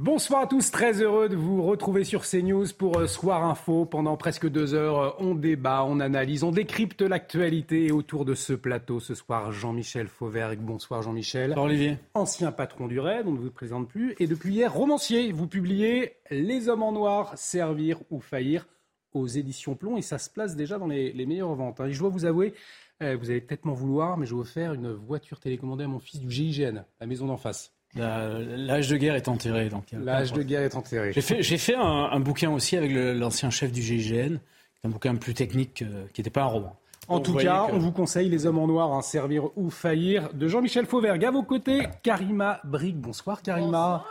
Bonsoir à tous, très heureux de vous retrouver sur CNews pour euh, Soir Info. Pendant presque deux heures, euh, on débat, on analyse, on décrypte l'actualité. Et autour de ce plateau, ce soir, Jean-Michel Fauvergue. Bonsoir Jean-Michel. Bonsoir Olivier. Ancien patron du RAID, on ne vous présente plus. Et depuis hier, romancier. Vous publiez Les hommes en noir, servir ou faillir aux éditions Plomb. Et ça se place déjà dans les, les meilleures ventes. hein. Et je dois vous avouer, euh, vous allez peut-être m'en vouloir, mais je vais offrir une voiture télécommandée à mon fils du GIGN, la maison d'en face. La- L'âge de guerre est enterré. donc L'âge de guerre est enterré. J'ai fait, un, un bouquin aussi avec l'ancien chef du GIGN, un bouquin plus technique euh, qui n'était pas un roman. En tout cas, que- on vous conseille Les Hommes en Noir, hein, Servir ou Faillir, de Jean-Michel Fauvergue. À vos côtés, Karima Brick. Bonsoir Karima.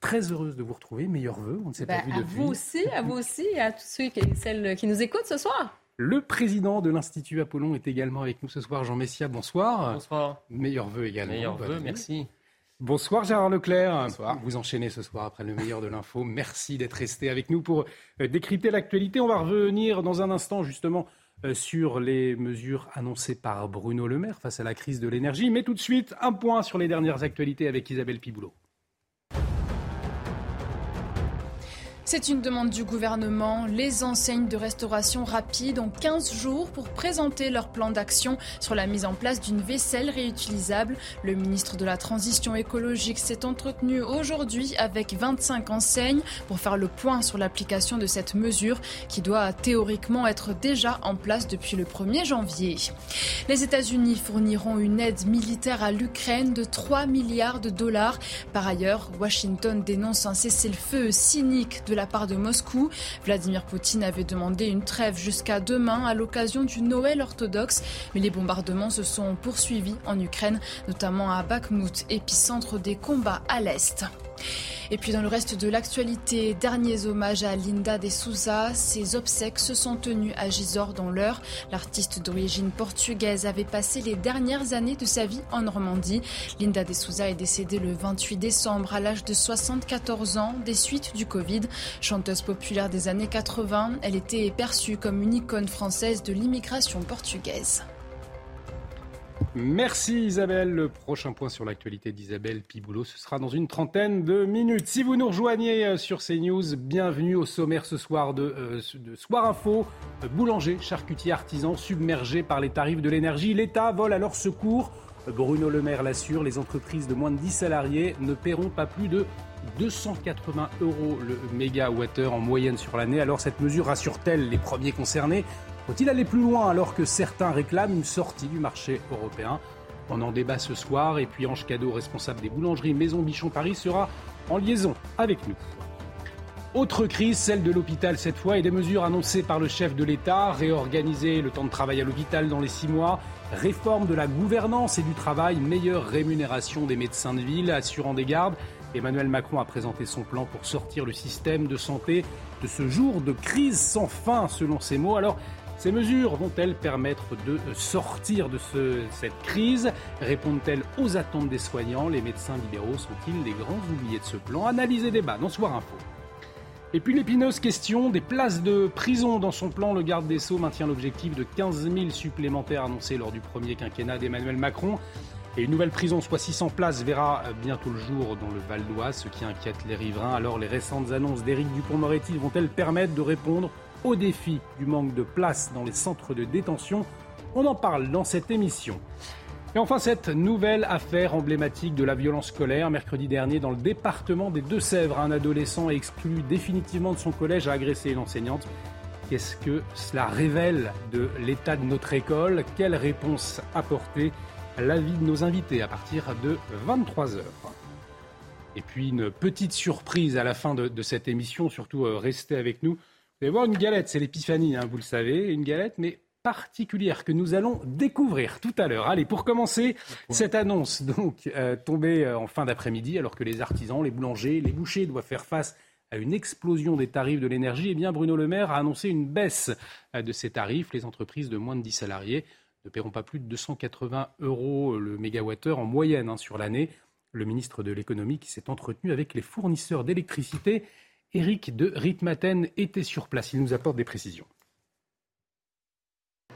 Très heureuse de vous retrouver. Meilleurs vœux. On ne s'est Ben, pas vu à depuis. vous aussi, à vous aussi, et à tous ceux qui, celles qui nous écoutent ce soir. Le président de l'Institut Apollon est également avec nous ce soir, Jean Messia. Bonsoir. Bonsoir. Meilleurs vœux également. Meilleurs vœux, merci. Bonsoir Gérard Leclerc. Vous enchaînez ce soir après le meilleur de l'info. Merci d'être resté avec nous pour euh, décrypter l'actualité. On va revenir dans un instant justement euh, sur les mesures annoncées par Bruno Le Maire face à la crise de l'énergie. Mais tout de suite, un point sur les dernières actualités avec Isabelle Piboulot. C'est une demande du gouvernement. Les enseignes de restauration rapide ont 15 jours pour présenter leur plan d'action sur la mise en place d'une vaisselle réutilisable. Le ministre de la Transition écologique s'est entretenu aujourd'hui avec 25 enseignes pour faire le point sur l'application de cette mesure qui doit théoriquement être déjà en place depuis le 1er janvier. Les États-Unis fourniront une aide militaire à l'Ukraine de 3 milliards de dollars. Par ailleurs, Washington dénonce un cessez-le-feu cynique la part de Moscou. Vladimir Poutine avait demandé une trêve jusqu'à demain à l'occasion du Noël orthodoxe, mais les bombardements se sont poursuivis en Ukraine, notamment à Bakhmut, épicentre des combats à l'est. Et puis dans le reste de l'actualité, derniers hommages à Linda de Souza. Ses obsèques se sont tenues à Gisors dans l'heure. L'artiste d'origine portugaise avait passé les dernières années de sa vie en Normandie. Linda de Souza est décédée le 28 décembre à l'âge de 74 ans des suites du Covid. Chanteuse populaire des années 80, elle était perçue comme une icône française de l'immigration portugaise. Merci Isabelle. Le prochain point sur l'actualité d'Isabelle Piboulot, ce sera dans une trentaine de minutes. Si vous nous rejoignez euh, sur CNews, bienvenue au sommaire ce soir de, euh, Soir Info. Euh, Boulanger, charcutier, artisan submergés par les tarifs de l'énergie. L'État vole à leur secours. Bruno Le Maire l'assure, les entreprises de moins de 10 salariés ne paieront pas plus de 280 euros le mégawattheure en moyenne sur l'année. Alors cette mesure rassure-t-elle les premiers concernés? Faut-il aller plus loin alors que certains réclament une sortie du marché européen? On en débat ce soir et puis Ange Cadeau, responsable des boulangeries Maison Bichon Paris, sera en liaison avec nous. Autre crise, celle de l'hôpital cette fois, et des mesures annoncées par le chef de l'État, réorganiser le temps de travail à l'hôpital dans les six mois, réforme de la gouvernance et du travail, meilleure rémunération des médecins de ville, assurant des gardes. Emmanuel Macron a présenté son plan pour sortir le système de santé de ce jour de crise sans fin, selon ses mots. Alors, ces mesures vont-elles permettre de sortir de ce- cette crise? Répondent-elles aux attentes des soignants? Les médecins libéraux sont-ils les grands oubliés de ce plan? Analysez débat dans Soir Info. Et puis l'épineuse question des places de prison. Dans son plan, le garde des Sceaux maintient l'objectif de 15 000 supplémentaires annoncé lors du premier quinquennat d'Emmanuel Macron. Et une nouvelle prison, soit 600 places, verra bientôt le jour dans le Val d'Oise, ce qui inquiète les riverains. Alors les récentes annonces d'Éric Dupont-Moretti vont-elles permettre de répondre au défi du manque de places dans les centres de détention On en parle dans cette émission. Et enfin, cette nouvelle affaire emblématique de la violence scolaire. Mercredi dernier, dans le département des Deux-Sèvres, un adolescent exclu définitivement de son collège a agressé une enseignante. Qu'est-ce que cela révèle de l'état de notre école? Quelle réponse apporter? L'avis de nos invités à partir de 23h. Et puis une petite surprise à la fin de, de cette émission, surtout euh, restez avec nous. Vous allez voir une galette, c'est l'épiphanie, hein, vous le savez, une galette, mais particulière que nous allons découvrir tout à l'heure. Allez, pour commencer, cette annonce donc euh, tombée euh, en fin d'après-midi alors que les artisans, les boulangers, les bouchers doivent faire face à une explosion des tarifs de l'énergie, eh bien Bruno Le Maire a annoncé une baisse euh, de ces tarifs. Les entreprises de moins de 10 salariés ne paieront pas plus de 280 euros le mégawattheure en moyenne hein, sur l'année. Le ministre de l'économie qui s'est entretenu avec les fournisseurs d'électricité, Éric de Ritmaten, était sur place. Il nous apporte des précisions.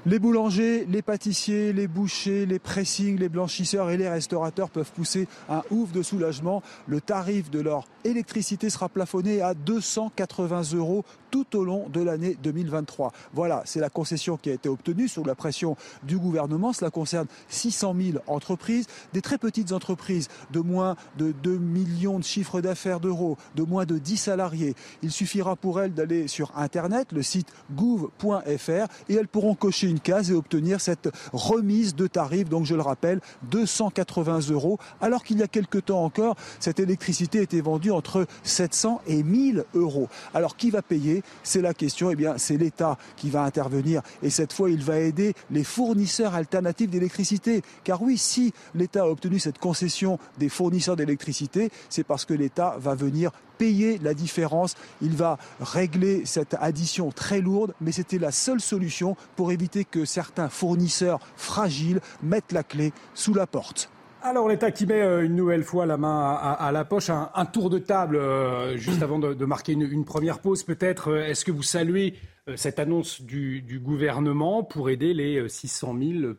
Les boulangers, les pâtissiers, les bouchers, les pressings, les blanchisseurs et les restaurateurs peuvent pousser un ouf de soulagement. Le tarif de leur électricité sera plafonné à 280 euros tout au long de l'année 2023. Voilà, c'est la concession qui a été obtenue sous la pression du gouvernement. Cela concerne 600 000 entreprises, des très petites entreprises de moins de 2 millions de chiffres d'affaires d'euros, de moins de 10 salariés. Il suffira pour elles d'aller sur Internet, le site gouv.fr, et elles pourront cocher une case et obtenir cette remise de tarifs. Donc je le rappelle, 280 euros, alors qu'il y a quelque temps encore, cette électricité était vendue entre 700 et 1000 euros. Alors qui va payer C'est la question. Eh bien, c'est l'État qui va intervenir et cette fois, il va aider les fournisseurs alternatifs d'électricité. Car oui, si l'État a obtenu cette concession des fournisseurs d'électricité, c'est parce que l'État va venir payer la différence. Il va régler cette addition très lourde, mais c'était la seule solution pour éviter que certains fournisseurs fragiles mettent la clé sous la porte. Alors l'État qui met euh, une nouvelle fois la main à, la poche, un, tour de table euh, juste avant de, marquer une, première pause peut-être. Euh, est-ce que vous saluez cette annonce du, du, gouvernement pour aider les 600 000 euh,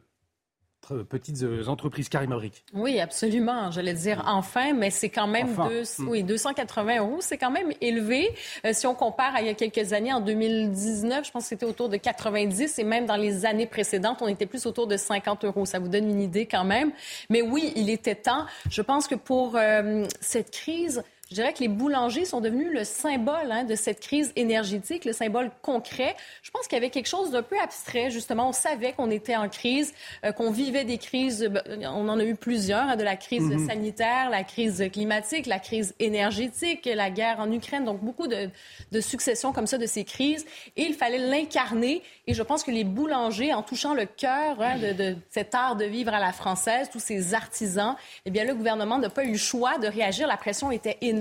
petites euh, entreprises, Karim Abric. Oui, absolument. J'allais dire enfin, mais c'est quand même hmm. oui, 280 euros, c'est quand même élevé. Euh, si on compare à il y a quelques années, en 2019, je pense que c'était autour de 90 et même dans les années précédentes, on était plus autour de 50 euros. Ça vous donne une idée quand même. Mais oui, il était temps. Je pense que pour cette crise, je dirais que les boulangers sont devenus le symbole hein, de cette crise énergétique, le symbole concret. Je pense qu'il y avait quelque chose d'un peu abstrait, justement. On savait qu'on était en crise, euh, qu'on vivait des crises. Ben, on en a eu plusieurs, hein, de la crise mhm. sanitaire, la crise climatique, la crise énergétique, la guerre en Ukraine. Donc, beaucoup de, de successions comme ça de ces crises. Et il fallait l'incarner. Et je pense que les boulangers, en touchant le cœur hein, de, de, cet art de vivre à la française, tous ces artisans, eh bien, le gouvernement n'a pas eu le choix de réagir. La pression était énorme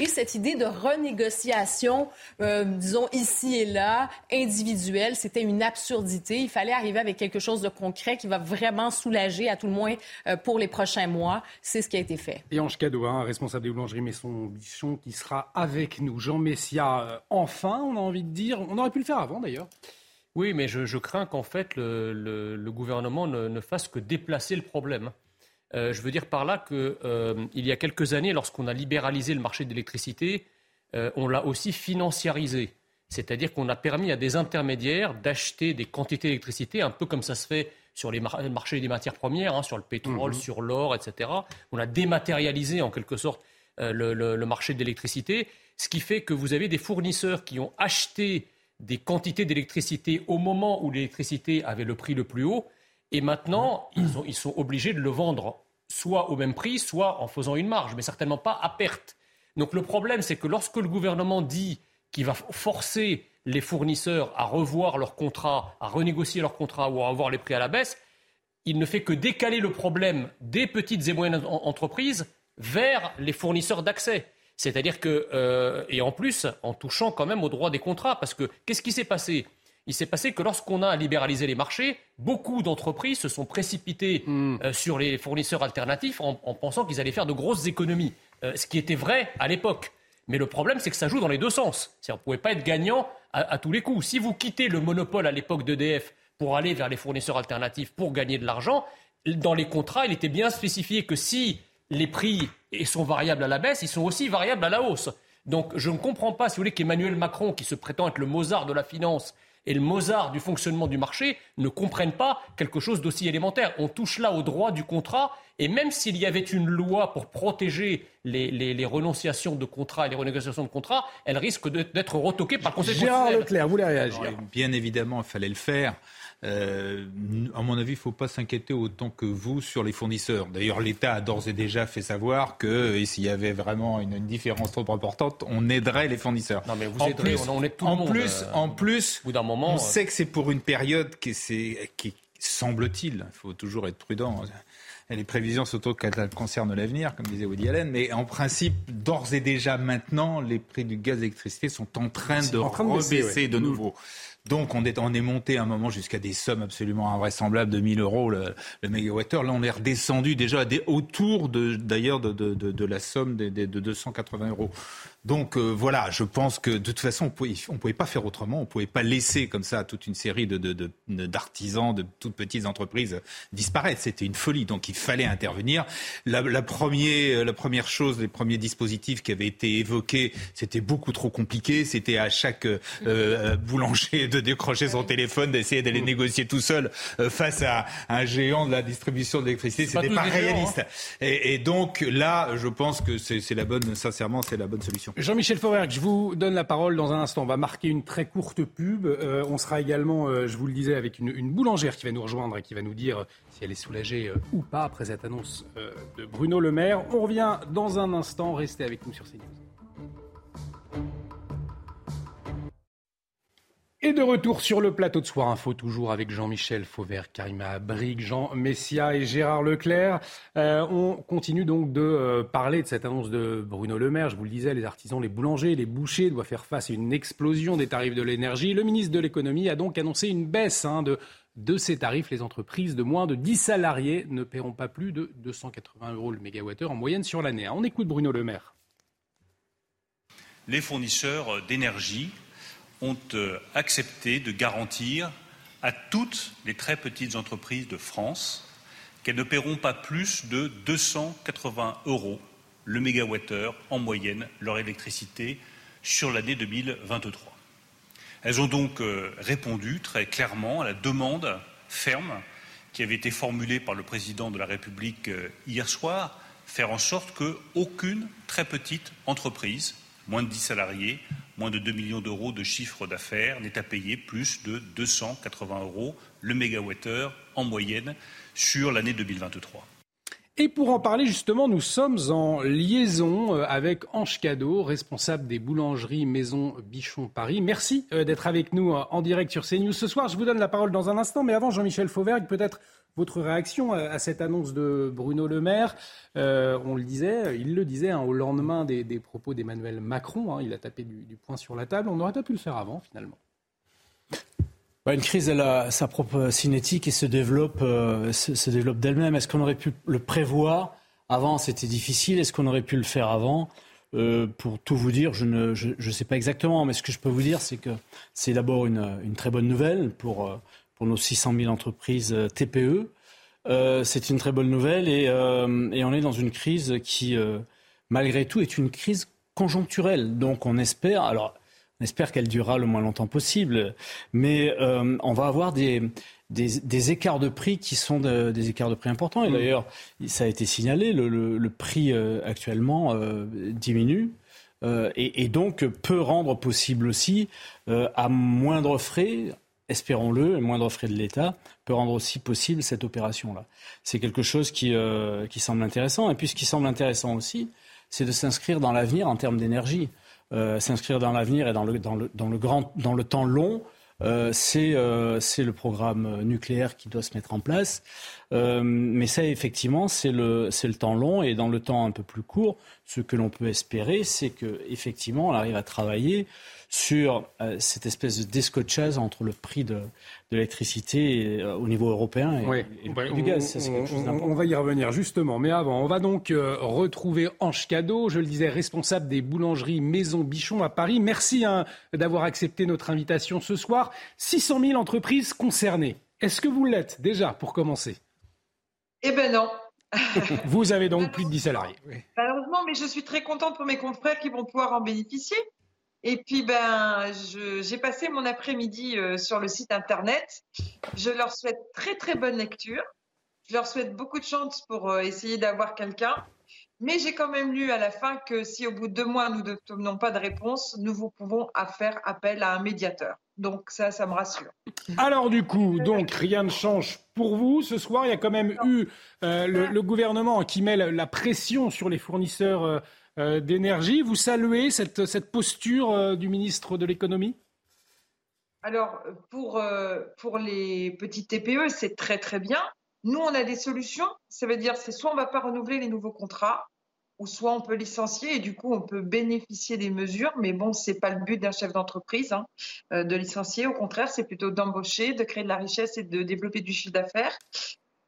et cette idée de renégociation, euh, disons ici et là, individuelle, c'était une absurdité. Il fallait arriver avec quelque chose de concret qui va vraiment soulager, à tout le moins euh, pour les prochains mois. C'est ce qui a été fait. Et Ange Cadeau, hein, responsable des boulangeries Maison Bichon, qui sera avec nous. Jean Messia, euh, enfin, on a envie de dire, on aurait pu le faire avant d'ailleurs. Oui, mais je, crains qu'en fait le, gouvernement ne, ne, fasse que déplacer le problème. Euh, je veux dire par là qu'il euh, y a quelques années, lorsqu'on a libéralisé le marché de l'électricité, euh, on l'a aussi financiarisé. C'est-à-dire qu'on a permis à des intermédiaires d'acheter des quantités d'électricité, un peu comme ça se fait sur les marchés des matières premières, hein, sur le pétrole, mhm. sur l'or, etc. On a dématérialisé en quelque sorte le, le, marché de l'électricité, ce qui fait que vous avez des fournisseurs qui ont acheté des quantités d'électricité au moment où l'électricité avait le prix le plus haut, et maintenant, ils, sont obligés de le vendre soit au même prix, soit en faisant une marge, mais certainement pas à perte. Donc le problème, c'est que lorsque le gouvernement dit qu'il va forcer les fournisseurs à revoir leurs contrats, à renégocier leurs contrats ou à avoir les prix à la baisse, il ne fait que décaler le problème des petites et moyennes entreprises vers les fournisseurs d'accès. C'est-à-dire que, euh, et en plus, en touchant quand même au droit des contrats, parce que qu'est-ce qui s'est passé? Il s'est passé que lorsqu'on a libéralisé les marchés, beaucoup d'entreprises se sont précipitées hmm. euh, sur les fournisseurs alternatifs en, pensant qu'ils allaient faire de grosses économies, euh, ce qui était vrai à l'époque. Mais le problème, c'est que ça joue dans les deux sens. Vous ne pouvez pas être gagnant à, tous les coups. Si vous quittez le monopole à l'époque d'EDF pour aller vers les fournisseurs alternatifs pour gagner de l'argent, dans les contrats, il était bien spécifié que si les prix sont variables à la baisse, ils sont aussi variables à la hausse. Donc je ne comprends pas, si vous voulez, qu'Emmanuel Macron, qui se prétend être le Mozart de la finance, et le Mozart du fonctionnement du marché ne comprennent pas quelque chose d'aussi élémentaire. On touche là au droit du contrat, et même s'il y avait une loi pour protéger les, renonciations de contrats et les renégociations de contrats, elle risque d'être retoquée par le Conseil Gérard Leclerc, vous voulez réagir Bien évidemment, il fallait le faire. Euh, à mon avis, il ne faut pas s'inquiéter autant que vous sur les fournisseurs. D'ailleurs, l'État a d'ores et déjà fait savoir que s'il y avait vraiment une, différence trop importante, on aiderait les fournisseurs. Non, mais vous en plus, on, tout en le monde, plus, euh, en plus, bout d'un moment, on sait que c'est pour une période qui, qui semble-t-il, il faut toujours être prudent. Les prévisions, surtout quand elles concernent l'avenir, comme disait Woody Allen. Mais en principe, d'ores et déjà maintenant, les prix du gaz et d'électricité sont en train de, en train de rebaisser de nouveau. Donc on est, on est monté à un moment jusqu'à des sommes absolument invraisemblables de 1000 euros le, le mégawattheure. Là, on est redescendu déjà à des, autour d'ailleurs de, de, de, de, la somme de, de 280 euros. Donc euh, voilà, je pense que de toute façon, on ne pouvait pas faire autrement. On ne pouvait pas laisser comme ça toute une série d'artisans, de, de, toutes petites entreprises disparaître. C'était une folie. Donc il fallait intervenir. La, la, premier, la première chose, les premiers dispositifs qui avaient été évoqués, c'était beaucoup trop compliqué. C'était à chaque euh, euh boulanger de décrocher son téléphone, d'essayer d'aller mmh. négocier tout seul euh, face à un géant de la distribution d'électricité. C'était pas, pas réaliste. Hein. Et, et donc là, je pense que c'est la bonne, sincèrement, c'est la bonne solution. Jean-Michel Fauvergue, je vous donne la parole dans un instant. On va marquer une très courte pub. Euh, on sera également, euh, je vous le disais, avec une, boulangère qui va nous rejoindre et qui va nous dire si elle est soulagée euh, ou pas après cette annonce de Bruno Le Maire. On revient dans un instant. Restez avec nous sur CNews. Et de retour sur le plateau de Soir Info, toujours avec Jean-Michel Fauvert, Karima Brigue, Jean Messia et Gérard Leclerc. Euh, on continue donc de euh, parler de cette annonce de Bruno Le Maire. Je vous le disais, les artisans, les boulangers, les bouchers doivent faire face à une explosion des tarifs de l'énergie. Le ministre de l'économie a donc annoncé une baisse hein, de, de ces tarifs. Les entreprises de moins de 10 salariés ne paieront pas plus de 280 euros le mégawattheure en moyenne sur l'année. On écoute Bruno Le Maire. Les fournisseurs d'énergie ont euh, accepté de garantir à toutes les très petites entreprises de France qu'elles ne paieront pas plus de 280 euros le mégawattheure en moyenne leur électricité sur l'année 2023. Elles ont donc euh, répondu très clairement à la demande ferme qui avait été formulée par le président de la République euh, hier soir, faire en sorte qu'aucune très petite entreprise, moins de 10 salariés, moins de 2 millions d'euros de chiffre d'affaires n'est à payer plus de 280 euros le mégawattheure en moyenne sur l'année 2023. Et pour en parler justement, nous sommes en liaison euh, avec Ange Cadeau, responsable des boulangeries Maison Bichon Paris. Merci euh, d'être avec nous euh, en direct sur CNews ce soir. Je vous donne la parole dans un instant, mais avant Jean-Michel Fauvergue, peut-être votre réaction à cette annonce de Bruno Le Maire. Euh, on le disait, il le disait hein, au lendemain des, propos d'Emmanuel Macron. Hein, il a tapé du, poing sur la table. On aurait pas pu le faire avant, finalement. Bah, une crise, elle a sa propre cinétique et se développe, euh, se, développe d'elle-même. Est-ce qu'on aurait pu le prévoir avant? C'était difficile. Est-ce qu'on aurait pu le faire avant? Euh, pour tout vous dire, je ne je, sais pas exactement, mais ce que je peux vous dire, c'est que c'est d'abord une, une, très bonne nouvelle pour, pour nos 600 000 entreprises euh, TPE. Euh, c'est une très bonne nouvelle et, euh, et, on est dans une crise qui, euh, malgré tout, est une crise conjoncturelle. Donc on espère, alors on espère qu'elle durera le moins longtemps possible, mais euh, on va avoir des, des, des, écarts de prix qui sont de, des écarts de prix importants. Et d'ailleurs, ça a été signalé, le, le, le prix actuellement diminue. Et, et, donc peut rendre possible aussi, à moindre frais, espérons-le, moindre frais de l'État, peut rendre aussi possible cette opération-là. C'est quelque chose qui, euh, qui semble intéressant. Et puis ce qui semble intéressant aussi, c'est de s'inscrire dans l'avenir en termes d'énergie. Euh, s'inscrire dans l'avenir et dans le, dans, le, dans, le grand, dans le temps long, euh, c'est le programme nucléaire qui doit se mettre en place. Mais ça, effectivement, c'est le, le temps long. Et dans le temps un peu plus court, ce que l'on peut espérer, c'est qu'effectivement, on arrive à travailler sur euh, cette espèce de descotchage entre le prix de, de l'électricité euh, au niveau européen et, oui. et le prix du gaz. Ça, on, on, on, va y revenir justement. Mais avant, on va donc euh, retrouver Ange Cadeau, je le disais, responsable des boulangeries Maison Bichon à Paris. Merci hein, d'avoir accepté notre invitation ce soir. 600 000 entreprises concernées. Est-ce que vous l'êtes déjà pour commencer? Eh ben non. vous avez donc plus de 10 salariés. Malheureusement, mais je suis très contente pour mes confrères qui vont pouvoir en bénéficier. Et puis, ben, j'ai passé mon après-midi euh, sur le site internet. Je leur souhaite très, très bonne lecture. Je leur souhaite beaucoup de chance pour euh, essayer d'avoir quelqu'un. Mais j'ai quand même lu à la fin que si au bout de deux mois, nous n'obtenons pas de réponse, nous vous pouvons faire appel à un médiateur. Donc ça, ça me rassure. Alors du coup, donc rien ne change pour vous. Ce soir, il y a quand même eu euh, le, gouvernement qui met la, pression sur les fournisseurs d'énergie. Vous saluez cette, cette posture du ministre de l'économie? Alors pour, pour les petites TPE, c'est très très bien. Nous, on a des solutions. Ça veut dire, c'est soit on ne va pas renouveler les nouveaux contrats, ou soit on peut licencier et du coup on peut bénéficier des mesures, mais bon, c'est pas le but d'un chef d'entreprise hein, euh, de licencier. Au contraire, c'est plutôt d'embaucher, de créer de la richesse et de développer du chiffre d'affaires.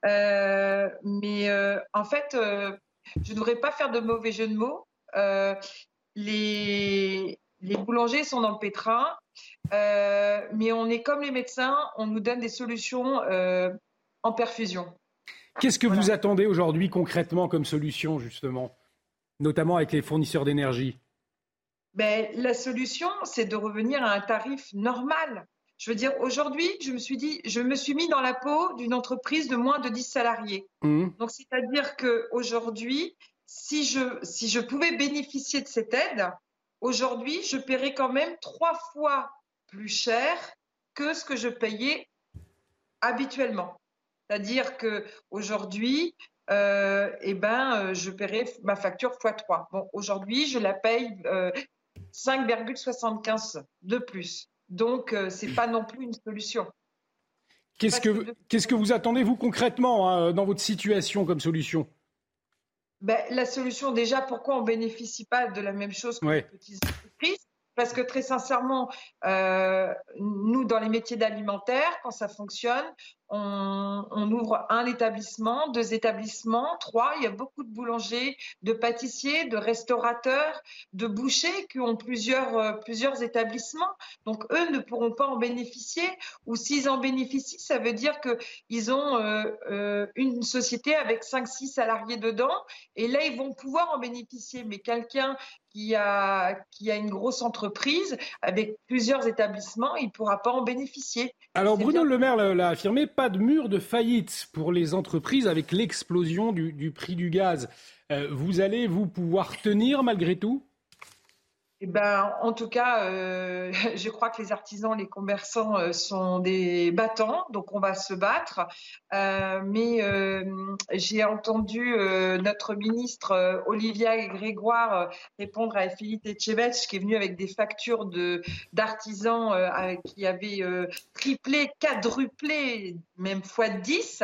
Euh, mais euh, en fait, je ne voudrais pas faire de mauvais jeu de mots. Les, les boulangers sont dans le pétrin, mais on est comme les médecins, on nous donne des solutions en perfusion. Qu'est-ce que vous attendez aujourd'hui concrètement comme solution, justement notamment avec les fournisseurs d'énergie? Ben, La solution, c'est de revenir à un tarif normal. Je veux dire, aujourd'hui, je me suis dit, je me suis mis dans la peau d'une entreprise de moins de 10 salariés. Mmh. Donc, c'est-à-dire qu'aujourd'hui, si je, si je pouvais bénéficier de cette aide, aujourd'hui, je paierais quand même trois fois plus cher que ce que je payais habituellement. C'est-à-dire qu'aujourd'hui, euh, eh ben, euh, je paierai ma facture x3. Bon, aujourd'hui, je la paye 5,75 euh, de plus. Donc, ce n'est pas non plus une solution. Qu'est-ce que, qu'est-ce que vous attendez, vous, concrètement, hein, dans votre situation comme solution? Ben, La solution, déjà, pourquoi on ne bénéficie pas de la même chose que les petites entreprises? Parce que très sincèrement, nous, dans les métiers d'alimentaire, quand ça fonctionne, on, ouvre un établissement, deux établissements, trois. Il y a beaucoup de boulangers, de pâtissiers, de restaurateurs, de bouchers qui ont plusieurs, euh, plusieurs établissements. Donc, eux ne pourront pas en bénéficier. Ou s'ils en bénéficient, ça veut dire qu'ils ont euh, euh, une société avec cinq, six salariés dedans. Et là, ils vont pouvoir en bénéficier. Mais quelqu'un qui a, qui a une grosse entreprise avec plusieurs établissements, il ne pourra pas en bénéficier. Alors Bruno Le Maire l'a affirmé, pas de mur de faillite pour les entreprises avec l'explosion du, prix du gaz. Euh, vous allez vous pouvoir tenir malgré tout? Eh ben, en tout cas, euh, je crois que les artisans, les commerçants euh, sont des battants, donc on va se battre. Euh, mais j'ai entendu notre ministre Olivia Grégoire répondre à Philippe Etchebest, qui est venu avec des factures de d'artisans qui avaient triplé, quadruplé, même fois 10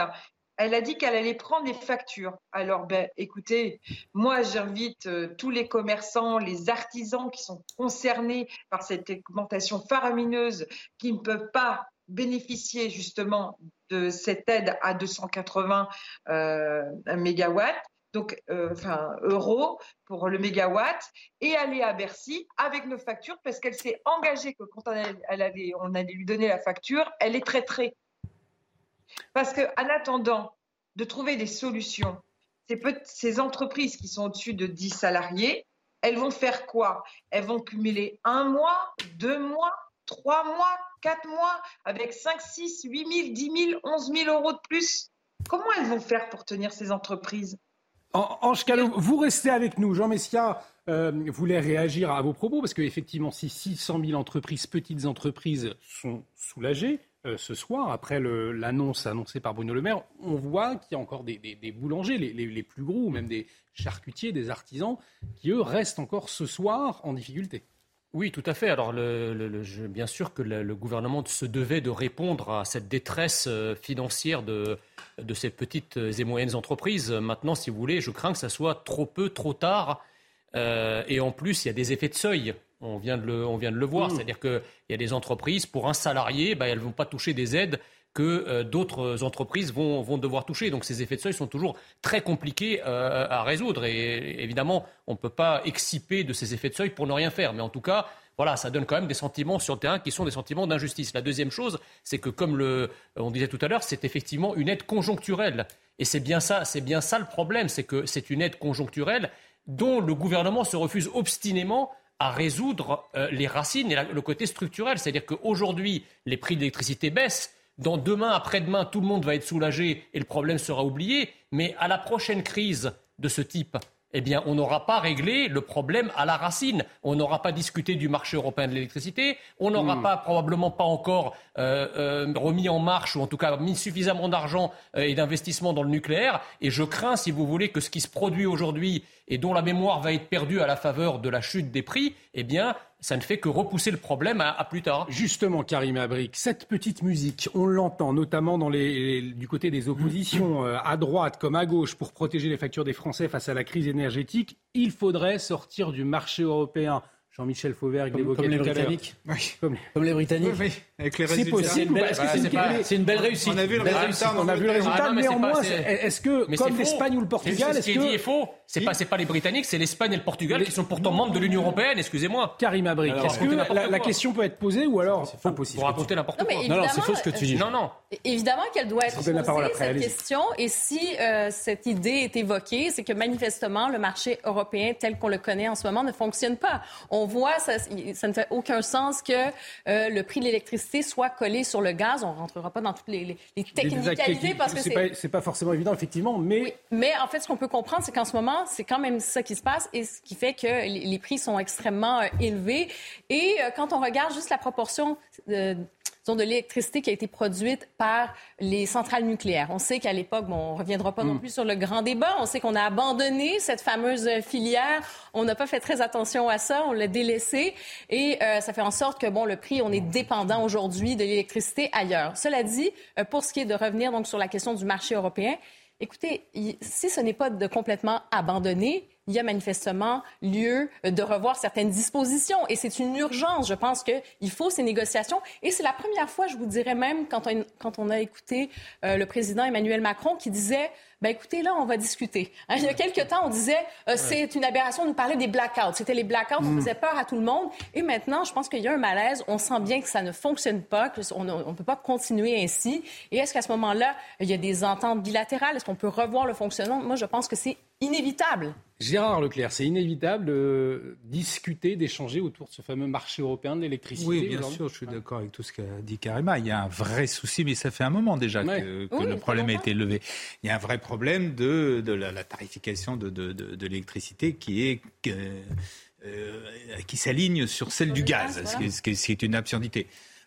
elle a dit qu'elle allait prendre les factures. Alors, ben, écoutez, moi, j'invite euh, tous les commerçants, les artisans qui sont concernés par cette augmentation faramineuse, qui ne peuvent pas bénéficier justement de cette aide à 280 euh, mégawatts, donc euh, euros pour le mégawatt, et aller à Bercy avec nos factures parce qu'elle s'est engagée que quand on allait lui donner la facture, elle est traitée. Parce qu'en attendant de trouver des solutions, ces, entreprises qui sont au-dessus de 10 salariés, elles vont faire quoi? Elles vont cumuler un mois, deux mois, trois mois, quatre mois, avec 5, 6, 8 000, 10 000, 11 000 euros de plus. Comment elles vont faire pour tenir ces entreprises? Ange Callot, vous restez avec nous. Jean Messia euh, voulait réagir à vos propos parce qu'effectivement, si 600 000 entreprises, petites entreprises, sont soulagées, euh, ce soir, après l'annonce annoncée par Bruno Le Maire, on voit qu'il y a encore des, boulangers, les, plus gros, même des charcutiers, des artisans, qui eux restent encore ce soir en difficulté. Oui, tout à fait. Alors, bien sûr que le, gouvernement se devait de répondre à cette détresse euh, financière de, ces petites et moyennes entreprises. Maintenant, si vous voulez, je crains que ça soit trop peu, trop tard. Euh, et en plus, il y a des effets de seuil. On vient de le, on vient de le voir. Mmh. C'est-à-dire qu'il y a des entreprises, pour un salarié, bah, elles ne vont pas toucher des aides que euh, d'autres entreprises vont, vont, devoir toucher. Donc ces effets de seuil sont toujours très compliqués euh, à résoudre. Et évidemment, on ne peut pas exciper de ces effets de seuil pour ne rien faire. Mais en tout cas, voilà, ça donne quand même des sentiments sur le terrain qui sont des sentiments d'injustice. La deuxième chose, c'est que comme le, on disait tout à l'heure, c'est effectivement une aide conjoncturelle. Et c'est bien ça, c'est bien ça le problème, c'est que c'est une aide conjoncturelle dont le gouvernement se refuse obstinément à résoudre euh, les racines et le côté structurel. C'est-à-dire qu'aujourd'hui, les prix de l'électricité baissent. Dans demain, après-demain, tout le monde va être soulagé et le problème sera oublié. Mais à la prochaine crise de ce type, eh bien, on n'aura pas réglé le problème à la racine. On n'aura pas discuté du marché européen de l'électricité. On n'aura hmm. pas, probablement pas encore euh, euh, remis en marche, ou en tout cas mis suffisamment d'argent euh, et d'investissement dans le nucléaire. Et je crains, si vous voulez, que ce qui se produit aujourd'hui et dont la mémoire va être perdue à la faveur de la chute des prix, eh bien, ça ne fait que repousser le problème à, plus tard. Justement, Karim Abric, cette petite musique, on l'entend notamment dans les, du côté des oppositions, euh, à droite comme à gauche, pour protéger les factures des Français face à la crise énergétique. Il faudrait sortir du marché européen. Jean-Michel Fauvert comme, comme les Britanniques. Comme, les Britanniques. Oui, avec les C'est possible. C'est une, belle réussite. On a vu le résultat. On a vu le résultat. Néanmoins, est-ce que, comme l'Espagne ou le Portugal, est-ce que... Ce qui est faux. C'est pas, pas les Britanniques, c'est l'Espagne et le Portugal qui sont pourtant membres de l'Union Européenne, excusez-moi. Karim Abrik, est-ce que la, question peut être posée ou alors c'est impossible Pour raconter n'importe quoi. Non, non, c'est faux ce que tu dis. Non, non. Évidemment qu'elle doit être posée, cette question. Et si euh, cette idée est évoquée, c'est que manifestement, le marché européen tel qu'on le connaît en ce moment ne fonctionne pas. On voit, ça, ça ne fait aucun sens que euh, le prix de l'électricité soit collé sur le gaz. On ne rentrera pas dans toutes les, technicalités parce que c'est... Pas, pas forcément évident, effectivement, mais... mais en fait, ce qu'on peut comprendre, c'est qu'en ce moment, c'est quand même ça qui se passe et ce qui fait que les prix sont extrêmement euh, élevés. Et euh, quand on regarde juste la proportion de, de l'électricité qui a été produite par les centrales nucléaires. On sait qu'à l'époque, bon, on ne reviendra pas non mm. plus sur le grand débat, on sait qu'on a abandonné cette fameuse filière, on n'a pas fait très attention à ça, on l'a délaissé et euh, ça fait en sorte que bon, le prix, on est dépendant aujourd'hui de l'électricité ailleurs. Cela dit, pour ce qui est de revenir donc sur la question du marché européen, Écoutez, si ce n'est pas de complètement abandonner, il y a manifestement lieu de revoir certaines dispositions. Et c'est une urgence. Je pense qu'il faut ces négociations. Et c'est la première fois, je vous dirais même, quand on, a écouté euh, le président Emmanuel Macron qui disait ben écoutez, là, on va discuter. Hein, il y a quelques temps, on disait euh, c'est une aberration de nous parler des blackouts. C'était les blackouts, on mm. faisait peur à tout le monde. Et maintenant, je pense qu'il y a un malaise. On sent bien que ça ne fonctionne pas, qu'on ne peut pas continuer ainsi. Et est-ce qu'à ce, moment-là, il y a des ententes bilatérales? Est-ce qu'on peut revoir le fonctionnement? Moi, je pense que c'est inévitable. Gérard Leclerc, c'est inévitable de discuter, d'échanger autour de ce fameux marché européen de l'électricité. Oui, bien sûr, je suis d'accord avec tout ce qu'a dit Karima. Il y a un vrai souci, mais ça fait un moment déjà que, le problème a été levé. Il y a un vrai problème de, la, tarification de, l'électricité qui est euh, qui s'aligne sur celle du gaz, ce qui est une absurdité.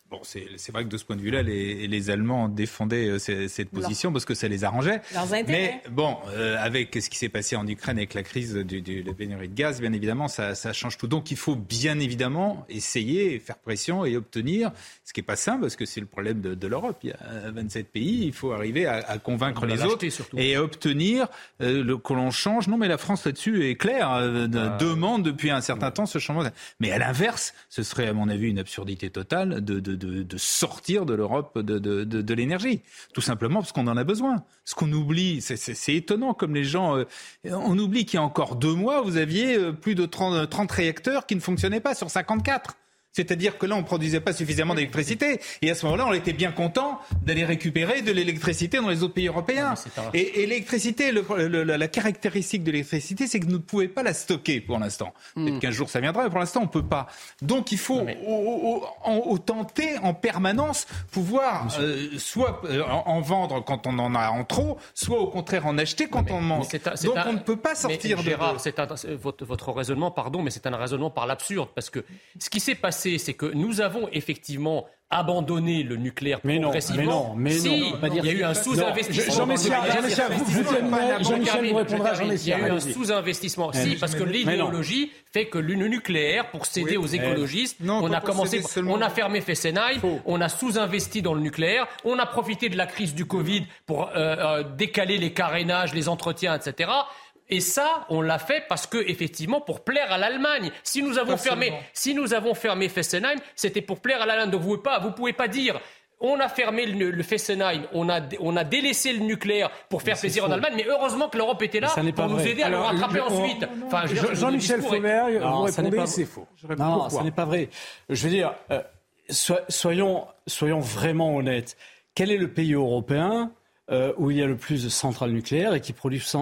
Bon, c'est vrai que de ce point de vue-là, les, les, Allemands défendaient euh, cette position parce que ça les arrangeait. Mais bon, euh, avec ce qui s'est passé en Ukraine avec la crise de la pénurie de gaz, bien évidemment, ça, ça, change tout. Donc il faut bien évidemment essayer, faire pression et obtenir, ce qui n'est pas simple parce que c'est le problème de, de l'Europe. Il y a 27 pays, il faut arriver à, à convaincre les autres et obtenir euh, le, que l'on change. Non, mais la France là-dessus est claire, euh, ah. demande depuis un certain temps ce changement. Mais à l'inverse, ce serait à mon avis une absurdité totale de, de de, sortir de l'Europe de, de, l'énergie. Tout simplement parce qu'on en a besoin. Ce qu'on oublie, c'est étonnant comme les gens... Euh, on oublie qu'il y a encore deux mois, vous aviez euh, plus de 30, 30 réacteurs qui ne fonctionnaient pas sur 54. C'est-à-dire que là, on ne produisait pas suffisamment d'électricité. Et à ce moment-là, on était bien content d'aller récupérer de l'électricité dans les autres pays européens. Et, l'électricité, la caractéristique de l'électricité, c'est que nous ne pouvons pas la stocker pour l'instant. Hmm. Peut-être qu'un jour ça viendra, mais pour l'instant, on ne peut pas. Donc il faut au, tenter en permanence pouvoir euh, soit euh, en, vendre quand on en a en trop, soit au contraire en acheter quand on en manque. Donc on ne peut pas sortir de... votre, votre raisonnement, pardon, mais c'est un raisonnement par l'absurde. Parce que ce qui s'est passé c'est que nous avons effectivement abandonné le nucléaire mais progressivement. Non, mais non, mais non. il y a eu un sous-investissement. Jean-Michel vous répondra. Il y a eu un sous-investissement. Si, parce que l'idéologie fait que le nucléaire, pour céder aux écologistes, on a commencé, on a fermé Fessenheim, on a sous-investi dans le nucléaire, on a profité de la crise du Covid pour euh, euh, décaler les carénages, les entretiens, etc. Et ça, on l'a fait parce que, effectivement, pour plaire à l'Allemagne. Si nous avons fermé, si nous avons fermé Fessenheim, c'était pour plaire à l'Allemagne. Donc vous pouvez pas, vous pouvez pas dire. On a fermé le, Fessenheim, on a, on a délaissé le nucléaire pour faire plaisir en Allemagne, mais heureusement que l'Europe était là pour nous aider à le rattraper ensuite. Enfin, Jean-Michel Faumer, vous répondez, c'est faux. Non, ce n'est pas vrai. Je veux dire, euh, soyons, soyons vraiment honnêtes. Quel est le pays européen euh, où il y a le plus de centrales nucléaires et qui produisent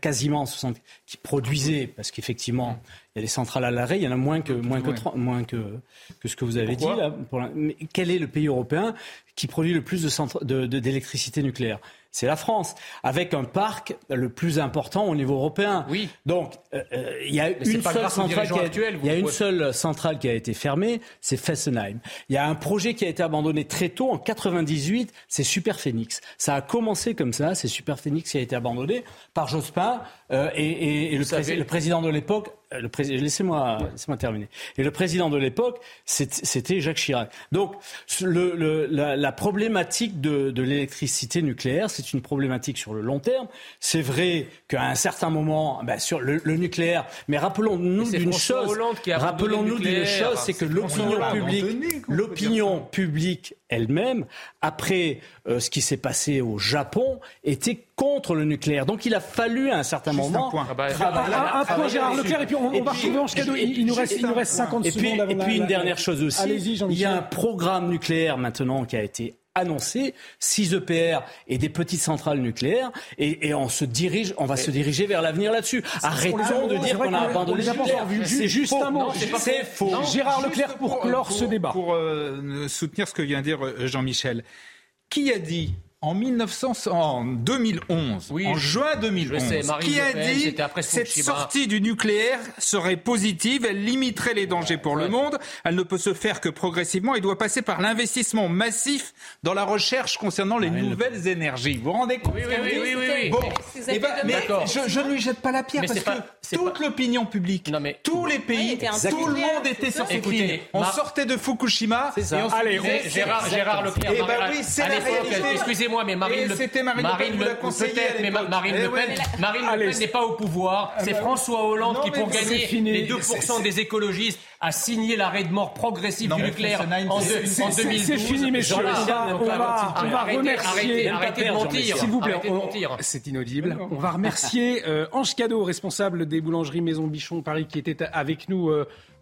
quasiment 60, qui produisaient, parce qu'effectivement, Il y a des centrales à l'arrêt, il y en a moins que, moins que, moins que, que ce que vous avez dit. Là, mais quel est le pays européen qui produit le plus d'électricité de, de, nucléaire? C'est la France, avec un parc le plus important au niveau européen. Oui. Donc, euh, euh, il y a une seule centrale qui a, il y a une seule centrale qui a été fermée, c'est Fessenheim. Il y a un projet qui a été abandonné très tôt, en 98, c'est Super Phoenix. Ça a commencé comme ça, c'est Super Phoenix qui a été abandonné par Jospin euh, et, et, le, le président de l'époque le laissez-moi laissez terminer. Et le président de l'époque, c'était Jacques Chirac. Donc, le, le, la, la, problématique de, de l'électricité nucléaire, c'est une problématique sur le long terme. C'est vrai qu'à un certain moment, ben, sur le, le, nucléaire, mais rappelons-nous d'une chose. Rappelons-nous d'une chose, c'est que l'opinion publique, l'opinion publique elle-même, après euh, ce qui s'est passé au Japon, était contre le nucléaire. Donc il a fallu à un certain moment. Un point, ah bah, un, point Gérard Leclerc, et puis on, on va retrouver en cadeau. Il, il, nous reste, il nous reste 50 et secondes. Puis, et puis une dernière chose aussi. Il y a un programme nucléaire maintenant qui a été annoncé 6 EPR et des petites centrales nucléaires et, et on se dirige, on va se diriger vers l'avenir là-dessus. Arrêtons de dire qu'on a abandonné le nucléaire. C'est juste un mot. C'est faux. Gérard Leclerc pour clore ce débat. Pour euh, soutenir ce que vient de dire euh, Jean-Michel. Qui a dit en, 1900, en 2011, oui, en juin 2011, sais, qui a dit cette sortie du nucléaire serait positive, elle limiterait les dangers pour ouais. le monde, elle ne peut se faire que progressivement et doit passer par l'investissement massif dans la recherche concernant les nouvelles le... énergies. Vous vous rendez compte Oui, oui, oui, oui, oui, oui. Bon, eh ben, mais je, je, ne lui jette pas la pierre mais parce pas, que toute pas... l'opinion publique, non, mais... tous les pays, tout le monde était sur cette ligne. On sortait de Fukushima et on Allez, Gérard, Gérard Leclerc. Eh ben oui, c'est la réalité. Excusez-moi moi mais Marine Le Pen. Marine, Marine Le Pen, peut-être, mais Marine Le Pen, Marine Le Pen n'est pas au pouvoir. C'est François Hollande qui, pour gagner les 2% des écologistes, a signé l'arrêt de mort progressif du nucléaire en 2012. C'est fini, messieurs. On va remercier. Arrêtez de mentir. S'il vous plaît, c'est inaudible. On va remercier Ange Cadeau, responsable des boulangeries Maison Bichon Paris, qui était avec nous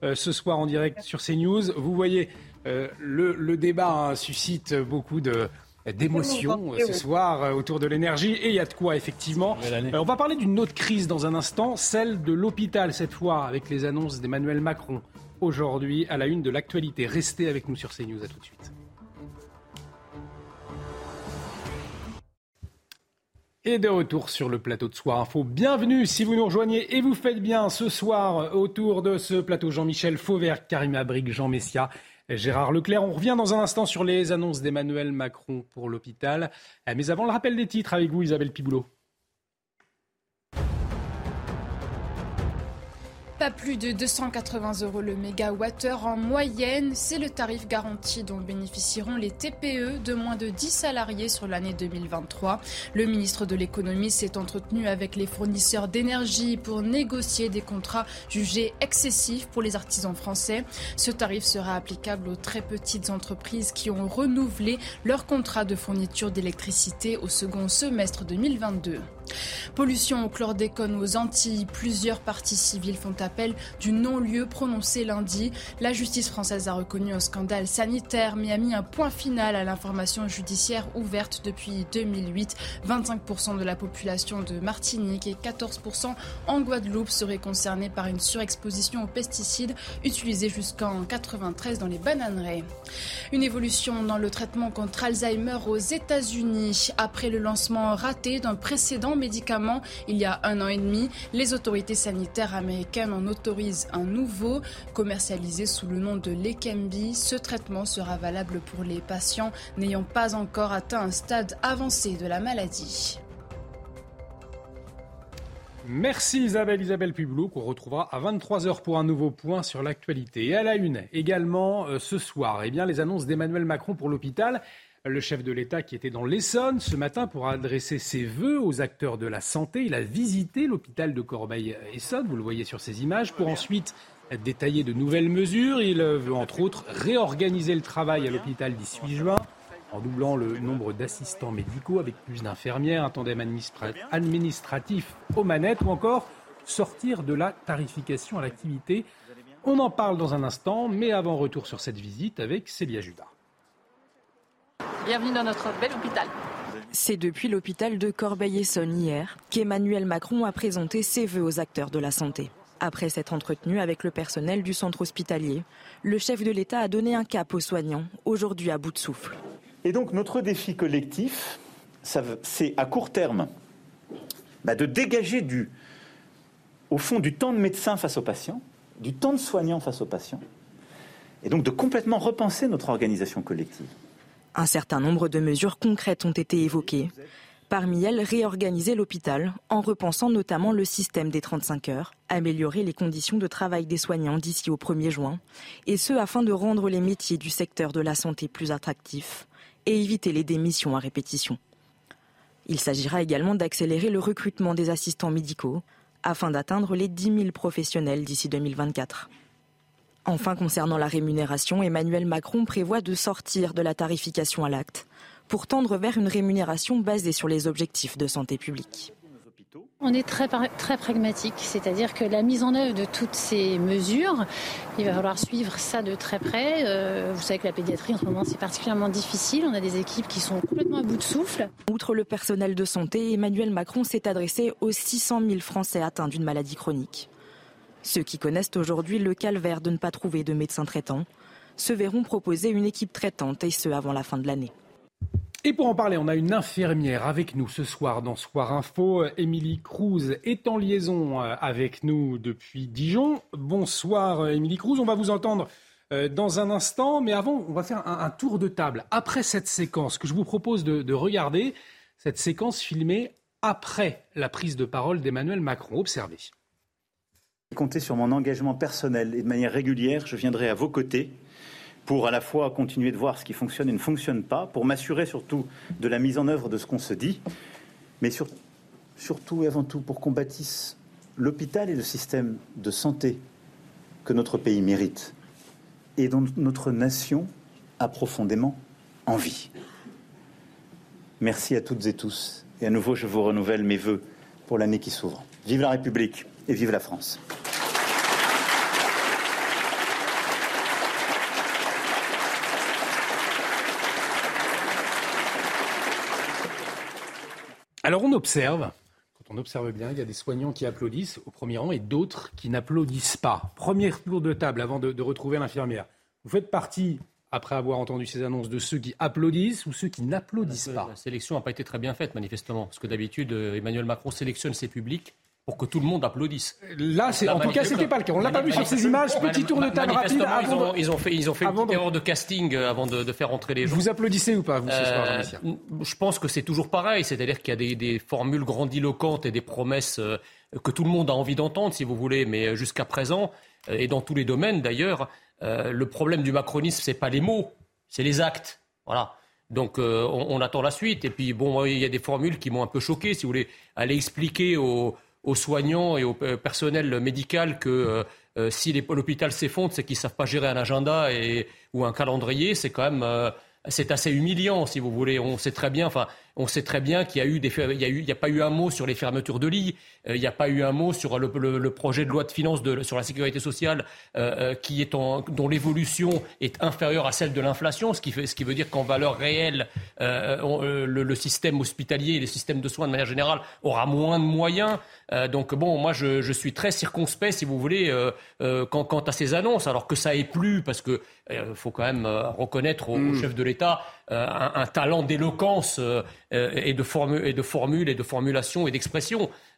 ce soir en direct sur CNews. Vous voyez, le débat suscite beaucoup de d'émotion euh, ce soir euh, autour de l'énergie et il y a de quoi effectivement. Euh, on va parler d'une autre crise dans un instant, celle de l'hôpital cette fois avec les annonces d'Emmanuel Macron aujourd'hui à la une de l'actualité. Restez avec nous sur CNews, à tout de suite. Et de retour sur le plateau de Soir Info. Bienvenue si vous nous rejoignez et vous faites bien ce soir autour de ce plateau Jean-Michel Fauvert, Karim Abrik, Jean Messia Gérard Leclerc. On revient dans un instant sur les annonces d'Emmanuel Macron pour l'hôpital. Euh, mais avant le rappel des titres avec vous, Isabelle Piboulot. Pas plus de 280 euros le mégawattheure en moyenne. C'est le tarif garanti dont bénéficieront les TPE de moins de 10 salariés sur l'année 2023. Le ministre de l'économie s'est entretenu avec les fournisseurs d'énergie pour négocier des contrats jugés excessifs pour les artisans français. Ce tarif sera applicable aux très petites entreprises qui ont renouvelé leur contrat de fourniture d'électricité au second semestre 2022. Pollution au chlordécone aux Antilles. Plusieurs parties civiles font appel du non-lieu prononcé lundi. La justice française a reconnu un scandale sanitaire mais a mis un point final à l'information judiciaire ouverte depuis 2008. 25% de la population de Martinique et 14% en Guadeloupe seraient concernés par une surexposition aux pesticides utilisés jusqu'en 93 dans les bananeraies. Une évolution dans le traitement contre Alzheimer aux États-Unis. Après le lancement raté d'un précédent médicament il y a un an et demi. Les autorités sanitaires américaines en autorisent un nouveau, commercialisé sous le nom de Lekembi. Ce traitement sera valable pour les patients n'ayant pas encore atteint un stade avancé de la maladie. Merci Isabelle, Isabelle Publou, qu'on retrouvera à 23h pour un nouveau point sur l'actualité. Et à la une, également euh, ce soir, eh bien, les annonces d'Emmanuel Macron pour l'hôpital le chef de l'État qui était dans l'Essonne ce matin pour adresser ses vœux aux acteurs de la santé. Il a visité l'hôpital de Corbeil-Essonne, vous le voyez sur ces images, pour ensuite détailler de nouvelles mesures. Il veut entre autres réorganiser le travail à l'hôpital d'ici juin en doublant le nombre d'assistants médicaux avec plus d'infirmières, un tandem administratif aux manettes ou encore sortir de la tarification à l'activité. On en parle dans un instant, mais avant retour sur cette visite avec Célia Judas. Bienvenue dans notre bel hôpital. C'est depuis l'hôpital de Corbeil-Essonne hier qu'Emmanuel Macron a présenté ses vœux aux acteurs de la santé. Après s'être entretenu avec le personnel du centre hospitalier, le chef de l'État a donné un cap aux soignants, aujourd'hui à bout de souffle. Et donc notre défi collectif, c'est à court terme bah, de dégager du, au fond du temps de médecin face aux patients, du temps de soignant face aux patients, et donc de complètement repenser notre organisation collective. Un certain nombre de mesures concrètes ont été évoquées. Parmi elles, réorganiser l'hôpital en repensant notamment le système des 35 heures, améliorer les conditions de travail des soignants d'ici au 1er juin, et ce afin de rendre les métiers du secteur de la santé plus attractifs et éviter les démissions à répétition. Il s'agira également d'accélérer le recrutement des assistants médicaux afin d'atteindre les 10 000 professionnels d'ici 2024. Enfin, concernant la rémunération, Emmanuel Macron prévoit de sortir de la tarification à l'acte pour tendre vers une rémunération basée sur les objectifs de santé publique. On est très, très pragmatique, c'est-à-dire que la mise en œuvre de toutes ces mesures, il va falloir suivre ça de très près. Euh, vous savez que la pédiatrie en ce moment c'est particulièrement difficile, on a des équipes qui sont complètement à bout de souffle. Outre le personnel de santé, Emmanuel Macron s'est adressé aux 600 000 Français atteints d'une maladie chronique. Ceux qui connaissent aujourd'hui le calvaire de ne pas trouver de médecin traitant se verront proposer une équipe traitante et ce avant la fin de l'année. Et pour en parler, on a une infirmière avec nous ce soir dans Soir Info. Émilie Cruz est en liaison euh, avec nous depuis Dijon. Bonsoir euh, Émilie Cruz, on va vous entendre euh, dans un instant, mais avant, on va faire un, tour de table. Après cette séquence que je vous propose de, regarder, cette séquence filmée après la prise de parole d'Emmanuel Macron. Observez. Comptez sur mon engagement personnel et de manière régulière, je viendrai à vos côtés pour à la fois continuer de voir ce qui fonctionne et ne fonctionne pas, pour m'assurer surtout de la mise en œuvre de ce qu'on se dit, mais surtout et avant tout pour qu'on bâtisse l'hôpital et le système de santé que notre pays mérite et dont notre nation a profondément envie. Merci à toutes et tous. Et à nouveau, je vous renouvelle mes voeux pour l'année qui s'ouvre. Vive la République et vive la France. Alors on observe, quand on observe bien, il y a des soignants qui applaudissent au premier rang et d'autres qui n'applaudissent pas. Premier tour de table avant de, retrouver l'infirmière. Vous faites partie après avoir entendu ces annonces, de ceux qui applaudissent ou ceux qui n'applaudissent pas La sélection n'a pas été très bien faite, manifestement. Parce que d'habitude, euh, Emmanuel Macron sélectionne ses publics pour que tout le monde applaudisse. Là, c'est, en tout cas, c'était pas le cas. On l'a pas vu sur ces images. Petit tour de table rapide. ils, ont, ils, ont, fait, ils ont fait une erreur de casting euh, avant de, faire entrer les gens. Vous applaudissez ou pas, vous, ce soir, euh, Je pense que c'est toujours pareil. C'est-à-dire qu'il y a des, formules grandiloquentes et des promesses euh, que tout le monde a envie d'entendre, si vous voulez. Mais jusqu'à présent, et dans tous les domaines d'ailleurs, le problème du macronisme, c'est pas les mots, c'est les actes. Voilà. Donc on, on, attend la suite. Et puis bon, il y a des formules qui m'ont un peu choqué, si vous voulez, aller expliquer aux aux soignants et au personnel médical que euh, euh, si l'hôpital s'effondre, c'est qu'ils ne savent pas gérer un agenda et, ou un calendrier. C'est quand même euh, c'est assez humiliant, si vous voulez. On sait très bien, enfin, on sait très bien qu'il y a eu des, il y a eu, il y a pas eu un mot sur les fermetures de lits, il n'y a pas eu un mot sur le, le, projet de loi de finances de, sur la sécurité sociale, euh, qui est en, dont l'évolution est inférieure à celle de l'inflation, ce qui fait, ce qui veut dire qu'en valeur réelle, euh, le, le, système hospitalier et le système de soins de manière générale aura moins de moyens. Euh, donc bon, moi je, je, suis très circonspect, si vous voulez, quant, quant, à ces annonces, alors que ça est plus, parce que faut quand même reconnaître au, au hmm. chef de l'État euh, un, talent d'éloquence euh, euh, et, de et de formules et de formulation et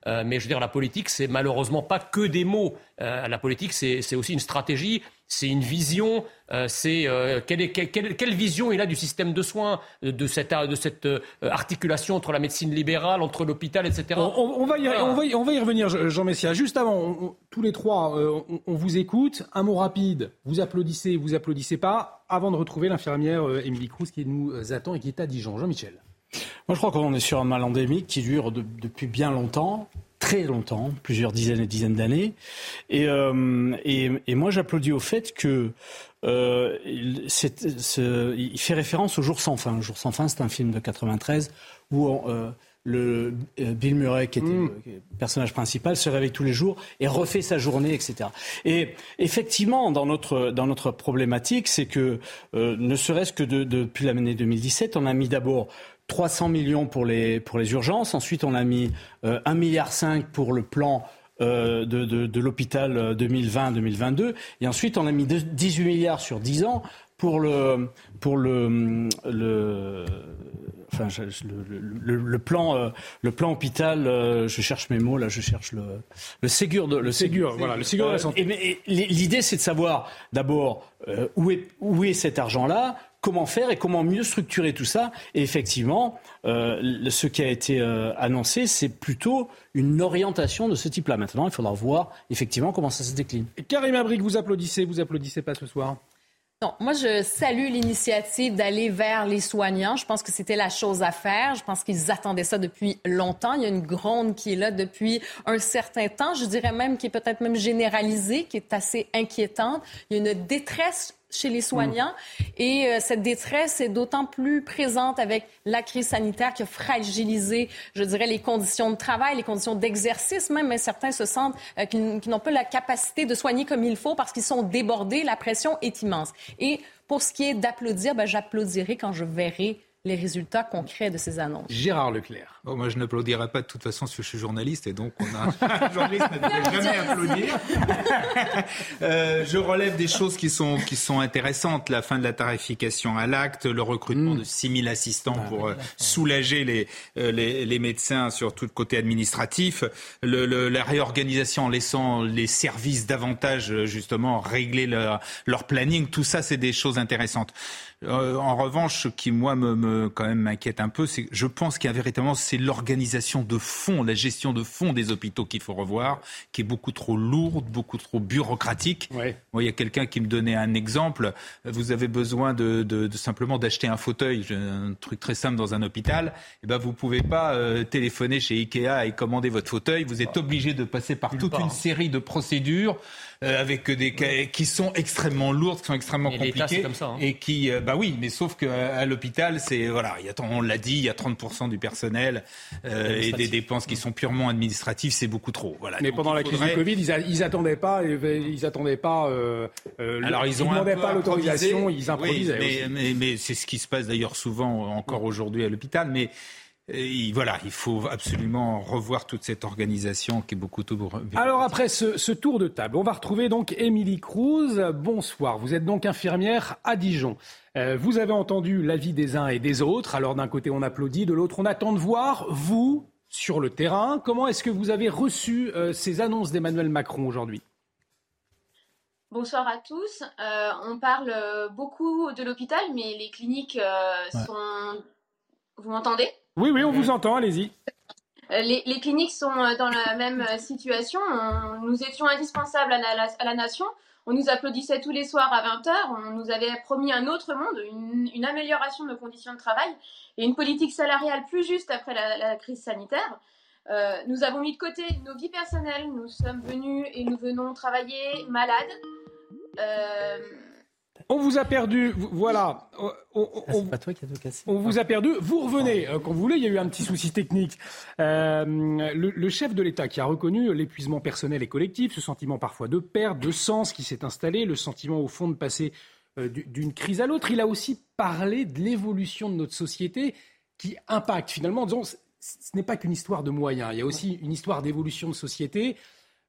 d'expression. mais je veux dire, la politique, c'est malheureusement pas que des mots. la politique, c'est aussi une stratégie, c'est une vision, c'est quelle, quelle, quelle, vision il a du système de soins, de cette, de cette articulation entre la médecine libérale, entre l'hôpital, etc. On, va y, on, va y, on, va y, revenir, Jean Messia. Juste avant, tous les trois, on, vous écoute. Un mot rapide. Vous applaudissez, vous applaudissez pas avant de retrouver l'infirmière euh, Émilie Cruz qui nous euh, attend et qui est à Dijon. Jean-Michel. Moi, je crois qu'on est sur un mal endémique qui dure depuis bien longtemps, très longtemps, plusieurs dizaines et dizaines d'années. Et, euh, et, moi, j'applaudis au fait que il, il, fait référence au Jour sans fin. Le Jour sans fin, c'est un film de 93 où on, le euh, Bill Murray, qui était mm. le personnage principal, se réveille tous les jours et refait sa journée, etc. Et effectivement, dans notre, dans notre problématique, c'est que, euh, ne serait-ce que depuis l'année 2017, on a mis d'abord 300 millions pour les, pour les urgences, ensuite on a mis euh, 1,5 milliard pour le plan de, de l'hôpital 2020-2022. Et ensuite, on a mis 18 milliards sur 10 ans pour le, pour le, le enfin, le, le, plan, euh, le plan hôpital, euh, je cherche mes mots là, je cherche le, le Ségur de le Ségur, voilà, le Ségur de la santé. Euh, l'idée, c'est de savoir d'abord où est où est cet argent-là, comment faire et comment mieux structurer tout ça. Et effectivement, ce qui a été annoncé, c'est plutôt une orientation de ce type-là. Maintenant, il faudra voir effectivement comment ça se décline. Karim Abrik, vous applaudissez, vous applaudissez pas ce soir? Non, moi, je salue l'initiative d'aller vers les soignants. Je pense que c'était la chose à faire. Je pense qu'ils attendaient ça depuis longtemps. Il y a une gronde qui est là depuis un certain temps. Je dirais même qui est peut-être même généralisée, qui est assez inquiétante. Il y a une détresse chez les soignants. Et euh, cette détresse est d'autant plus présente avec la crise sanitaire qui a fragilisé, je dirais, les conditions de travail, les conditions d'exercice même. Mais certains se sentent euh, qu'ils n'ont pas la capacité de soigner comme il faut parce qu'ils sont débordés. La pression est immense. Et pour ce qui est d'applaudir, ben, j'applaudirai quand je verrai les résultats concrets de ces annonces. Gérard Leclerc. moi, je n'applaudirai pas de toute façon parce que je suis journaliste et donc on a un journaliste ne devrait jamais applaudir. euh, je relève des choses qui sont, qui sont intéressantes. La fin de la tarification à l'acte, le recrutement mm. de 6000 assistants ah, pour euh, soulager les, euh, les, les, médecins sur tout le côté administratif, le, le, la réorganisation en laissant les services davantage euh, justement régler leur, leur planning. Tout ça, c'est des choses intéressantes. Euh, en revanche, ce qui moi me, me quand même m'inquiète un peu, c'est que je pense qu'il y a véritablement c'est l'organisation de fond, la gestion de fond des hôpitaux qu'il faut revoir, qui est beaucoup trop lourde, beaucoup trop bureaucratique. Ouais. Moi, il y a quelqu'un qui me donnait un exemple. Vous avez besoin de, de, de simplement d'acheter un fauteuil, un truc très simple dans un hôpital. Et eh ben vous pouvez pas euh, téléphoner chez Ikea et commander votre fauteuil. Vous êtes obligé de passer par toute une série de procédures. Euh, avec des qui sont extrêmement lourdes, qui sont extrêmement compliquées comme ça, hein. et qui, euh, bah oui, mais sauf qu'à l'hôpital, c'est voilà, il y a, on l'a dit, il y a 30% du personnel euh, et des dépenses qui sont purement administratives, c'est beaucoup trop. Voilà. Mais pendant la crise du Covid, ils, ils attendaient pas, ils attendaient pas. Alors ils, ont demandaient pas l'autorisation, ils improvisaient. mais, mais, mais c'est ce qui se passe d'ailleurs souvent encore aujourd'hui à l'hôpital, mais voilà, il faut absolument revoir toute cette organisation qui est beaucoup trop. Alors après ce, tour de table, on va retrouver donc Émilie Cruz. Bonsoir, vous êtes donc infirmière à Dijon. Euh, vous avez entendu l'avis des uns et des autres. Alors d'un côté on applaudit, de l'autre on attend de voir vous sur le terrain. Comment est-ce que vous avez reçu euh, ces annonces d'Emmanuel Macron aujourd'hui? Bonsoir à tous. Euh, on parle beaucoup de l'hôpital, mais les cliniques sont. Vous m'entendez? Oui, oui, on vous entend, allez-y. Euh, les, cliniques sont euh, dans la même euh, situation. nous étions indispensables à la, nation. On nous applaudissait tous les soirs à 20h. On nous avait promis un autre monde, une, amélioration de nos conditions de travail et une politique salariale plus juste après la, crise sanitaire. nous avons mis de côté nos vies personnelles. Nous sommes venus et nous venons travailler malades. On vous a perdu, voilà. On, pas toi qui On vous a perdu. Vous revenez euh, quand vous voulez. Il y a eu un petit souci technique. Euh, le, chef de l'État qui a reconnu l'épuisement personnel et collectif, ce sentiment parfois de perte, de sens qui s'est installé, le sentiment au fond de passer euh, d'une crise à l'autre. Il a aussi parlé de l'évolution de notre société qui impacte finalement. Disons, ce n'est pas qu'une histoire de moyens. Il y a aussi une histoire d'évolution de société.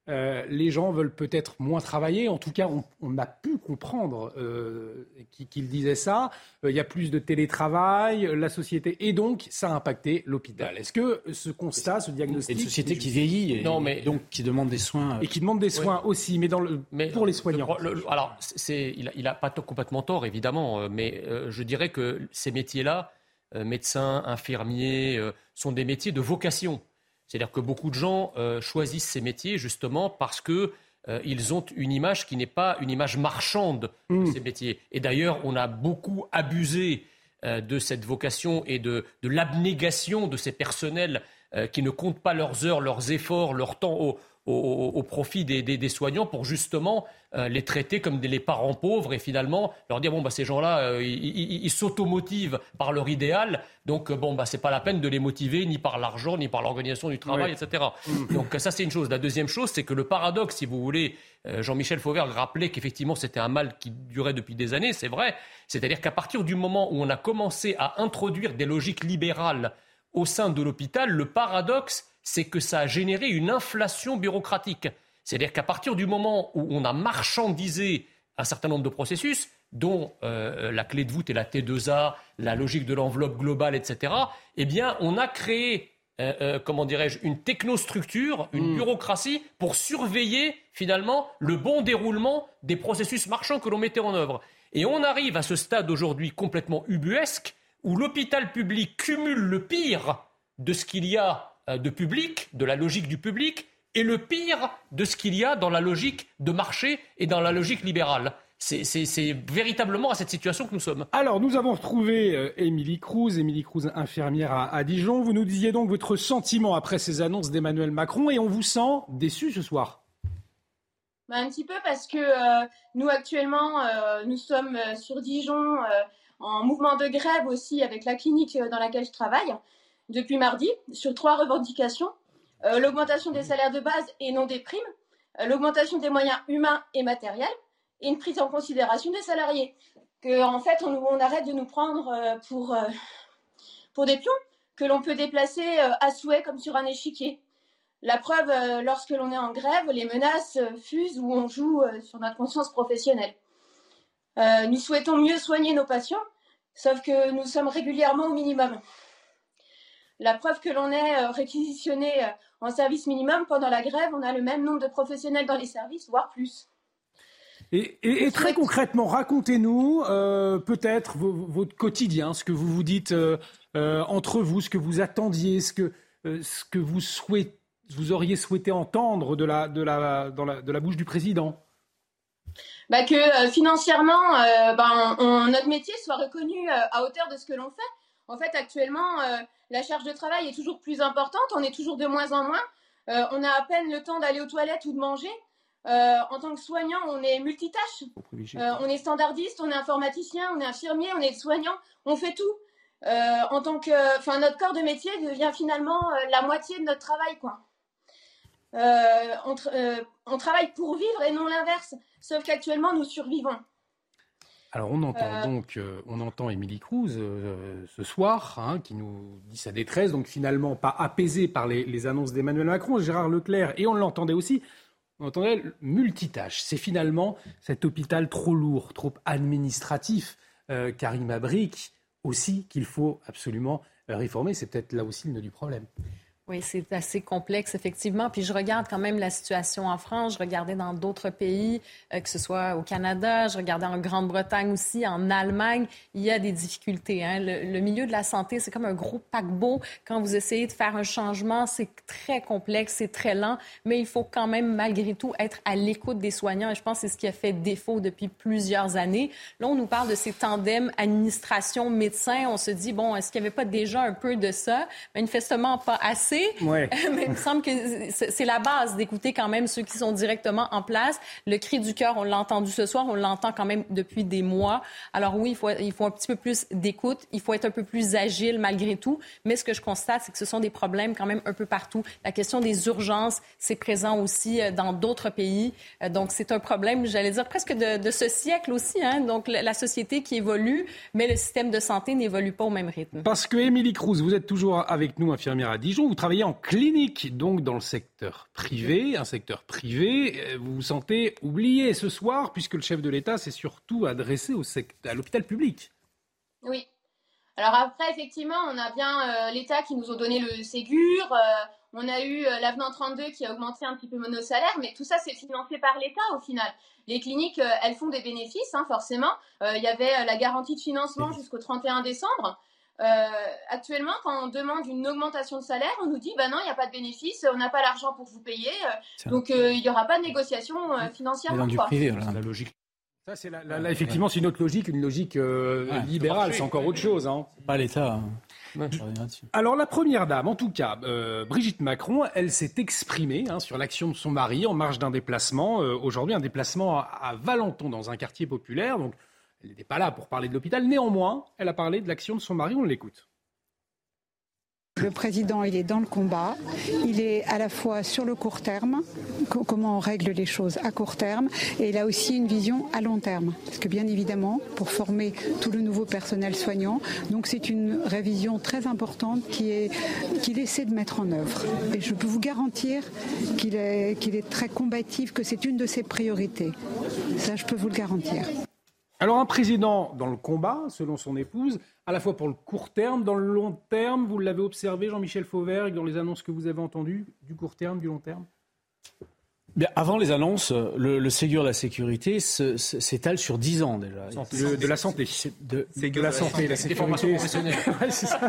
Euh, les gens veulent peut-être moins travailler. En tout cas, on, a pu comprendre euh, qu'il disait ça. Euh, il y a plus de télétravail, la société, et donc ça a impacté l'hôpital. Est-ce que ce constat, ce diagnostic, une société qui vieillit, et non, mais donc qui demande des soins, et qui demande des soins aussi, mais, dans le, pour les soignants. alors, il n'a pas complètement tort, évidemment, mais je dirais que ces métiers-là, médecins, infirmiers, sont des métiers de vocation. C'est-à-dire que beaucoup de gens euh, choisissent ces métiers justement parce qu'ils euh, ont une image qui n'est pas une image marchande de mmh. ces métiers. Et d'ailleurs, on a beaucoup abusé euh, de cette vocation et de, l'abnégation de ces personnels qui ne comptent pas leurs heures, leurs efforts, leur temps au, au, profit des, soignants pour justement euh, les traiter comme des, les parents pauvres et finalement leur dire bon bah ces gens-là euh, ils, s'automotivent par leur idéal donc euh, bon bah c'est pas la peine de les motiver ni par l'argent ni par l'organisation du travail etc. Mm. Donc ça c'est une chose. La deuxième chose c'est que le paradoxe si vous voulez Jean-Michel Fauvert rappelait qu'effectivement c'était un mal qui durait depuis des années c'est vrai c'est-à-dire qu'à partir du moment où on a commencé à introduire des logiques libérales au sein de l'hôpital le paradoxe c'est que ça a généré une inflation bureaucratique. C'est-à-dire qu'à partir du moment où on a marchandisé un certain nombre de processus, dont euh, la clé de voûte et la T2A, la logique de l'enveloppe globale, etc., eh bien, on a créé, euh, euh, comment dirais-je, une technostructure, une hmm. bureaucratie pour surveiller finalement le bon déroulement des processus marchands que l'on mettait en œuvre. Et on arrive à ce stade aujourd'hui complètement ubuesque où l'hôpital public cumule le pire de ce qu'il y a de public, de la logique du public, et le pire de ce qu'il y a dans la logique de marché et dans la logique libérale. C'est véritablement à cette situation que nous sommes. Alors, nous avons retrouvé euh, Émilie Cruz, Émilie Cruz, infirmière à, Dijon. Vous nous disiez donc votre sentiment après ces annonces d'Emmanuel Macron et on vous sent déçu ce soir. Bah, un petit peu parce que euh, nous, actuellement, euh, nous sommes sur Dijon en mouvement de grève aussi avec la clinique dans laquelle je travaille depuis mardi sur trois revendications. L'augmentation des salaires de base et non des primes, l'augmentation des moyens humains et matériels et une prise en considération des salariés. Que en fait, on, arrête de nous prendre euh, pour, euh, pour des pions que l'on peut déplacer euh, à souhait comme sur un échiquier. La preuve, lorsque l'on est en grève, les menaces fusent ou on joue sur notre conscience professionnelle. nous souhaitons mieux soigner nos patients, sauf que nous sommes régulièrement au minimum. La preuve que l'on est réquisitionné en service minimum pendant la grève, on a le même nombre de professionnels dans les services, voire plus. Et, très concrètement, racontez-nous euh, peut-être votre quotidien, ce que vous vous dites euh, euh, entre vous, ce que vous attendiez, ce que, ce que vous, vous auriez souhaité entendre de la, de la, dans la, de la bouche du président. Bah que financièrement, ben, notre métier soit reconnu à hauteur de ce que l'on fait. En fait, actuellement, la charge de travail est toujours plus importante, on est toujours de moins en moins. on a à peine le temps d'aller aux toilettes ou de manger. Euh, en tant que soignant, on est multitâche. Euh, on est standardiste, on est informaticien, on est infirmier, on est soignant, on fait tout. Euh, en tant que, enfin, notre corps de métier devient finalement la moitié de notre travail, quoi. On, on, travaille pour vivre et non l'inverse. Sauf qu'actuellement, nous survivons. Alors on entend donc, on entend Émilie Cruz ce soir, hein, qui nous dit sa détresse, donc finalement pas apaisée par les, les annonces d'Emmanuel Macron, Gérard Leclerc, et on l'entendait aussi, on entendait multitâche. C'est finalement cet hôpital trop lourd, trop administratif, euh, Karim Abrik aussi, qu'il faut absolument euh, réformer. C'est peut-être là aussi le nœud du problème. Oui, c'est assez complexe, effectivement. Puis je regarde quand même la situation en France. Je regardais dans d'autres pays, euh, que ce soit au Canada, je regardais en Grande-Bretagne aussi, en Allemagne. Il y a des difficultés. Hein. Le, milieu de la santé, c'est comme un gros paquebot. Quand vous essayez de faire un changement, c'est très complexe, c'est très lent, mais il faut quand même, malgré tout, être à l'écoute des soignants. Et je pense que c'est ce qui a fait défaut depuis plusieurs années. Là, on nous parle de ces tandems administration-médecin. On se dit, bon, est-ce qu'il n'y avait pas déjà un peu de ça? Manifestement, pas assez. Mais il me semble que c'est la base d'écouter quand même ceux qui sont directement en place. Le cri du cœur, on l'a entendu ce soir, on l'entend quand même depuis des mois. Alors oui, il faut, il faut un petit peu plus d'écoute, il faut être un peu plus agile malgré tout. Mais ce que je constate, c'est que ce sont des problèmes quand même un peu partout. La question des urgences, c'est présent aussi euh, dans d'autres pays. Euh, donc c'est un problème, j'allais dire, presque de, ce siècle aussi. Hein. Donc la société qui évolue, mais le système de santé n'évolue pas au même rythme. Parce que Émilie Cruz, vous êtes toujours avec nous, infirmière à Dijon. Vous travaillez en clinique, donc dans le secteur privé, un secteur privé. Euh, vous vous sentez oublié ce soir, puisque le chef de l'État s'est surtout adressé au à l'hôpital public. Oui. Alors après, effectivement, on a bien euh, l'État qui nous a donné le Ségur, euh, on a eu l'avenant 32 qui a augmenté un petit peu nos salaires, mais tout ça, c'est financé par l'État au final. Les cliniques, elles font des bénéfices, hein, forcément. Il y avait la garantie de financement jusqu'au 31 décembre. Euh, actuellement, quand on demande une augmentation de salaire, on nous dit bah non, il n'y a pas de bénéfice, on n'a pas l'argent pour vous payer, euh, donc euh, il n'y aura pas de négociation financière. Dans du privé, la logique. Ça, c'est effectivement, c'est une autre logique, une logique libérale, c'est encore autre chose. Hein. Pas l'État. Hein. Alors la première dame, en tout cas, Brigitte Macron, elle s'est exprimée hein, sur l'action de son mari en marge d'un déplacement. Aujourd'hui, un déplacement à, à, Valenton, dans un quartier populaire. Donc elle n'était pas là pour parler de l'hôpital. Néanmoins, elle a parlé de l'action de son mari. On l'écoute. Le président, il est dans le combat. Il est à la fois sur le court terme, comment on règle les choses à court terme, et il a aussi une vision à long terme. Parce que bien évidemment, pour former tout le nouveau personnel soignant, donc c'est une révision très importante qu'il essaie de mettre en œuvre. Et je peux vous garantir qu'il est, est très combatif, que c'est une de ses priorités. Ça, je peux vous le garantir. Alors un président dans le combat, selon son épouse, à la fois pour le court terme, dans le long terme, vous l'avez observé, Jean-Michel Fauvergue, dans les annonces que vous avez entendues, du court terme, du long terme? Bien, avant les annonces, le, le Ségur de la sécurité s'étale sur 10 ans déjà. De, la santé. De, de la santé, la sécurité. ouais, c'est ça.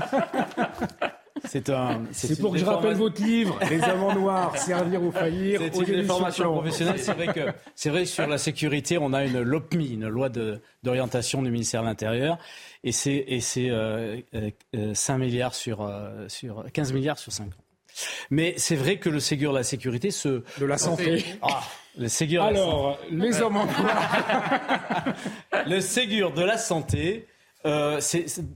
C'est un. C'est pour que je rappelle votre livre, Les Amants Noirs, servir ou faillir. C'est une formation professionnelle. C'est vrai que c'est vrai sur la sécurité, on a une LOPMI, une loi d'orientation du ministère de l'Intérieur, et c'est et c'est euh, 5 euh, milliards sur euh, sur 15 milliards sur 5 ans. Mais c'est vrai que le Ségur de la sécurité se de la santé. Ah, le Ségur. Alors, les hommes en Le Ségur de la santé euh,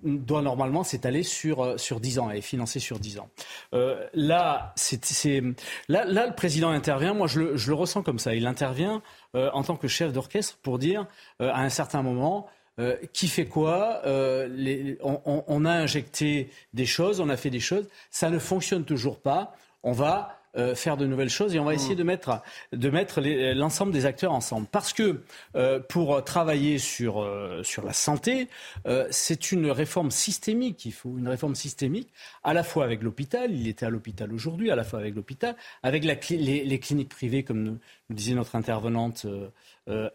doit normalement s'étaler sur, euh, sur 10 ans et financer sur 10 ans. Euh, là, c'est, là, là, le président intervient, moi je le, je le ressens comme ça, il intervient euh, en tant que chef d'orchestre pour dire à un certain moment, qui fait quoi les, on, on, a injecté des choses, on a fait des choses, ça ne fonctionne toujours pas. On va euh, faire de nouvelles choses et on va essayer mm. de mettre, de mettre l'ensemble des acteurs ensemble. Parce que euh, pour travailler sur, euh, sur la santé, c'est une réforme systémique. Il faut une réforme systémique, à la fois avec l'hôpital, il était à l'hôpital aujourd'hui, à la fois avec l'hôpital, avec la, les, les, cliniques privées, comme nous, disait notre intervenante.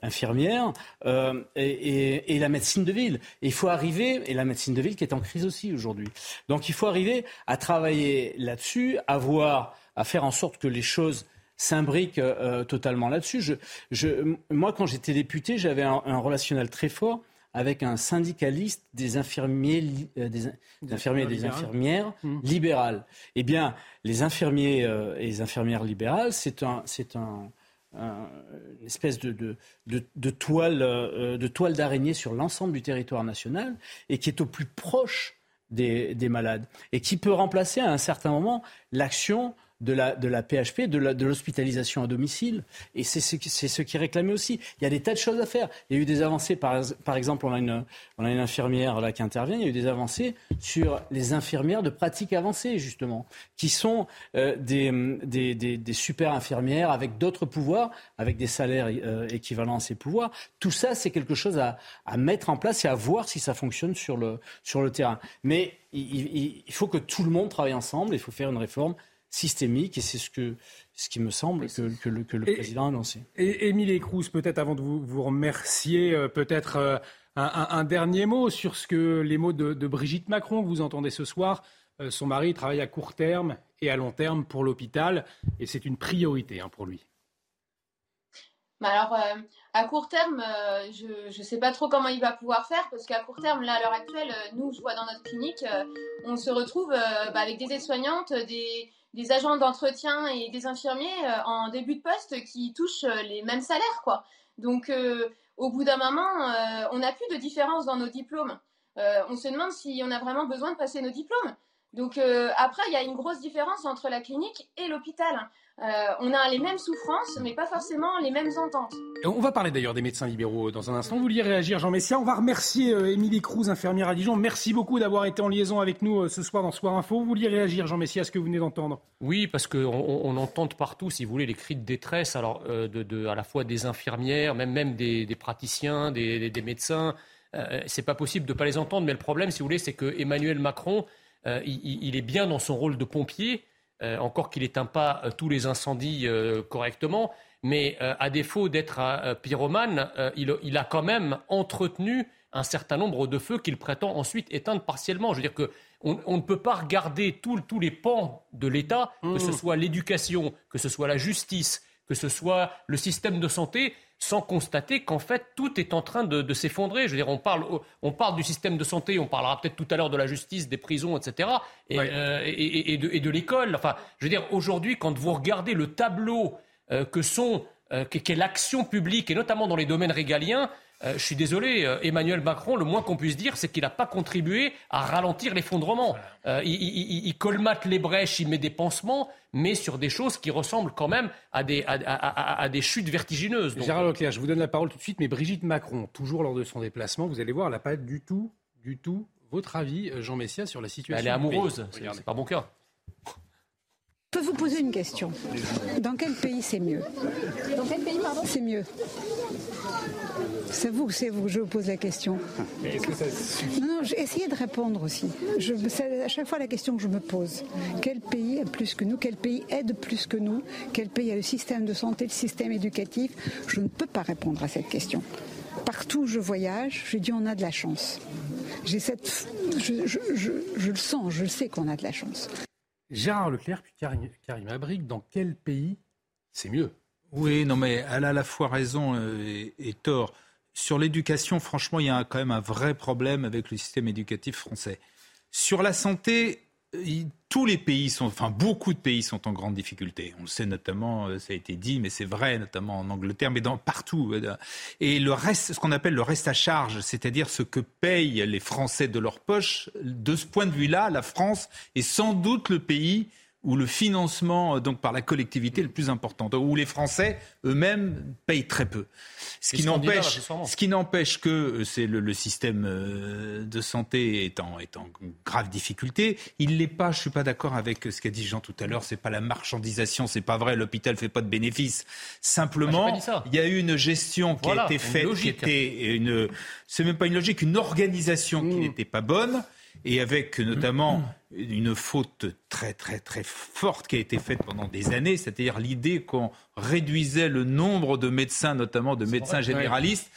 infirmière et, et, et, la médecine de ville. Et il faut arriver, et la médecine de ville qui est en crise aussi aujourd'hui. Donc il faut arriver à travailler là-dessus, à voir à faire en sorte que les choses s'imbriquent euh, totalement là-dessus. Je, moi, quand j'étais député, j'avais un, relationnel très fort avec un syndicaliste des infirmiers, euh, des, infirmiers et des infirmières mmh. libérales. Eh bien, les infirmiers euh, et les infirmières libérales, c'est un, c'est un, une espèce de, de, de, toile, de toile d'araignée sur l'ensemble du territoire national et qui est au plus proche des, des malades et qui peut remplacer à un certain moment l'action de la, de la PHP, de l'hospitalisation à domicile. Et c'est ce, ce qui est réclamé aussi. Il y a des tas de choses à faire. Il y a eu des avancées, par, exemple, on a, une, on a une infirmière là qui intervient, il y a eu des avancées sur les infirmières de pratique avancée, justement, qui sont euh, des, des, des, super infirmières avec d'autres pouvoirs, avec des salaires euh, équivalents à ces pouvoirs. Tout ça, c'est quelque chose à, à mettre en place et à voir si ça fonctionne sur le, sur le terrain. Mais il, il faut que tout le monde travaille ensemble, il faut faire une réforme systémique et c'est ce, que, ce qui me semble que, que, le, que le président a annoncé. Et Émilie Cruz, peut-être avant de vous, vous remercier, euh, peut-être euh, un, un, dernier mot sur ce que les mots de, de Brigitte Macron que vous entendez ce soir. Euh, son mari travaille à court terme et à long terme pour l'hôpital et c'est une priorité hein, pour lui. Bah alors, à court terme, je ne sais pas trop comment il va pouvoir faire parce qu'à court terme, là, à l'heure actuelle, nous, je vois dans notre clinique, on se retrouve bah, avec des aides-soignantes, des, des agents d'entretien et des infirmiers euh, en début de poste qui touchent euh, les mêmes salaires, quoi. Donc, euh, au bout d'un moment, on n'a plus de différence dans nos diplômes. on se demande si on a vraiment besoin de passer nos diplômes. Donc après, il y a une grosse différence entre la clinique et l'hôpital. Euh, on a les mêmes souffrances, mais pas forcément les mêmes ententes. On va parler d'ailleurs des médecins libéraux dans un instant. Vous vouliez réagir, Jean Messia On va remercier euh, Émilie Cruz, infirmière à Dijon. Merci beaucoup d'avoir été en liaison avec nous euh, ce soir dans Soir Info. Vous vouliez réagir, Jean Messia, à ce que vous venez d'entendre? Oui, parce qu'on on entend partout, si vous voulez, les cris de détresse, alors de, à la fois des infirmières, même, même des, praticiens, des, médecins. c'est pas possible de ne pas les entendre, mais le problème, si vous voulez, c'est que Emmanuel Macron, il, est bien dans son rôle de pompier. Euh, encore qu'il n'éteint pas euh, tous les incendies euh, correctement, mais à défaut d'être un pyromane, il, a quand même entretenu un certain nombre de feux qu'il prétend ensuite éteindre partiellement. Je veux dire qu'on on ne peut pas regarder tous les pans de l'État, que ce mmh. soit l'éducation, que ce soit la justice, que ce soit le système de santé, sans constater qu'en fait tout est en train de, s'effondrer. Je veux dire, on parle, on parle du système de santé, on parlera peut-être tout à l'heure de la justice, des prisons, etc. Euh, et, et, de, l'école. Enfin, je veux dire, aujourd'hui, quand vous regardez le tableau euh, que sont qu'est l'action publique, et notamment dans les domaines régaliens, je suis désolé, Emmanuel Macron, le moins qu'on puisse dire, c'est qu'il n'a pas contribué à ralentir l'effondrement. il, colmate les brèches, il met des pansements, mais sur des choses qui ressemblent quand même à des, à, des chutes vertigineuses. Gérard Leclerc, je vous donne la parole tout de suite, mais Brigitte Macron, toujours lors de son déplacement, vous allez voir, elle n'a pas du tout, du tout votre avis, Jean Messia, sur la situation. Elle est amoureuse, c'est pas mon cas. Je peux vous poser une question. Dans quel pays c'est mieux? Dans quel pays, pardon? C'est mieux. C'est vous, c'est vous, je vous pose la question. Mais est-ce que ça Non, non, j'ai essayé de répondre aussi. Je, c'est à chaque fois la question que je me pose. Quel pays a plus que nous? Quel pays aide plus que nous? Quel pays a le système de santé, le système éducatif? Je ne peux pas répondre à cette question. Partout où je voyage, je dis on a de la chance. J'ai cette, je, je le sens, je sais qu'on a de la chance. Gérard Leclerc puis Karim, Karim Abric, dans quel pays c'est mieux? Oui, non, mais elle a à la fois raison euh, et, tort. Sur l'éducation, franchement, il y a quand même un vrai problème avec le système éducatif français. Sur la santé, tous les pays sont, enfin beaucoup de pays sont en grande difficulté. On le sait notamment, euh, ça a été dit, mais c'est vrai, notamment en Angleterre, mais dans partout. Euh, et le reste, ce qu'on appelle le reste à charge, c'est-à-dire ce que payent les Français de leur poche, de ce point de vue-là, la France est sans doute le pays où le financement donc par la collectivité est le plus important, où les Français eux-mêmes payent très peu. Ce qui, n'empêche, ce qui n'empêche que euh, c'est le, système euh, de santé est en, est en grave difficulté. Il l'est pas. Je suis pas d'accord avec ce qu'a dit Jean tout à l'heure. C'est pas la marchandisation. C'est pas vrai. L'hôpital fait pas de bénéfices. Simplement, ah, il y a eu une gestion qui a été faite, qui était une, c'est même pas une logique, une organisation qui mmh. n'était pas bonne et avec notamment une faute très très très forte qui a été faite pendant des années, c'est-à-dire l'idée qu'on réduisait le nombre de médecins, notamment de médecins généralistes,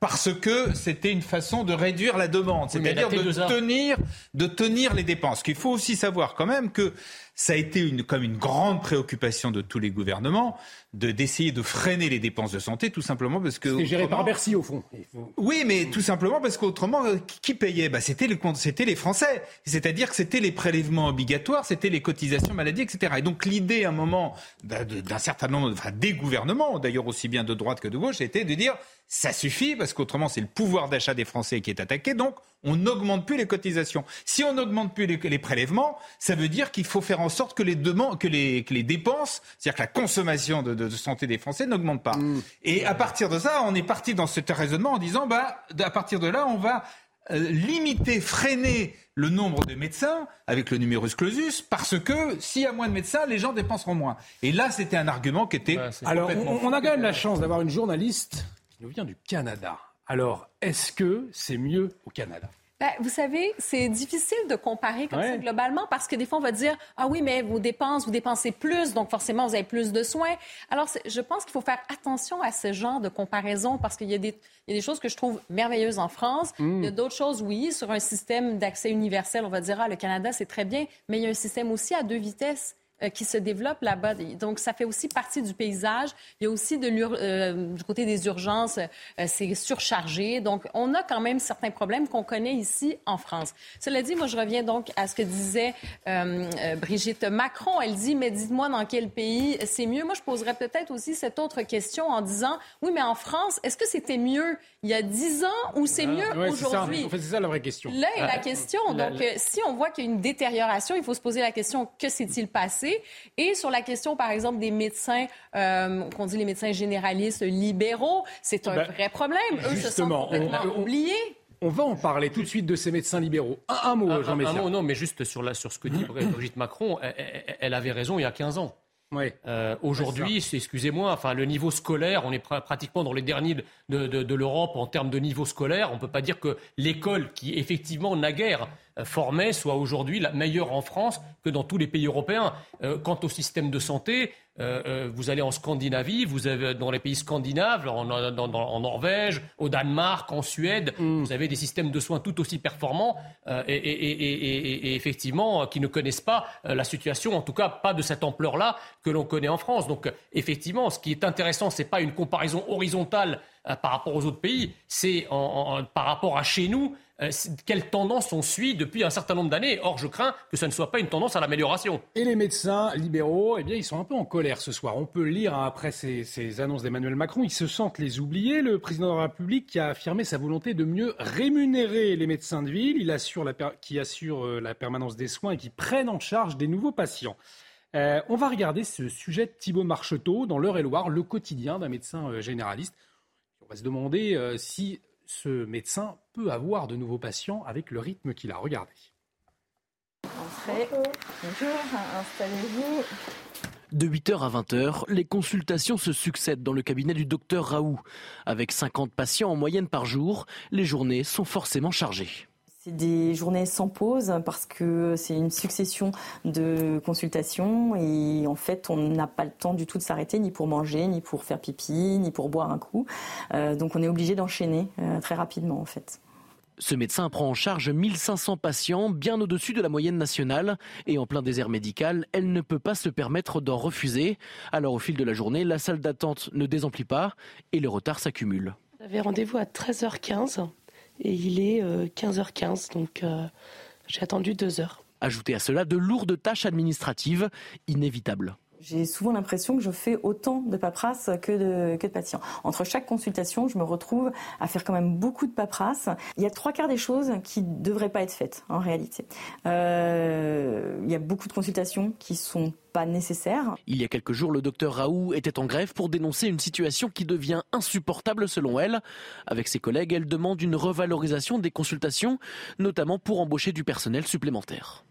parce que c'était une façon de réduire la demande, c'est-à-dire de tenir, de tenir les dépenses. Qu'il faut aussi savoir quand même que ça a été une, comme une grande préoccupation de tous les gouvernements de d'essayer de freiner les dépenses de santé, tout simplement parce que. C'est géré par Bercy au fond. Oui, mais tout simplement parce qu'autrement, euh, qui payait? Bah, c'était les c'était les Français. C'est-à-dire que c'était les prélèvements obligatoires, c'était les cotisations maladie, etc. Et donc l'idée, à un moment, bah, d'un certain nombre, enfin, des gouvernements, d'ailleurs aussi bien de droite que de gauche, était de dire ça suffit parce qu'autrement c'est le pouvoir d'achat des Français qui est attaqué, donc on n'augmente plus les cotisations. Si on n'augmente plus les, prélèvements, ça veut dire qu'il faut faire en sorte que les, demandes, que les, que les dépenses, c'est-à-dire que la consommation de, santé des Français n'augmente pas. Mmh. Et à partir de ça, on est parti dans ce raisonnement en disant, bah, à partir de là, on va euh, limiter, freiner le nombre de médecins avec le numerus clausus parce que s'il y a moins de médecins, les gens dépenseront moins. Et là, c'était un argument qui était. Alors, on, a quand même la chance d'avoir une journaliste qui nous vient du Canada. Alors, est-ce que c'est mieux au Canada? Ben, vous savez, c'est difficile de comparer comme ça globalement parce que des fois, on va dire Ah oui, mais vos dépenses, vous dépensez plus, donc forcément, vous avez plus de soins. Alors, je pense qu'il faut faire attention à ce genre de comparaison parce qu'il y, a des choses que je trouve merveilleuses en France. Il y a mm. d'autres choses, oui, sur un système d'accès universel, on va dire Ah, le Canada, c'est très bien, mais il y a un système aussi à deux vitesses. Euh, qui se développe là-bas. Donc, ça fait aussi partie du paysage. Il y a aussi de euh, du côté des urgences, euh, c'est surchargé. Donc, on a quand même certains problèmes qu'on connaît ici en France. Cela dit, moi, je reviens donc à ce que disait Brigitte Macron. Elle dit, mais dites-moi dans quel pays c'est mieux. Moi, je poserais peut-être aussi cette autre question en disant, oui, mais en France, est-ce que c'était mieux il y a dix ans ou c'est ah, mieux aujourd'hui? C'est ça, la vraie question. Là est la question. Donc, si on voit qu'il y a une détérioration, il faut se poser la question, que s'est-il passé? Et sur la question, par exemple, des médecins, euh, qu'on dit les médecins généralistes libéraux, c'est un ben, vrai problème. Eux se sont complètement oubliés. On va en parler tout de suite de ces médecins libéraux. Un, mot, Jean Un, mot, non, mais juste sur, la, sur ce que dit Brigitte Macron, elle, avait raison il y a 15 ans. Euh, aujourd'hui, excusez-moi, enfin le niveau scolaire, on est pratiquement dans les derniers de, de l'Europe en termes de niveau scolaire. On ne peut pas dire que l'école, qui effectivement naguère euh, formée soit aujourd'hui la meilleure en France que dans tous les pays européens. Euh, quant au système de santé, euh, vous allez en Scandinavie, vous avez dans les pays scandinaves, en, Norvège, au Danemark, en Suède, mm. vous avez des systèmes de soins tout aussi performants et, effectivement qui ne connaissent pas la situation, en tout cas pas de cette ampleur-là que l'on connaît en France. Donc effectivement, ce qui est intéressant, c'est pas une comparaison horizontale par rapport aux autres pays. C'est par rapport à chez nous, euh, quelle tendance on suit depuis un certain nombre d'années? Or, je crains que ça ne soit pas une tendance à l'amélioration. Et les médecins libéraux, eh bien, ils sont un peu en colère ce soir. On peut lire hein, après ces, ces annonces d'Emmanuel Macron, ils se sentent les oubliés. Le président de la République qui a affirmé sa volonté de mieux rémunérer les médecins de ville, qui assure euh, la permanence des soins et qui prennent en charge des nouveaux patients. Euh, on va regarder ce sujet de Thibault Marcheteau dans l'Eure-et-Loire, le quotidien d'un médecin généraliste. On va se demander si ce médecin peut avoir de nouveaux patients avec le rythme qu'il a. Regardez. Entrez. Bonjour, installez-vous. De 8h à 20h, les consultations se succèdent dans le cabinet du docteur Raoult. Avec 50 patients en moyenne par jour, les journées sont forcément chargées. C'est des journées sans pause parce que c'est une succession de consultations et en fait on n'a pas le temps du tout de s'arrêter ni pour manger, ni pour faire pipi, ni pour boire un coup. Euh, donc on est obligé d'enchaîner euh, très rapidement en fait. Ce médecin prend en charge 1500 patients, bien au-dessus de la moyenne nationale. Et en plein désert médical, elle ne peut pas se permettre d'en refuser. Alors au fil de la journée, la salle d'attente ne désemplit pas et le retard s'accumule. J'avais rendez-vous à 13h15 et il est 15h15, euh, donc euh, j'ai attendu deux heures. Ajoutez à cela de lourdes tâches administratives inévitables. J'ai souvent l'impression que je fais autant de paperasse que de, que patients. Entre chaque consultation, je me retrouve à faire quand même beaucoup de paperasse. Il y a trois quarts des choses qui ne devraient pas être faites en réalité. Euh, il y a beaucoup de consultations qui sont pas nécessaires. Il y a quelques jours, le docteur Raoult était en grève pour dénoncer une situation qui devient insupportable selon elle. Avec ses collègues, elle demande une revalorisation des consultations, notamment pour embaucher du personnel supplémentaire.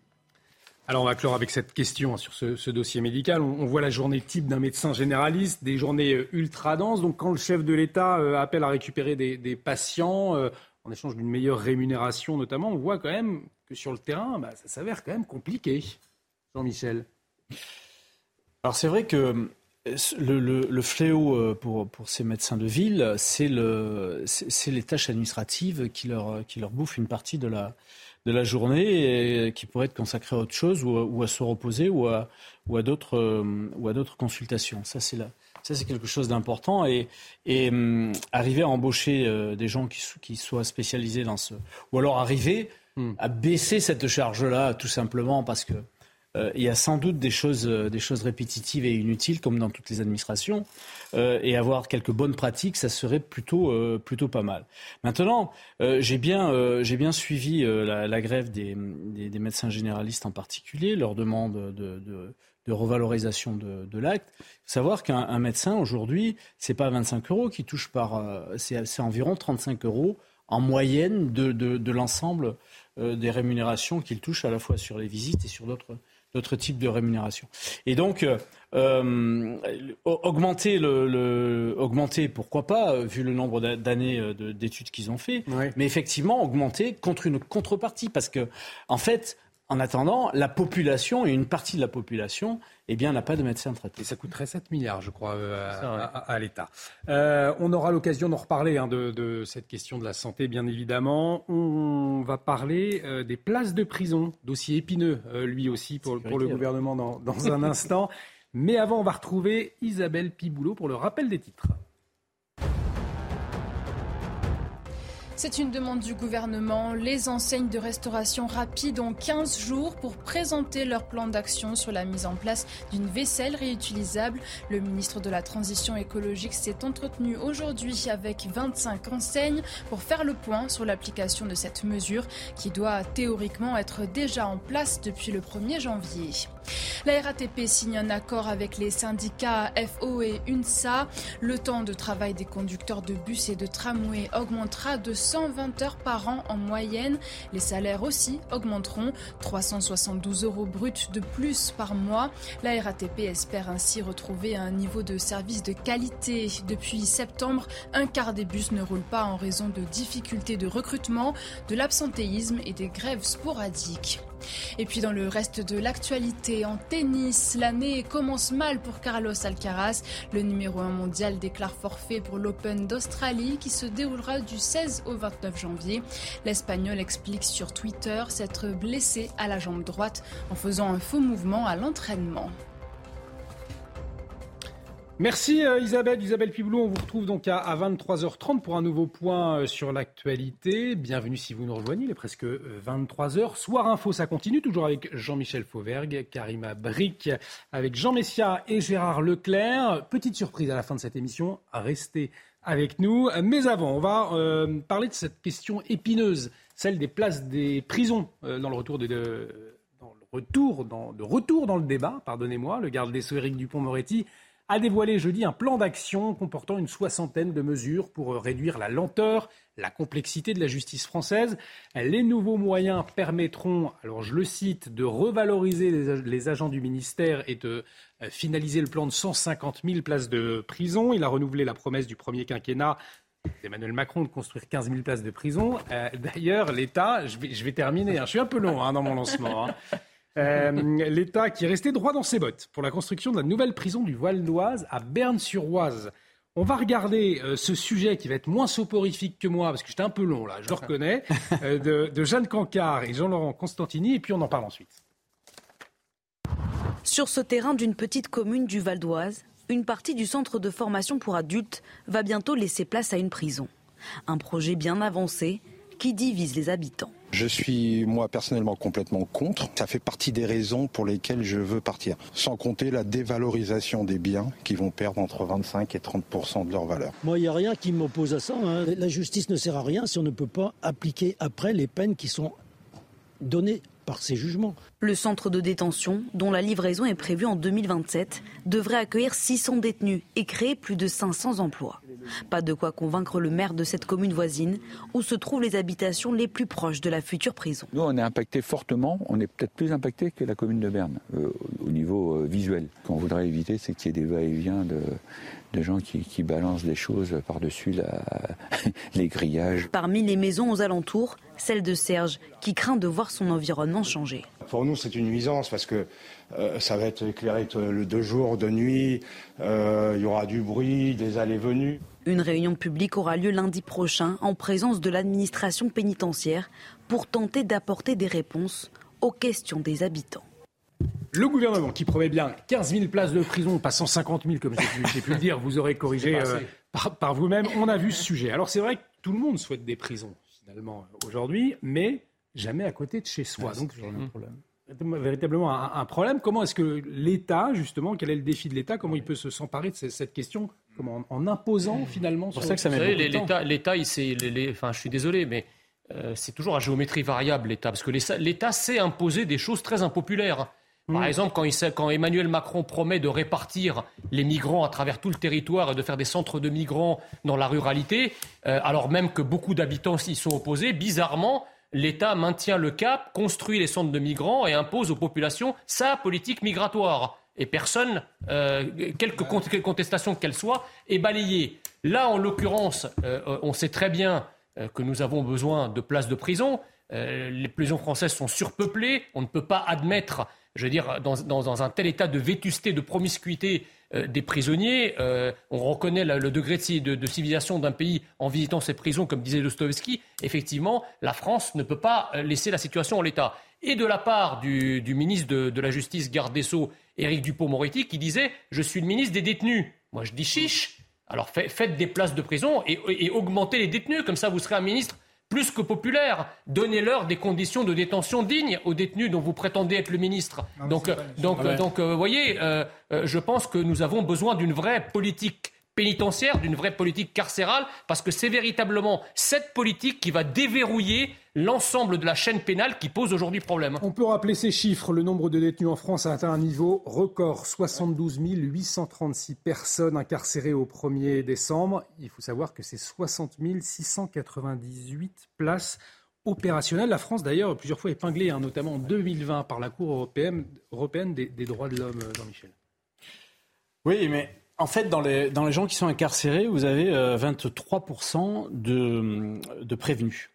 Alors on va clore avec cette question sur ce, dossier médical. On, voit la journée type d'un médecin généraliste, des journées euh, ultra denses. Donc quand le chef de l'État euh, appelle à récupérer des, patients euh, en échange d'une meilleure rémunération notamment, on voit quand même que sur le terrain, bah, ça s'avère quand même compliqué. Jean-Michel. Alors c'est vrai que le, fléau pour, ces médecins de ville, c'est le, les tâches administratives qui leur bouffent une partie de la, de la journée et qui pourrait être consacrée à autre chose ou, à se reposer ou à, ou à d'autres euh, ou à d'autres consultations. Ça c'est là. Ça, c'est quelque chose d'important. Et, et hum, arriver à embaucher euh, des gens qui, qui, soient spécialisés dans ce. Ou alors arriver hmm. à baisser cette charge-là, tout simplement, parce que euh, il y a sans doute des choses, euh, des choses répétitives et inutiles, comme dans toutes les administrations. Euh, et avoir quelques bonnes pratiques, ça serait plutôt, plutôt pas mal. Maintenant, j'ai bien, j'ai bien suivi la, grève des, médecins généralistes en particulier, leur demande de, de, de revalorisation de, de l'acte. Savoir qu'un médecin aujourd'hui, c'est pas 25 euros qui touche par, c'est environ 35 euros en moyenne de l'ensemble des rémunérations qu'il touche à la fois sur les visites et sur d'autres d'autres types de rémunération. Et donc, euh, euh, augmenter, le, augmenter, pourquoi pas, euh, vu le nombre d'années d'études qu'ils ont fait, mais effectivement, augmenter contre une contrepartie. Parce que, en fait, en attendant, la population et une partie de la population eh bien, n'a pas de médecin traitant. Et ça coûterait 7 milliards, je crois, euh, à, l'État. Euh, on aura l'occasion d'en reparler hein, de, cette question de la santé, bien évidemment. On va parler euh, des places de prison, dossier épineux, lui aussi, pour, le gouvernement dans, dans un instant. Mais avant, on va retrouver Isabelle Piboulot pour le rappel des titres. C'est une demande du gouvernement. Les enseignes de restauration rapide ont 15 jours pour présenter leur plan d'action sur la mise en place d'une vaisselle réutilisable. Le ministre de la Transition écologique s'est entretenu aujourd'hui avec 25 enseignes pour faire le point sur l'application de cette mesure qui doit théoriquement être déjà en place depuis le 1er janvier. La RATP signe un accord avec les syndicats FO et UNSA. Le temps de travail des conducteurs de bus et de tramway augmentera de 120 heures par an en moyenne. Les salaires aussi augmenteront. 372 euros bruts de plus par mois. La RATP espère ainsi retrouver un niveau de service de qualité. Depuis septembre, un quart des bus ne roulent pas en raison de difficultés de recrutement, de l'absentéisme et des grèves sporadiques. Et puis dans le reste de l'actualité, en tennis, l'année commence mal pour Carlos Alcaraz. Le numéro 1 mondial déclare forfait pour l'Open d'Australie qui se déroulera du 16 au 29 janvier. L'Espagnol explique sur Twitter s'être blessé à la jambe droite en faisant un faux mouvement à l'entraînement. Merci euh, Isabelle, Isabelle Piboulot. On vous retrouve donc à, 23h30 pour un nouveau point euh, sur l'actualité. Bienvenue si vous nous rejoignez, il est presque 23h. Euh, Soir Info, ça continue, toujours avec Jean-Michel Fauvergue, Karima Bric, avec Jean Messia et Gérard Leclerc. Petite surprise à la fin de cette émission, restez avec nous. Mais avant, on va parler de cette question épineuse, celle des places des prisons dans le retour de, dans le retour dans, de retour dans le débat, pardonnez-moi, le garde des Sceaux Éric Dupont-Moretti a dévoilé jeudi un plan d'action comportant une soixantaine de mesures pour réduire la lenteur, la complexité de la justice française. Les nouveaux moyens permettront, alors je le cite, de revaloriser les, agents du ministère et de euh, finaliser le plan de 150 000 places de prison. Il a renouvelé la promesse du premier quinquennat Emmanuel Macron de construire 15 000 places de prison. Euh, d'ailleurs, l'État, je vais, terminer, hein, je suis un peu long hein, dans mon lancement. Hein. Euh, L'État qui est resté droit dans ses bottes pour la construction de la nouvelle prison du Val d'Oise à Berne-sur-Oise. On va regarder euh, ce sujet qui va être moins soporifique que moi, parce que j'étais un peu long là, je le reconnais, euh, de, de Jeanne Cancard et Jean-Laurent Constantini, et puis on en parle ensuite. Sur ce terrain d'une petite commune du Val d'Oise, une partie du centre de formation pour adultes va bientôt laisser place à une prison. Un projet bien avancé qui divise les habitants. Je suis moi personnellement complètement contre. Ça fait partie des raisons pour lesquelles je veux partir. Sans compter la dévalorisation des biens qui vont perdre entre 25 et 30% de leur valeur. Moi, il n'y a rien qui m'oppose à ça. Hein. La justice ne sert à rien si on ne peut pas appliquer après les peines qui sont données par ces jugements. Le centre de détention, dont la livraison est prévue en 2027, devrait accueillir 600 détenus et créer plus de 500 emplois. Pas de quoi convaincre le maire de cette commune voisine, où se trouvent les habitations les plus proches de la future prison. Nous, on est impacté fortement, on est peut-être plus impacté que la commune de Berne, euh, au niveau euh, visuel. Ce qu'on voudrait éviter, c'est qu'il y ait des va-et-vient de, gens qui, balancent des choses par-dessus les grillages. Parmi les maisons aux alentours, celle de Serge, qui craint de voir son environnement changer. Pour nous, c'est une nuisance parce que euh, ça va être éclairé de jour, de nuit, il y aura du bruit, des allées-venues. Une réunion publique aura lieu lundi prochain en présence de l'administration pénitentiaire pour tenter d'apporter des réponses aux questions des habitants. Le gouvernement qui promet bien 15 000 places de prison, pas 150 000 comme j'ai pu le dire, vous aurez corrigé euh, par, vous-même. On a vu ce sujet. Alors c'est vrai que tout le monde souhaite des prisons aujourd'hui, mais jamais à côté de chez soi. Donc un problème véritablement un, problème. Comment est-ce que l'État, justement, quel est le défi de l'État? Comment il peut se s'emparer de cette question comment, en, imposant finalement C'est ça que ça L'État, l'État, enfin, je suis désolé, mais euh, c'est toujours à géométrie variable l'État, parce que l'État sait imposer des choses très impopulaires. Par mm. exemple, quand, il, quand, Emmanuel Macron promet de répartir les migrants à travers tout le territoire et de faire des centres de migrants dans la ruralité, euh, alors même que beaucoup d'habitants s'y sont opposés, bizarrement, l'État maintient le cap, construit les centres de migrants et impose aux populations sa politique migratoire. Et personne, euh, quelque contestation qu'elle soit, est balayée. Là, en l'occurrence, euh, on sait très bien euh, que nous avons besoin de places de prison. les prisons françaises sont surpeuplées. On ne peut pas admettre, je veux dire, dans un tel état de vétusté, de promiscuité, euh, des prisonniers. Euh, on reconnaît le degré de, civilisation d'un pays en visitant ces prisons, comme disait Dostoevsky. Effectivement, la France ne peut pas euh, laisser la situation en l'état. Et de la part du, ministre de, la Justice, garde des Sceaux, Éric Dupont-Moretti, qui disait Je suis le ministre des détenus. Moi, je dis chiche. Alors faites des places de prison et, et augmentez les détenus. Comme ça, vous serez un ministre plus que populaire. Donnez-leur des conditions de détention dignes aux détenus dont vous prétendez être le ministre. donc, donc, donc, vous voyez, euh, euh, je pense que nous avons besoin d'une vraie politique pénitentiaire, d'une vraie politique carcérale, parce que c'est véritablement cette politique qui va déverrouiller l'ensemble de la chaîne pénale qui pose aujourd'hui problème. On peut rappeler ces chiffres. Le nombre de détenus en France a atteint un niveau record 72 836 personnes incarcérées au 1er décembre. Il faut savoir que c'est 60 698 places opérationnelles. La France, d'ailleurs, plusieurs fois épinglée, hein, notamment en 2020 par la Cour européenne, européenne des, droits de l'homme, Jean-Michel. Oui, mais en fait, dans les, dans les gens qui sont incarcérés, vous avez 23% euh, de, de prévenus.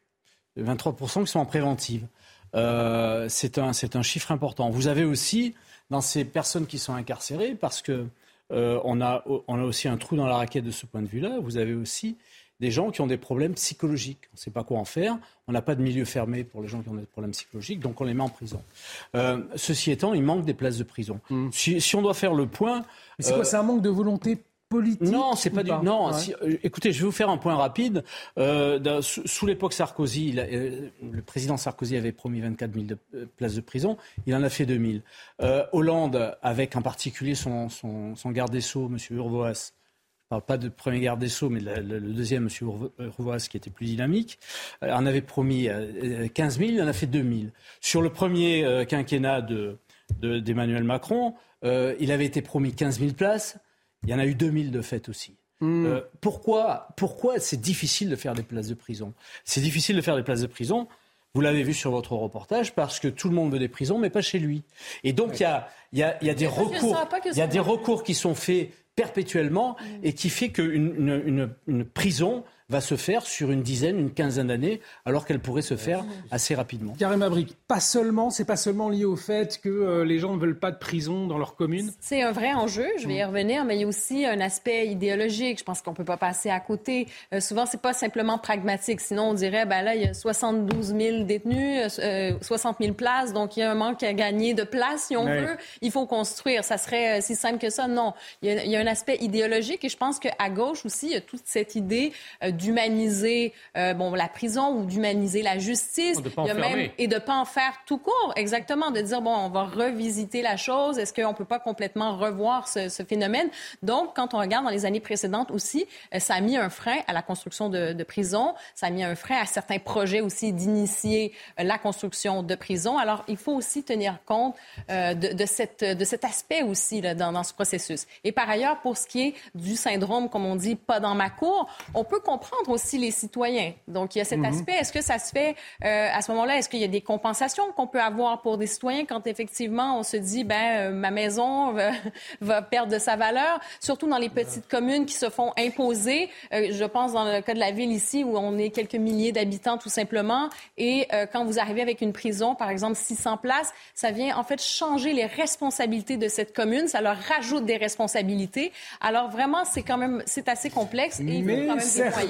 23% qui sont en préventive. Euh, c'est un, un, chiffre important. Vous avez aussi, dans ces personnes qui sont incarcérées, parce que euh, on, a, on a aussi un trou dans la raquette de ce point de vue-là, vous avez aussi des gens qui ont des problèmes psychologiques. On ne sait pas quoi en faire. On n'a pas de milieu fermé pour les gens qui ont des problèmes psychologiques, donc on les met en prison. ceci étant, il manque des places de prison. Mmh. Si, si, on doit faire le point, c'est quoi C'est un manque de volonté politique Non, c'est pas du. Non, euh, écoutez, je vais vous faire un point rapide. Euh, sous, l'époque Sarkozy, euh, le président Sarkozy avait promis 24 000 places de prison. Il en a fait 2 000. Hollande, avec en particulier son, garde des Sceaux, M. Urvoas, je ne parle pas de premier garde des Sceaux, mais le, deuxième, M. Urvoas, qui était plus dynamique, en avait promis 15 000, il en a fait 2 000. Sur le premier quinquennat d'Emmanuel Macron, il avait été promis 15 000 places. Il y en a eu 2000 de fait aussi. Hmm. Euh, pourquoi, pourquoi c'est difficile de faire des places de prison? C'est difficile de faire des places de prison. Vous l'avez vu sur votre reportage parce que tout le monde veut des prisons, mais pas chez lui. Et donc il y, a, y, a, y, a, des recours, il y a des recours qui sont faits perpétuellement hmm. et qui fait qu'une une, une prison va se faire sur une dizaine, une quinzaine d'années, alors qu'elle pourrait se faire assez rapidement. Karim Abrik, pas seulement, c'est pas seulement lié au fait que euh, les gens ne veulent pas de prison dans leur commune. C'est un vrai enjeu, je vais y revenir, mais il y a aussi un aspect idéologique. Je pense qu'on peut pas passer à côté. Euh, souvent, c'est pas simplement pragmatique. Sinon, on dirait, ben là, il y a 72 000 détenus, 60 euh, 000 places, donc il y a un manque à gagner de place, si on veut. Il faut construire. Ça serait si simple que ça. Non. Il y a, il y a un aspect idéologique et je pense qu'à gauche aussi, il y a toute cette idée d'humaniser euh, bon, la prison ou d'humaniser la justice. De même, et de pas en faire tout court, exactement, de dire, bon, on va revisiter la chose. Est-ce qu'on peut pas complètement revoir ce, ce, phénomène? Donc, quand on regarde dans les années précédentes aussi, euh, ça a mis un frein à la construction de, de prisons. Ça a mis un frein à certains projets aussi d'initier euh, la construction de prisons. Alors, il faut aussi tenir compte de, de, cette, de cet aspect aussi là, dans, dans ce processus. Et par ailleurs, pour ce qui est du syndrome, comme on dit, pas dans ma cour, on peut comprendre aussi les citoyens. Donc, il y a cet mhm. aspect. Est-ce que ça se fait euh, à ce moment-là? Est-ce qu'il y a des compensations qu'on peut avoir pour des citoyens quand effectivement on se dit, ben, euh, ma maison va, perdre de sa valeur, surtout dans les petites communes qui se font imposer. Euh, je pense dans le cas de la ville ici où on est quelques milliers d'habitants tout simplement. Et quand vous arrivez avec une prison, par exemple 600 places, ça vient en fait changer les responsabilités de cette commune. Ça leur rajoute des responsabilités. Alors vraiment, c'est quand même, c'est assez complexe et il faut quand même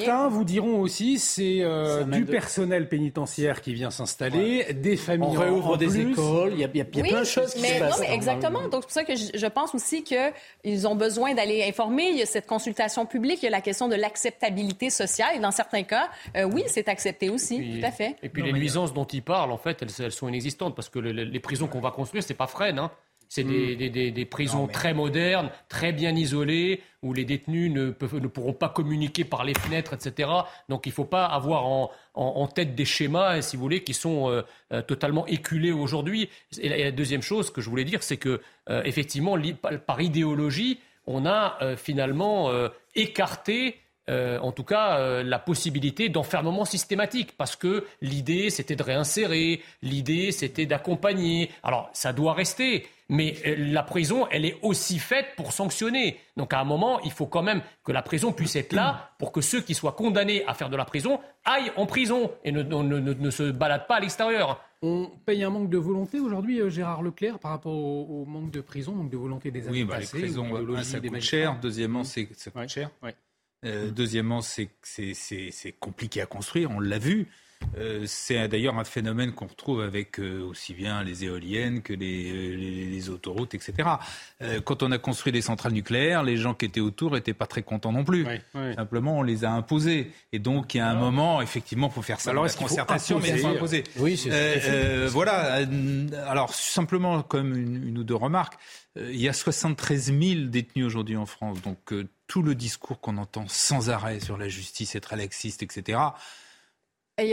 certains vous diront aussi c'est euh, du personnel pénitentiaire qui vient s'installer, des familles. On réouvre des écoles, il y a, plein de choses qui se passent. Non, mais exactement. Donc c'est pour ça que je, pense aussi qu'ils ont besoin d'aller informer. Il y a cette consultation publique, il y a la question de l'acceptabilité sociale. Et dans certains cas, euh, oui, c'est accepté aussi, tout à fait. Et puis les nuisances dont ils parlent, en fait, elles, sont inexistantes parce que les prisons qu'on va construire, c'est pas Fresnes. Hein. C'est des, hmm. des, prisons très modernes, très bien isolées, où les détenus ne, peuvent, ne pourront pas communiquer par les fenêtres, etc. Donc il ne faut pas avoir en, en, tête des schémas, si vous voulez, qui sont euh, euh, totalement éculés aujourd'hui. Et, la deuxième chose que je voulais dire, c'est que euh, effectivement, par idéologie, on a finalement écarté en tout cas, la possibilité d'enfermement systématique, parce que l'idée, c'était de réinsérer, l'idée, c'était d'accompagner. Alors, ça doit rester, mais euh, la prison, elle est aussi faite pour sanctionner. Donc à un moment, il faut quand même que la prison puisse être là pour que ceux qui soient condamnés à faire de la prison aillent en prison et ne, ne, se baladent pas à l'extérieur. On paye un manque de volonté aujourd'hui, euh, Gérard Leclerc, par rapport au, manque de prison, manque de volonté des Oui, bah, les prisons, ça coûte cher. Deuxièmement, c'est ça coûte cher. Euh, deuxièmement, c'est compliqué à construire, on l'a vu. Euh, c'est d'ailleurs un phénomène qu'on retrouve avec euh, aussi bien les éoliennes que les, les, autoroutes, etc. Euh, quand on a construit des centrales nucléaires, les gens qui étaient autour n'étaient pas très contents non plus. Simplement, on les a imposées. Et donc, il y a un moment, effectivement, il faut faire ça alors, la concertation, mais elles sont imposées. Oui, c'est Voilà. Alors, simplement, comme une, une ou deux remarques. il y a 73 000 détenus aujourd'hui en France. Donc, tout le discours qu'on entend sans arrêt sur la justice, être laxiste, etc.,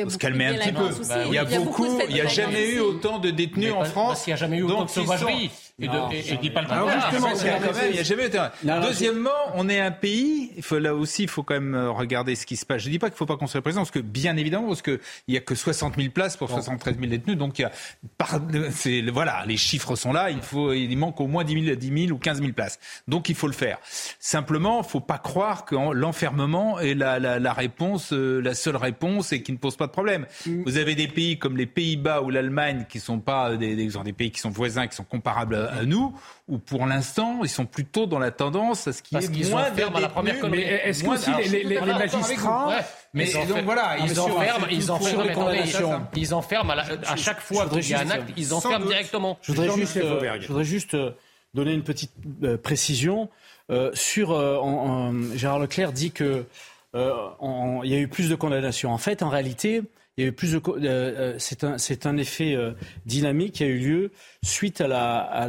se calmer un petit peu. il y a, beaucoup, il n'y a jamais eu autant de détenus en France. Qu'il n'y a jamais eu autant de sauvagerie. Et, je dis pas le contraire. il n'y a jamais eu Deuxièmement, on est un pays, il faut, là aussi, il faut quand même euh, regarder ce qui se passe. Je ne dis pas qu'il ne faut pas construire la prison, parce que bien évidemment, parce qu'il n'y a que 60 000 places pour 73 000 détenus, donc il y a, par, voilà, les chiffres sont là, il, faut, il manque au moins 10 000, 10 000 ou 15 000 places. Donc il faut le faire. Simplement, il ne faut pas croire que l'enfermement est la, la, la réponse, euh, la seule réponse et qui ne pose pas de problème. Mm. Vous avez des pays comme les Pays-Bas ou l'Allemagne qui sont pas des, des, des, pays qui sont voisins, qui sont comparables à, nous, où pour l'instant ils sont plutôt dans la tendance à ce qui est moins ferme à la première colonie. Est-ce que aussi les, les, les magistrats mais donc voilà, ils, enferment, ils enferment, ils enferment à, chaque fois qu'il y a un acte, ils enferment directement. Je voudrais juste, je voudrais juste donner une petite précision. sur, Gérard Leclerc dit que il y a eu plus de condamnations. En fait, en réalité, il y a eu plus de. Euh, euh, c'est un, un effet euh, dynamique qui a eu lieu suite à la,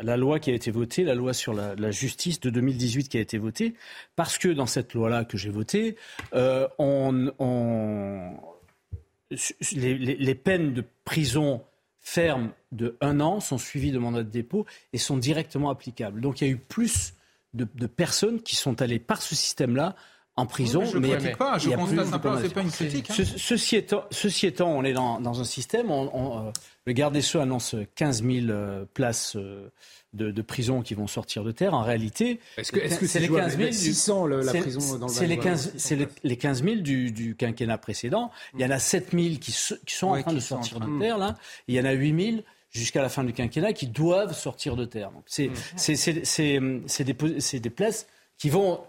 la, loi qui a été votée, la loi sur la, justice de 2018 qui a été votée, parce que dans cette loi-là que j'ai votée, on, on, les, les, les peines de prison ferme de un an sont suivies de mandat de dépôt et sont directement applicables. Donc il y a eu plus de, de personnes qui sont allées par ce système-là en prison. je mais ne pas, je constate simplement, c'est pas une critique. Hein. ceci, étant, ceci, étant, on est dans, dans un système, on, on, euh, le garde des Sceaux annonce 15 000 euh, places euh, de, de, prison qui vont sortir de terre. En réalité, est-ce que c'est -ce les 15 000 600 le, la prison dans le C'est les 15, les, les 15 000 du, du, quinquennat précédent. Il y en a 7 000 qui, qui sont en train de sortir de terre là. Il y en a 8 000 jusqu'à la fin du quinquennat qui doivent sortir de terre. C'est mmh. des, des places qui vont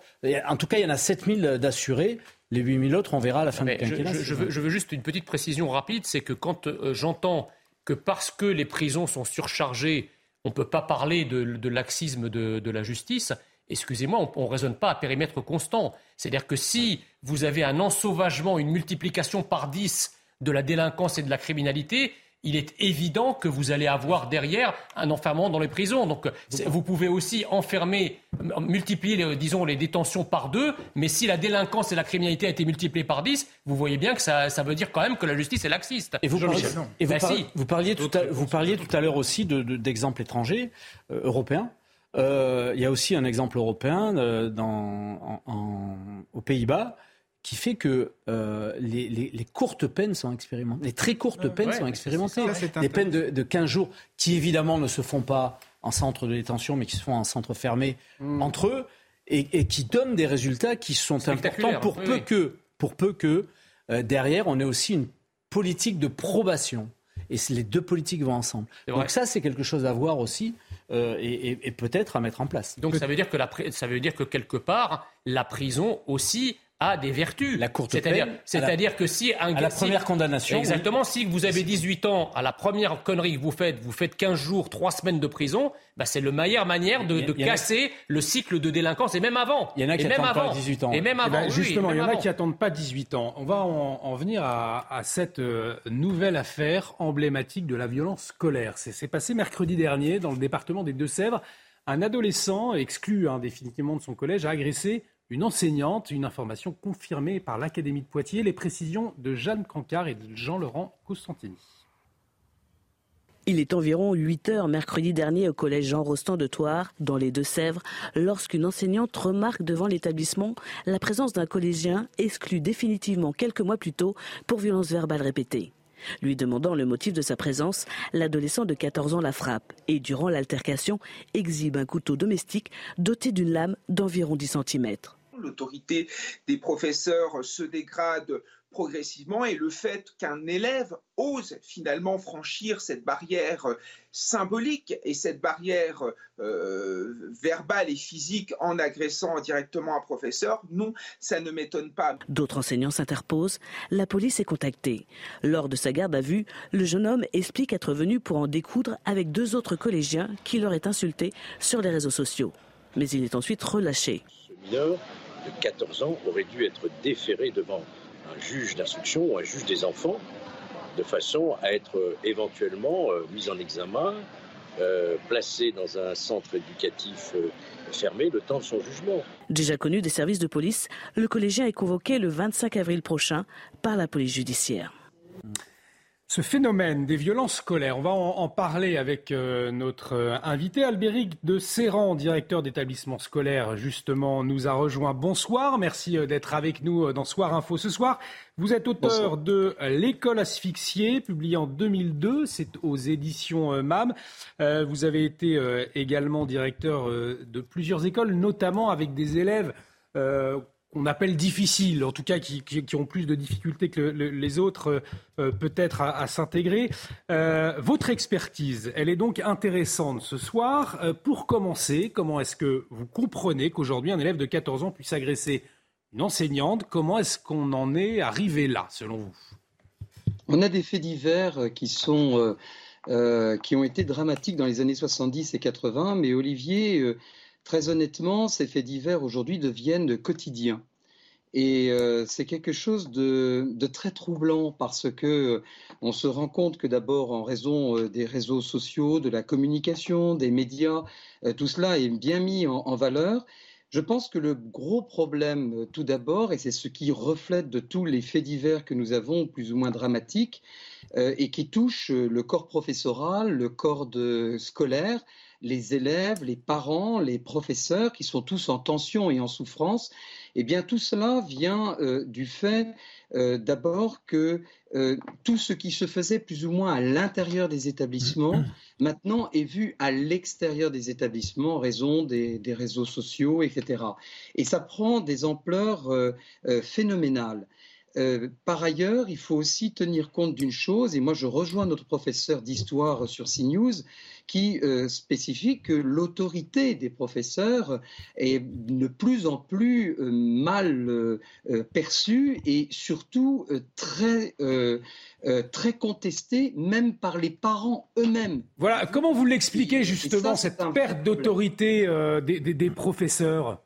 en tout cas, il y en a 7000 d'assurés. Les 8000 autres, on verra à la fin du quinquennat. Je, veux, juste une petite précision rapide, c'est que quand euh, j'entends que parce que les prisons sont surchargées, on ne peut pas parler de, laxisme de, la justice, excusez-moi, on ne raisonne pas à périmètre constant. C'est-à-dire que si vous avez un ensauvagement, une multiplication par 10 de la délinquance et de la criminalité, il est évident que vous allez avoir derrière un enfermement dans les prisons. Donc vous pouvez aussi enfermer, multiplier, disons, les détentions par deux, mais si la délinquance et la criminalité a été multipliées par dix, vous voyez bien que ça, veut dire quand même que la justice est laxiste. Et vous, parliez, et vous, parliez, tout à, vous parliez tout à l'heure aussi d'exemples étrangers, euh, européens. Euh, il y a aussi un exemple européen euh, dans, aux Pays-Bas qui fait que euh, les, les, les, courtes peines sont expérimentées, les très courtes peines sont expérimentées. les peines de, de, 15 jours, qui évidemment ne se font pas en centre de détention, mais qui se font en centre fermé hmm. entre eux, et, et, qui donnent des résultats qui sont importants pour, peu que, pour peu que euh, derrière, on ait aussi une politique de probation. Et les deux politiques vont ensemble. Donc ça, c'est quelque chose à voir aussi. Euh, et, et peut-être à mettre en place. Donc ça veut dire que la, ça veut dire que quelque part la prison aussi a des vertus. La courte C'est-à-dire, c'est-à-dire que si un à la première condamnation, exactement, si vous avez 18 ans, à la première connerie que vous faites, vous faites 15 jours, 3 semaines de prison, bah c'est la meilleure manière de, casser le cycle de délinquance et même avant. Il y en a qui n'attendent pas 18 ans. Et même eh ben, avant. justement, il y en a qui attendent pas 18 ans. On va en, venir à, cette euh, nouvelle affaire emblématique de la violence scolaire. C'est passé mercredi dernier dans le département des Deux-Sèvres. Un adolescent exclu hein, définitivement de son collège a agressé une enseignante, une information confirmée par l'Académie de Poitiers, les précisions de Jeanne Cancard et de Jean-Laurent Costantini. Il est environ 8 heures mercredi dernier au collège Jean Rostand de Thouars, dans les Deux-Sèvres, lorsqu'une enseignante remarque devant l'établissement la présence d'un collégien exclu définitivement quelques mois plus tôt pour violences verbales répétées. Lui demandant le motif de sa présence, l'adolescent de 14 ans la frappe et, durant l'altercation, exhibe un couteau domestique doté d'une lame d'environ 10 cm. L'autorité des professeurs se dégrade progressivement et le fait qu'un élève ose finalement franchir cette barrière symbolique et cette barrière euh, verbale et physique en agressant directement un professeur, non, ça ne m'étonne pas. D'autres enseignants s'interposent. La police est contactée. Lors de sa garde à vue, le jeune homme explique être venu pour en découdre avec deux autres collégiens qui l'auraient insulté sur les réseaux sociaux. Mais il est ensuite relâché. Ce mineur de 14 ans aurait dû être déféré devant un juge d'instruction ou un juge des enfants, de façon à être euh, éventuellement euh, mis en examen, euh, placé dans un centre éducatif fermé le temps de son jugement. Déjà connu des services de police, le collégien est convoqué le 25 avril prochain par la police judiciaire ce phénomène des violences scolaires. On va en, parler avec euh, notre euh, invité Albéric de Serran, directeur d'établissement scolaire, justement, nous a rejoint. Bonsoir, merci euh, d'être avec nous dans Soir Info ce soir. Vous êtes auteur de L'école asphyxiée, publié en 2002, c'est aux éditions MAM. vous avez été également directeur de plusieurs écoles, notamment avec des élèves qu'on appelle difficiles, en tout cas qui, ont plus de difficultés que les autres euh, peut-être à, s'intégrer. Euh, votre expertise, elle est donc intéressante ce soir. Euh, pour commencer, comment est-ce que vous comprenez qu'aujourd'hui un élève de 14 ans puisse agresser une enseignante? Comment est-ce qu'on en est arrivé là, selon vous? On a des faits divers qui sont qui ont été dramatiques dans les années 70 et 80. Mais Olivier, très honnêtement, ces faits divers aujourd'hui deviennent quotidiens. Et euh, c'est quelque chose de, très troublant parce que euh, on se rend compte que d'abord en raison euh, des réseaux sociaux, de la communication, des médias, tout cela est bien mis en, valeur. Je pense que le gros problème, tout d'abord, et c'est ce qui reflète de tous les faits divers que nous avons, plus ou moins dramatiques, et qui touchent le corps professoral, le corps de, scolaire, les élèves, les parents, les professeurs, qui sont tous en tension et en souffrance, eh bien, tout cela vient euh, du fait euh, d'abord que euh, tout ce qui se faisait plus ou moins à l'intérieur des établissements, maintenant est vu à l'extérieur des établissements en raison des, des, réseaux sociaux, etc. Et ça prend des ampleurs phénoménales. Euh, par ailleurs, il faut aussi tenir compte d'une chose, et moi je rejoins notre professeur d'histoire sur CNews, qui euh, spécifie que l'autorité des professeurs est de plus en plus euh, mal perçue et surtout très, très contestée, même par les parents eux-mêmes. Voilà, comment vous l'expliquez justement, cette perte d'autorité des, des professeurs?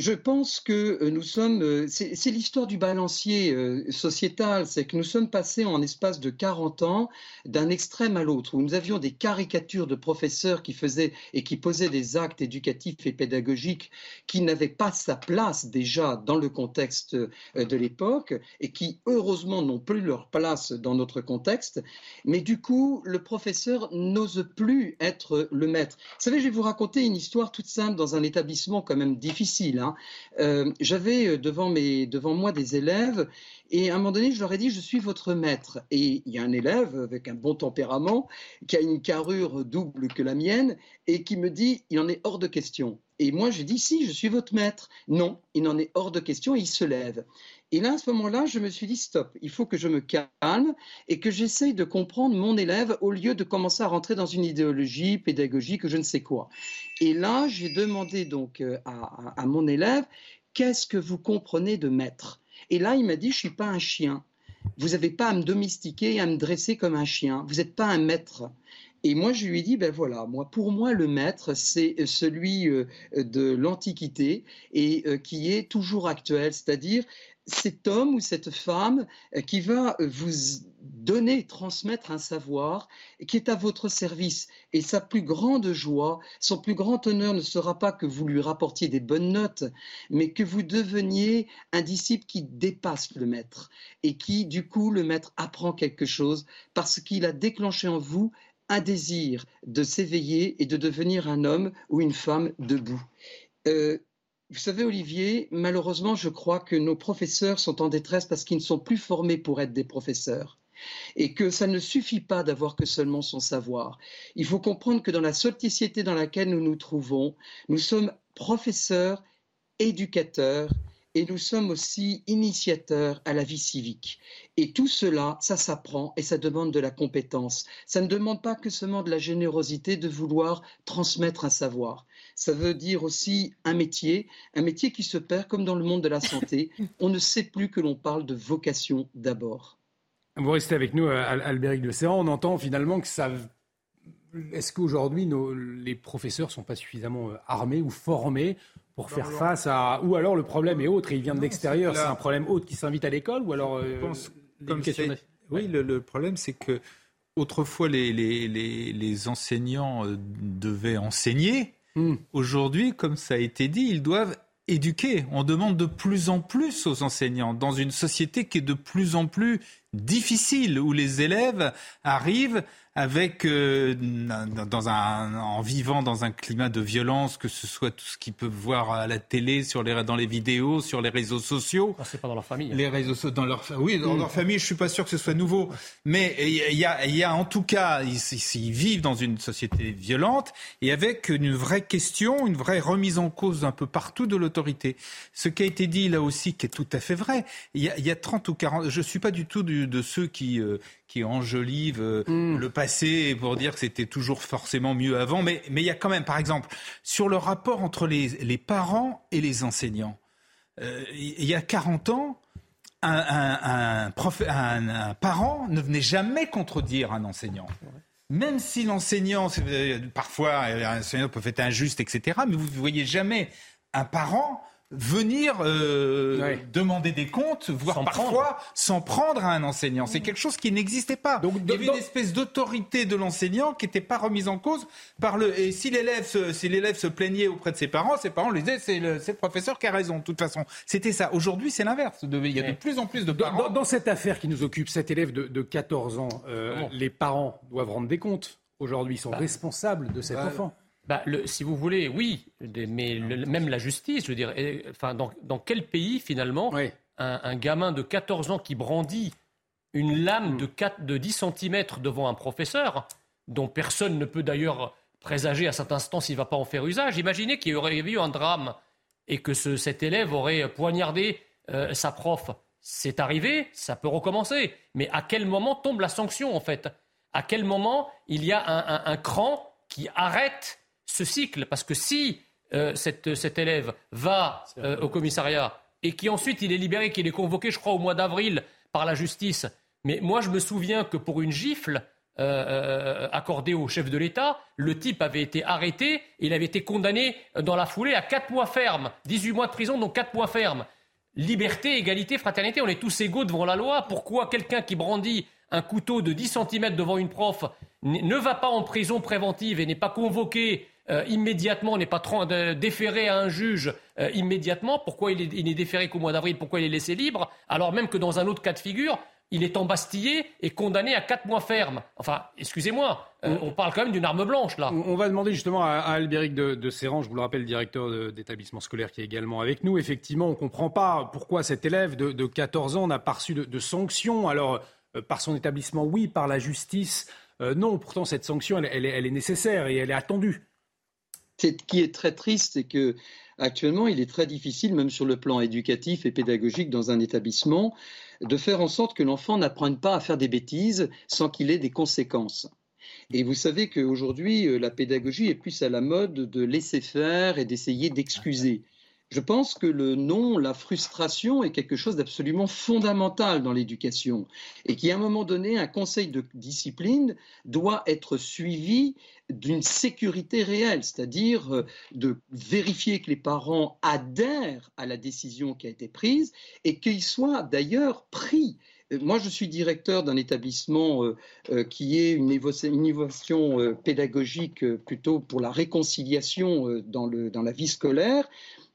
Je pense que euh, nous sommes, euh, c'est l'histoire du balancier euh, sociétal, c'est que nous sommes passés en espace de 40 ans d'un extrême à l'autre, où nous avions des caricatures de professeurs qui faisaient et qui posaient des actes éducatifs et pédagogiques qui n'avaient pas sa place déjà dans le contexte de l'époque et qui heureusement n'ont plus leur place dans notre contexte. Mais du coup, le professeur n'ose plus être le maître. Vous savez, je vais vous raconter une histoire toute simple dans un établissement quand même difficile. Hein. Euh, j'avais euh, devant, devant moi des élèves et à un moment donné, je leur ai dit, je suis votre maître. Et il y a un élève avec un bon tempérament, qui a une carrure double que la mienne, et qui me dit, il en est hors de question. Et moi, j'ai dit, si, je suis votre maître. Non, il en est hors de question, il se lève. Et là, à ce moment-là, je me suis dit, stop, il faut que je me calme et que j'essaye de comprendre mon élève au lieu de commencer à rentrer dans une idéologie pédagogique, je ne sais quoi. Et là, j'ai demandé donc euh, à, à mon élève, qu'est-ce que vous comprenez de maître? Et là, il m'a dit, je suis pas un chien. Vous n'avez pas à me domestiquer et à me dresser comme un chien. Vous n'êtes pas un maître. Et moi, je lui dit, ben voilà, moi, pour moi, le maître, c'est celui euh, de l'Antiquité et euh, qui est toujours actuel, c'est-à-dire cet homme ou cette femme euh, qui va euh, vous donner, transmettre un savoir qui est à votre service. Et sa plus grande joie, son plus grand honneur ne sera pas que vous lui rapportiez des bonnes notes, mais que vous deveniez un disciple qui dépasse le maître et qui, du coup, le maître apprend quelque chose parce qu'il a déclenché en vous un désir de s'éveiller et de devenir un homme ou une femme debout. Euh, vous savez, Olivier, malheureusement, je crois que nos professeurs sont en détresse parce qu'ils ne sont plus formés pour être des professeurs. Et que ça ne suffit pas d'avoir que seulement son savoir. Il faut comprendre que dans la société dans laquelle nous nous trouvons, nous sommes professeurs, éducateurs, et nous sommes aussi initiateurs à la vie civique. Et tout cela, ça s'apprend et ça demande de la compétence. Ça ne demande pas que seulement de la générosité de vouloir transmettre un savoir ça veut dire aussi un métier, un métier qui se perd comme dans le monde de la santé. On ne sait plus que l'on parle de vocation d'abord. Vous restez avec nous, euh, Albéric de Serran. On entend finalement que ça. Est-ce qu'aujourd'hui, les professeurs ne sont pas suffisamment euh, armés ou formés pour faire face à. Ou alors le problème est autre et il vient de l'extérieur. C'est un problème autre qui s'invite à l'école ou alors. Je pense, comme Oui, le, problème, c'est que autrefois, les, les, les enseignants euh, devaient enseigner Hmm. Aujourd'hui, comme ça a été dit, ils doivent éduquer. On demande de plus en plus aux enseignants dans une société qui est de plus en plus difficile, où les élèves arrivent avec euh, dans un, en vivant dans un climat de violence, que ce soit tout ce qu'ils peuvent voir à la télé, sur les, dans les vidéos, sur les réseaux sociaux. c'est pas dans leur famille. Les réseaux dans leur oui, dans mm. leur famille, je suis pas sûr que ce soit nouveau, mais il y a, y a en tout cas, ils, ils, vivent dans une société violente et avec une vraie question, une vraie remise en cause un peu partout de l'autorité. Ce qui a été dit là aussi, qui est tout à fait vrai. Il y a, il y a 30 ou 40, je suis pas du tout du, de ceux qui euh, qui enjolive euh, mm. le passé pour dire que c'était toujours forcément mieux avant. Mais, mais il y a quand même, par exemple, sur le rapport entre les, les parents et les enseignants. Euh, il y a 40 ans, un, parent ne venait jamais contredire un enseignant. Même si l'enseignant, parfois, un enseignant peut être injuste, etc., mais vous ne voyez jamais un parent venir euh, demander des comptes, voire parfois s'en prendre à un enseignant. C'est quelque chose qui n'existait pas. Donc, il y avait une espèce d'autorité de l'enseignant qui n'était pas remise en cause par le. Et si l'élève, si l'élève se plaignait auprès de ses parents, ses parents lui disaient c'est le, le, professeur qui a raison. De toute façon, c'était ça. Aujourd'hui, c'est l'inverse. Il y a de plus en plus de parents. Dans, dans, cette affaire qui nous occupe, cet élève de, de 14 ans, euh, les parents doivent rendre des comptes. Aujourd'hui, ils sont bah. responsables de cet bah, enfant. Bah, le, si vous voulez, oui, mais même la justice, je veux dire, enfin, dans, dans, quel pays finalement un, gamin de 14 ans qui brandit une lame de, 4, de 10 cm devant un professeur, dont personne ne peut d'ailleurs présager à cet instant s'il ne va pas en faire usage, imaginez qu'il y aurait eu un drame et que ce, cet élève aurait poignardé euh, sa prof. C'est arrivé, ça peut recommencer. Mais à quel moment tombe la sanction en fait? À quel moment il y a un, un, un cran qui arrête ce cycle. Parce que si euh, cet élève va euh, au commissariat et qu'ensuite il est libéré, qu'il est convoqué, je crois, au mois d'avril par la justice. Mais moi, je me souviens que pour une gifle euh, accordée au chef de l'État, le type avait été arrêté et il avait été condamné dans la foulée à 4 mois ferme, 18 mois de prison, donc 4 mois ferme. Liberté, égalité, fraternité, on est tous égaux devant la loi. Pourquoi quelqu'un qui brandit un couteau de 10 cm devant une prof ne va pas en prison préventive et n'est pas convoqué euh, immédiatement, n'est pas déféré à un juge euh, immédiatement, pourquoi il est, déféré qu'au mois d'avril, pourquoi il est laissé libre, alors même que dans un autre cas de figure, il est embastillé et condamné à quatre mois ferme. Enfin, excusez-moi, euh, on parle quand même d'une arme blanche, là. On va demander justement à, Albéric de, de Serran, je vous le rappelle, directeur d'établissement scolaire qui est également avec nous. Effectivement, on ne comprend pas pourquoi cet élève de, 14 ans n'a pas reçu de, sanctions. Alors, par son établissement, oui, par la justice, non. Pourtant, cette sanction, elle est nécessaire et elle est attendue. Ce qui est très triste, c'est que actuellement, il est très difficile, même sur le plan éducatif et pédagogique dans un établissement, de faire en sorte que l'enfant n'apprenne pas à faire des bêtises sans qu'il ait des conséquences. Et vous savez qu'aujourd'hui, euh, la pédagogie est plus à la mode de laisser faire et d'essayer d'excuser. Je pense que le non, la frustration est quelque chose d'absolument fondamental dans l'éducation et qu'à un moment donné, un conseil de discipline doit être suivi d'une sécurité réelle, c'est-à-dire euh, de vérifier que les parents adhèrent à la décision qui a été prise et qu'ils soient d'ailleurs pris euh, moi, je suis directeur d'un établissement euh, qui est une, innovation pédagogique plutôt pour la réconciliation dans la vie scolaire.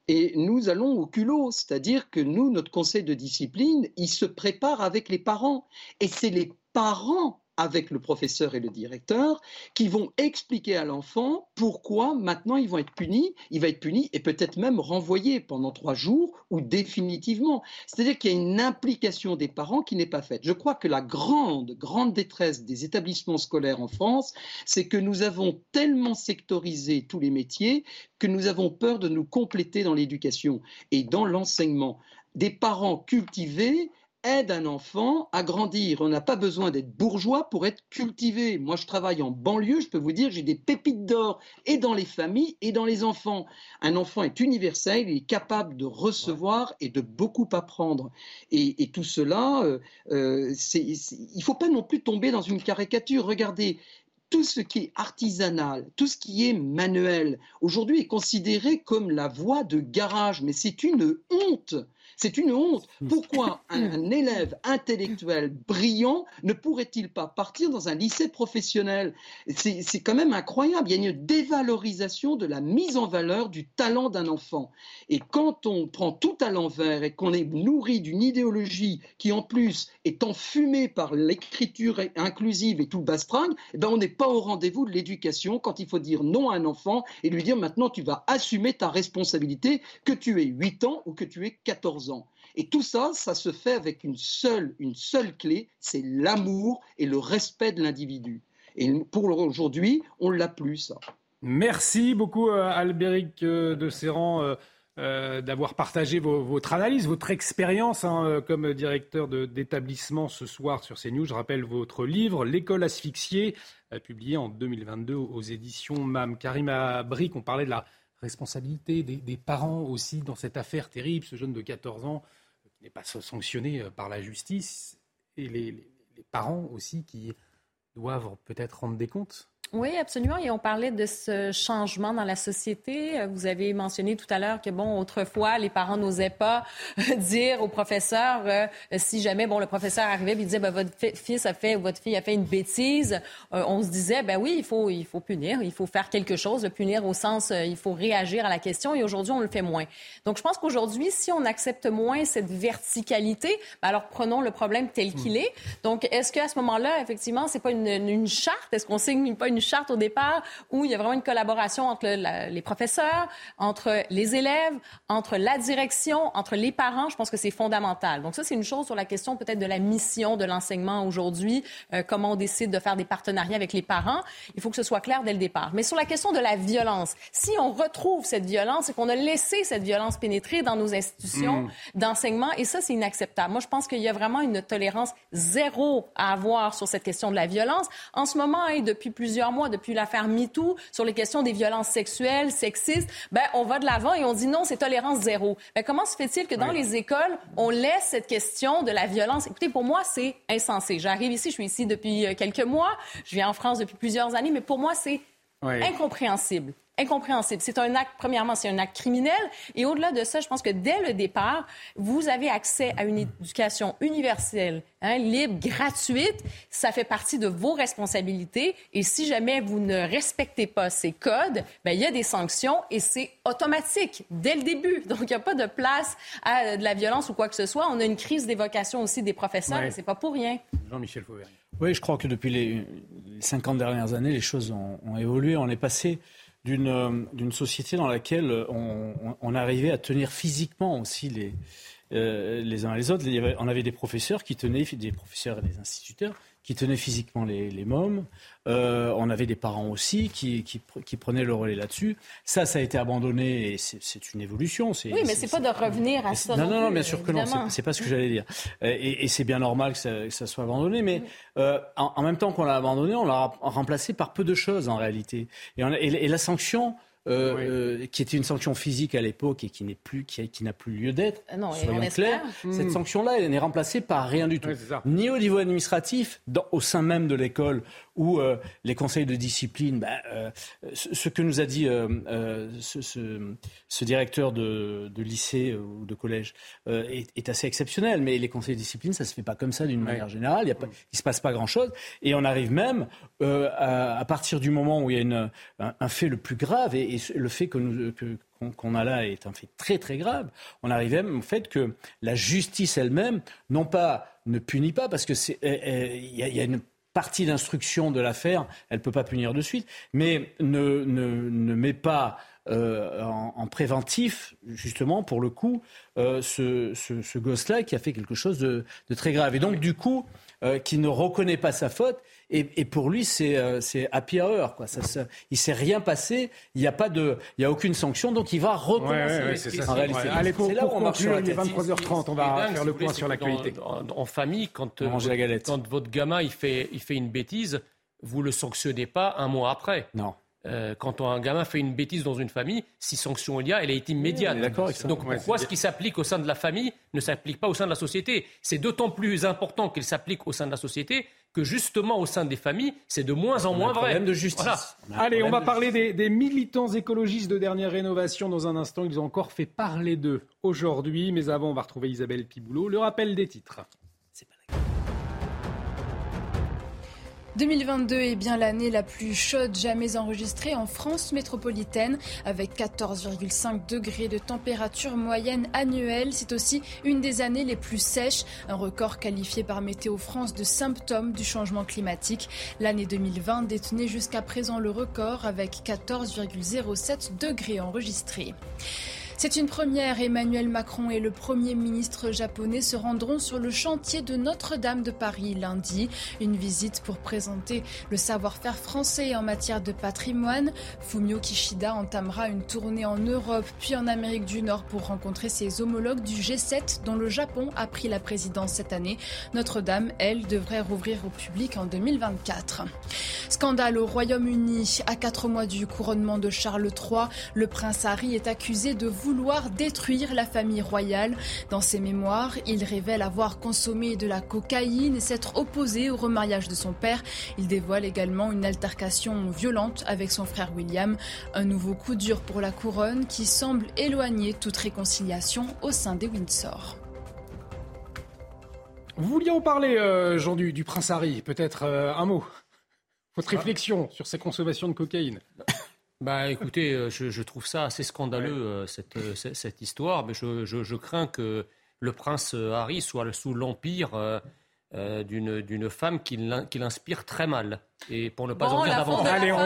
Et nous allons au culot, c'est-à-dire que nous, notre conseil de discipline, il se prépare avec les parents. Et c'est les parents avec le professeur et le directeur qui vont expliquer à l'enfant pourquoi maintenant ils vont être punis, il va être puni et peut-être même renvoyé pendant trois jours ou définitivement. C'est-à-dire qu'il y a une implication des parents qui n'est pas faite. Je crois que la grande, grande détresse des établissements scolaires en France, c'est que nous avons tellement sectorisé tous les métiers que nous avons peur de nous compléter dans l'éducation et dans l'enseignement. Des parents cultivés aide un enfant à grandir. On n'a pas besoin d'être bourgeois pour être cultivé. Moi, je travaille en banlieue, je peux vous dire, j'ai des pépites d'or et dans les familles et dans les enfants. Un enfant est universel, il est capable de recevoir et de beaucoup apprendre. Et, tout cela, euh, euh, il ne faut pas non plus tomber dans une caricature. Regardez, tout ce qui est artisanal, tout ce qui est manuel, aujourd'hui est considéré comme la voie de garage, mais c'est une honte. C'est une honte. Pourquoi un, élève intellectuel brillant ne pourrait-il pas partir dans un lycée professionnel? C'est quand même incroyable. Il y a une dévalorisation de la mise en valeur du talent d'un enfant. Et quand on prend tout à l'envers et qu'on est nourri d'une idéologie qui en plus est enfumée par l'écriture inclusive et tout le bastringue, eh ben on n'est pas au rendez-vous de l'éducation quand il faut dire non à un enfant et lui dire maintenant tu vas assumer ta responsabilité que tu aies 8 ans ou que tu aies 14 ans. Et tout ça, ça se fait avec une seule, une seule clé, c'est l'amour et le respect de l'individu. Et pour aujourd'hui, on l'a plus, ça. Merci beaucoup, euh, Albéric euh, de Serran. Euh, d'avoir partagé votre analyse, votre expérience hein, comme directeur d'établissement ce soir sur CNews. Je rappelle votre livre, L'école asphyxiée, publié en 2022 aux éditions MAM. Karim Bric, on parlait de la responsabilité des, parents aussi dans cette affaire terrible, ce jeune de 14 ans n'est pas sanctionné par la justice et les parents aussi qui doivent peut-être rendre des comptes oui, absolument. Et on parlait de ce changement dans la société. Vous avez mentionné tout à l'heure que, bon, autrefois, les parents n'osaient pas dire au professeur, euh, si jamais, bon, le professeur arrivait et disait, ben, votre fils a fait, ou votre fille a fait une bêtise, euh, on se disait, ben oui, il faut, il faut punir, il faut faire quelque chose. Le punir au sens, euh, il faut réagir à la question. Et aujourd'hui, on le fait moins. Donc, je pense qu'aujourd'hui, si on accepte moins cette verticalité, ben, alors prenons le problème tel qu'il hmm. est. Donc, est-ce qu'à ce, moment-là, effectivement, c'est pas une, une charte? Est-ce qu'on signe pas une une charte au départ où il y a vraiment une collaboration entre les professeurs, entre les élèves, entre la direction, entre les parents. Je pense que c'est fondamental. Donc ça, c'est une chose sur la question peut-être de la mission de l'enseignement aujourd'hui, euh, comment on décide de faire des partenariats avec les parents. Il faut que ce soit clair dès le départ. Mais sur la question de la violence, si on retrouve cette violence et qu'on a laissé cette violence pénétrer dans nos institutions mm. d'enseignement, et ça, c'est inacceptable. Moi, je pense qu'il y a vraiment une tolérance zéro à avoir sur cette question de la violence. En ce moment, et depuis plusieurs mois, depuis l'affaire MeToo, sur les questions des violences sexuelles, sexistes, ben, on va de l'avant et on dit non, c'est tolérance zéro. Ben, comment se fait-il que dans les écoles, on laisse cette question de la violence? Écoutez, pour moi, c'est insensé. J'arrive ici, je suis ici depuis euh, quelques mois, je viens en France depuis plusieurs années, mais pour moi, c'est incompréhensible incompréhensible. C'est un acte, premièrement, c'est un acte criminel. Et au-delà de ça, je pense que dès le départ, vous avez accès à une éducation universelle, hein, libre, gratuite. Ça fait partie de vos responsabilités. Et si jamais vous ne respectez pas ces codes, ben, il y a des sanctions et c'est automatique dès le début. Donc, il n'y a pas de place à de la violence ou quoi que ce soit. On a une crise d'évocation aussi des professeurs et c'est pas pour rien. Jean-Michel Fauvert. Oui, je crois que depuis les 50 dernières années, les choses ont, ont évolué. On est passé euh, d'une société dans laquelle on, arrivait à tenir physiquement aussi les, euh, les uns les autres. on avait des professeurs qui tenaient, des professeurs et des instituteurs qui tenaient physiquement les, les mômes. Euh, on avait des parents aussi qui, qui, qui prenaient le relais là-dessus. Ça, ça a été abandonné et c'est une évolution. Oui, mais c'est pas de revenir à ça. Non, non, non, bien sûr que non. C'est pas ce que j'allais dire. Et, et c'est bien normal que ça, que ça, soit abandonné. Mais euh, en, en, même temps qu'on l'a abandonné, on l'a remplacé par peu de choses en réalité. Et, on, et la sanction, euh, euh, qui était une sanction physique à l'époque et qui n'est plus, qui, n'a plus lieu d'être. Ah soyons clairs. Cette hmm. sanction-là, elle n'est remplacée par rien du tout. Ni au niveau administratif, au sein même de l'école, où euh, les conseils de discipline, bah, ce, que nous a dit ce, directeur de, lycée ou de collège est, assez exceptionnel. Mais les conseils de discipline, ça se fait pas comme ça d'une manière générale. Il ne se passe pas grand-chose. Et on arrive même à, partir du moment où il y a une, un, fait le plus grave et le fait que nous, qu'on a là est un fait très très grave. On arrive même au fait que la justice elle-même, non pas ne punit pas, parce que c'est il y, a une partie d'instruction de l'affaire, elle ne peut pas punir de suite, mais ne, ne, met pas euh, en, préventif, justement, pour le coup, euh, ce, ce, gosse-là qui a fait quelque chose de, de très grave. Et donc, du coup, euh, qui ne reconnaît pas sa faute, et, pour lui, c'est euh, happy hour. Quoi. Ça, ça, il s'est rien passé, il n'y a, pas de, il y a aucune sanction, donc il va recommencer. Ouais, ouais, Allez, pour, là on conclure, il est 23h30, on va faire le point sur l'actualité. En, famille, quand, euh, quand votre gamin il fait, il fait une bêtise, vous le sanctionnez pas un mois après. Non. Euh, quand un gamin fait une bêtise dans une famille, si sanction il y a, elle est immédiate. Donc pourquoi ce qui s'applique au sein de la famille ne s'applique pas au sein de la société? C'est d'autant plus important qu'il s'applique au sein de la société que justement au sein des familles, c'est de moins en moins vrai. de justice. Allez, on va parler des, des, militants écologistes de dernière rénovation dans un instant. Ils ont encore fait parler d'eux aujourd'hui. Mais avant, on va retrouver Isabelle Piboulot. Le rappel des titres. 2022 est bien l'année la plus chaude jamais enregistrée en France métropolitaine, avec 14,5 degrés de température moyenne annuelle. C'est aussi une des années les plus sèches, un record qualifié par Météo France de symptôme du changement climatique. L'année 2020 détenait jusqu'à présent le record avec 14,07 degrés enregistrés. C'est une première. Emmanuel Macron et le Premier ministre japonais se rendront sur le chantier de Notre-Dame de Paris lundi. Une visite pour présenter le savoir-faire français en matière de patrimoine. Fumio Kishida entamera une tournée en Europe puis en Amérique du Nord pour rencontrer ses homologues du G7 dont le Japon a pris la présidence cette année. Notre-Dame, elle, devrait rouvrir au public en 2024. Scandale au Royaume-Uni. À quatre mois du couronnement de Charles III, le prince Harry est accusé de vouloir détruire la famille royale. Dans ses mémoires, il révèle avoir consommé de la cocaïne et s'être opposé au remariage de son père. Il dévoile également une altercation violente avec son frère William. Un nouveau coup dur pour la couronne qui semble éloigner toute réconciliation au sein des Windsor. Vous vouliez en parler, euh, Jean, du, prince Harry. Peut-être euh, un mot? Votre réflexion sur ses consommations de cocaïne? bah écoutez, euh, je, trouve ça assez scandaleux, cette, cette, histoire, mais je, je, crains que le prince Harry soit sous l'empire euh, d'une femme qui l'inspire très mal. Et pour ne pas en dire davantage. Allez, on,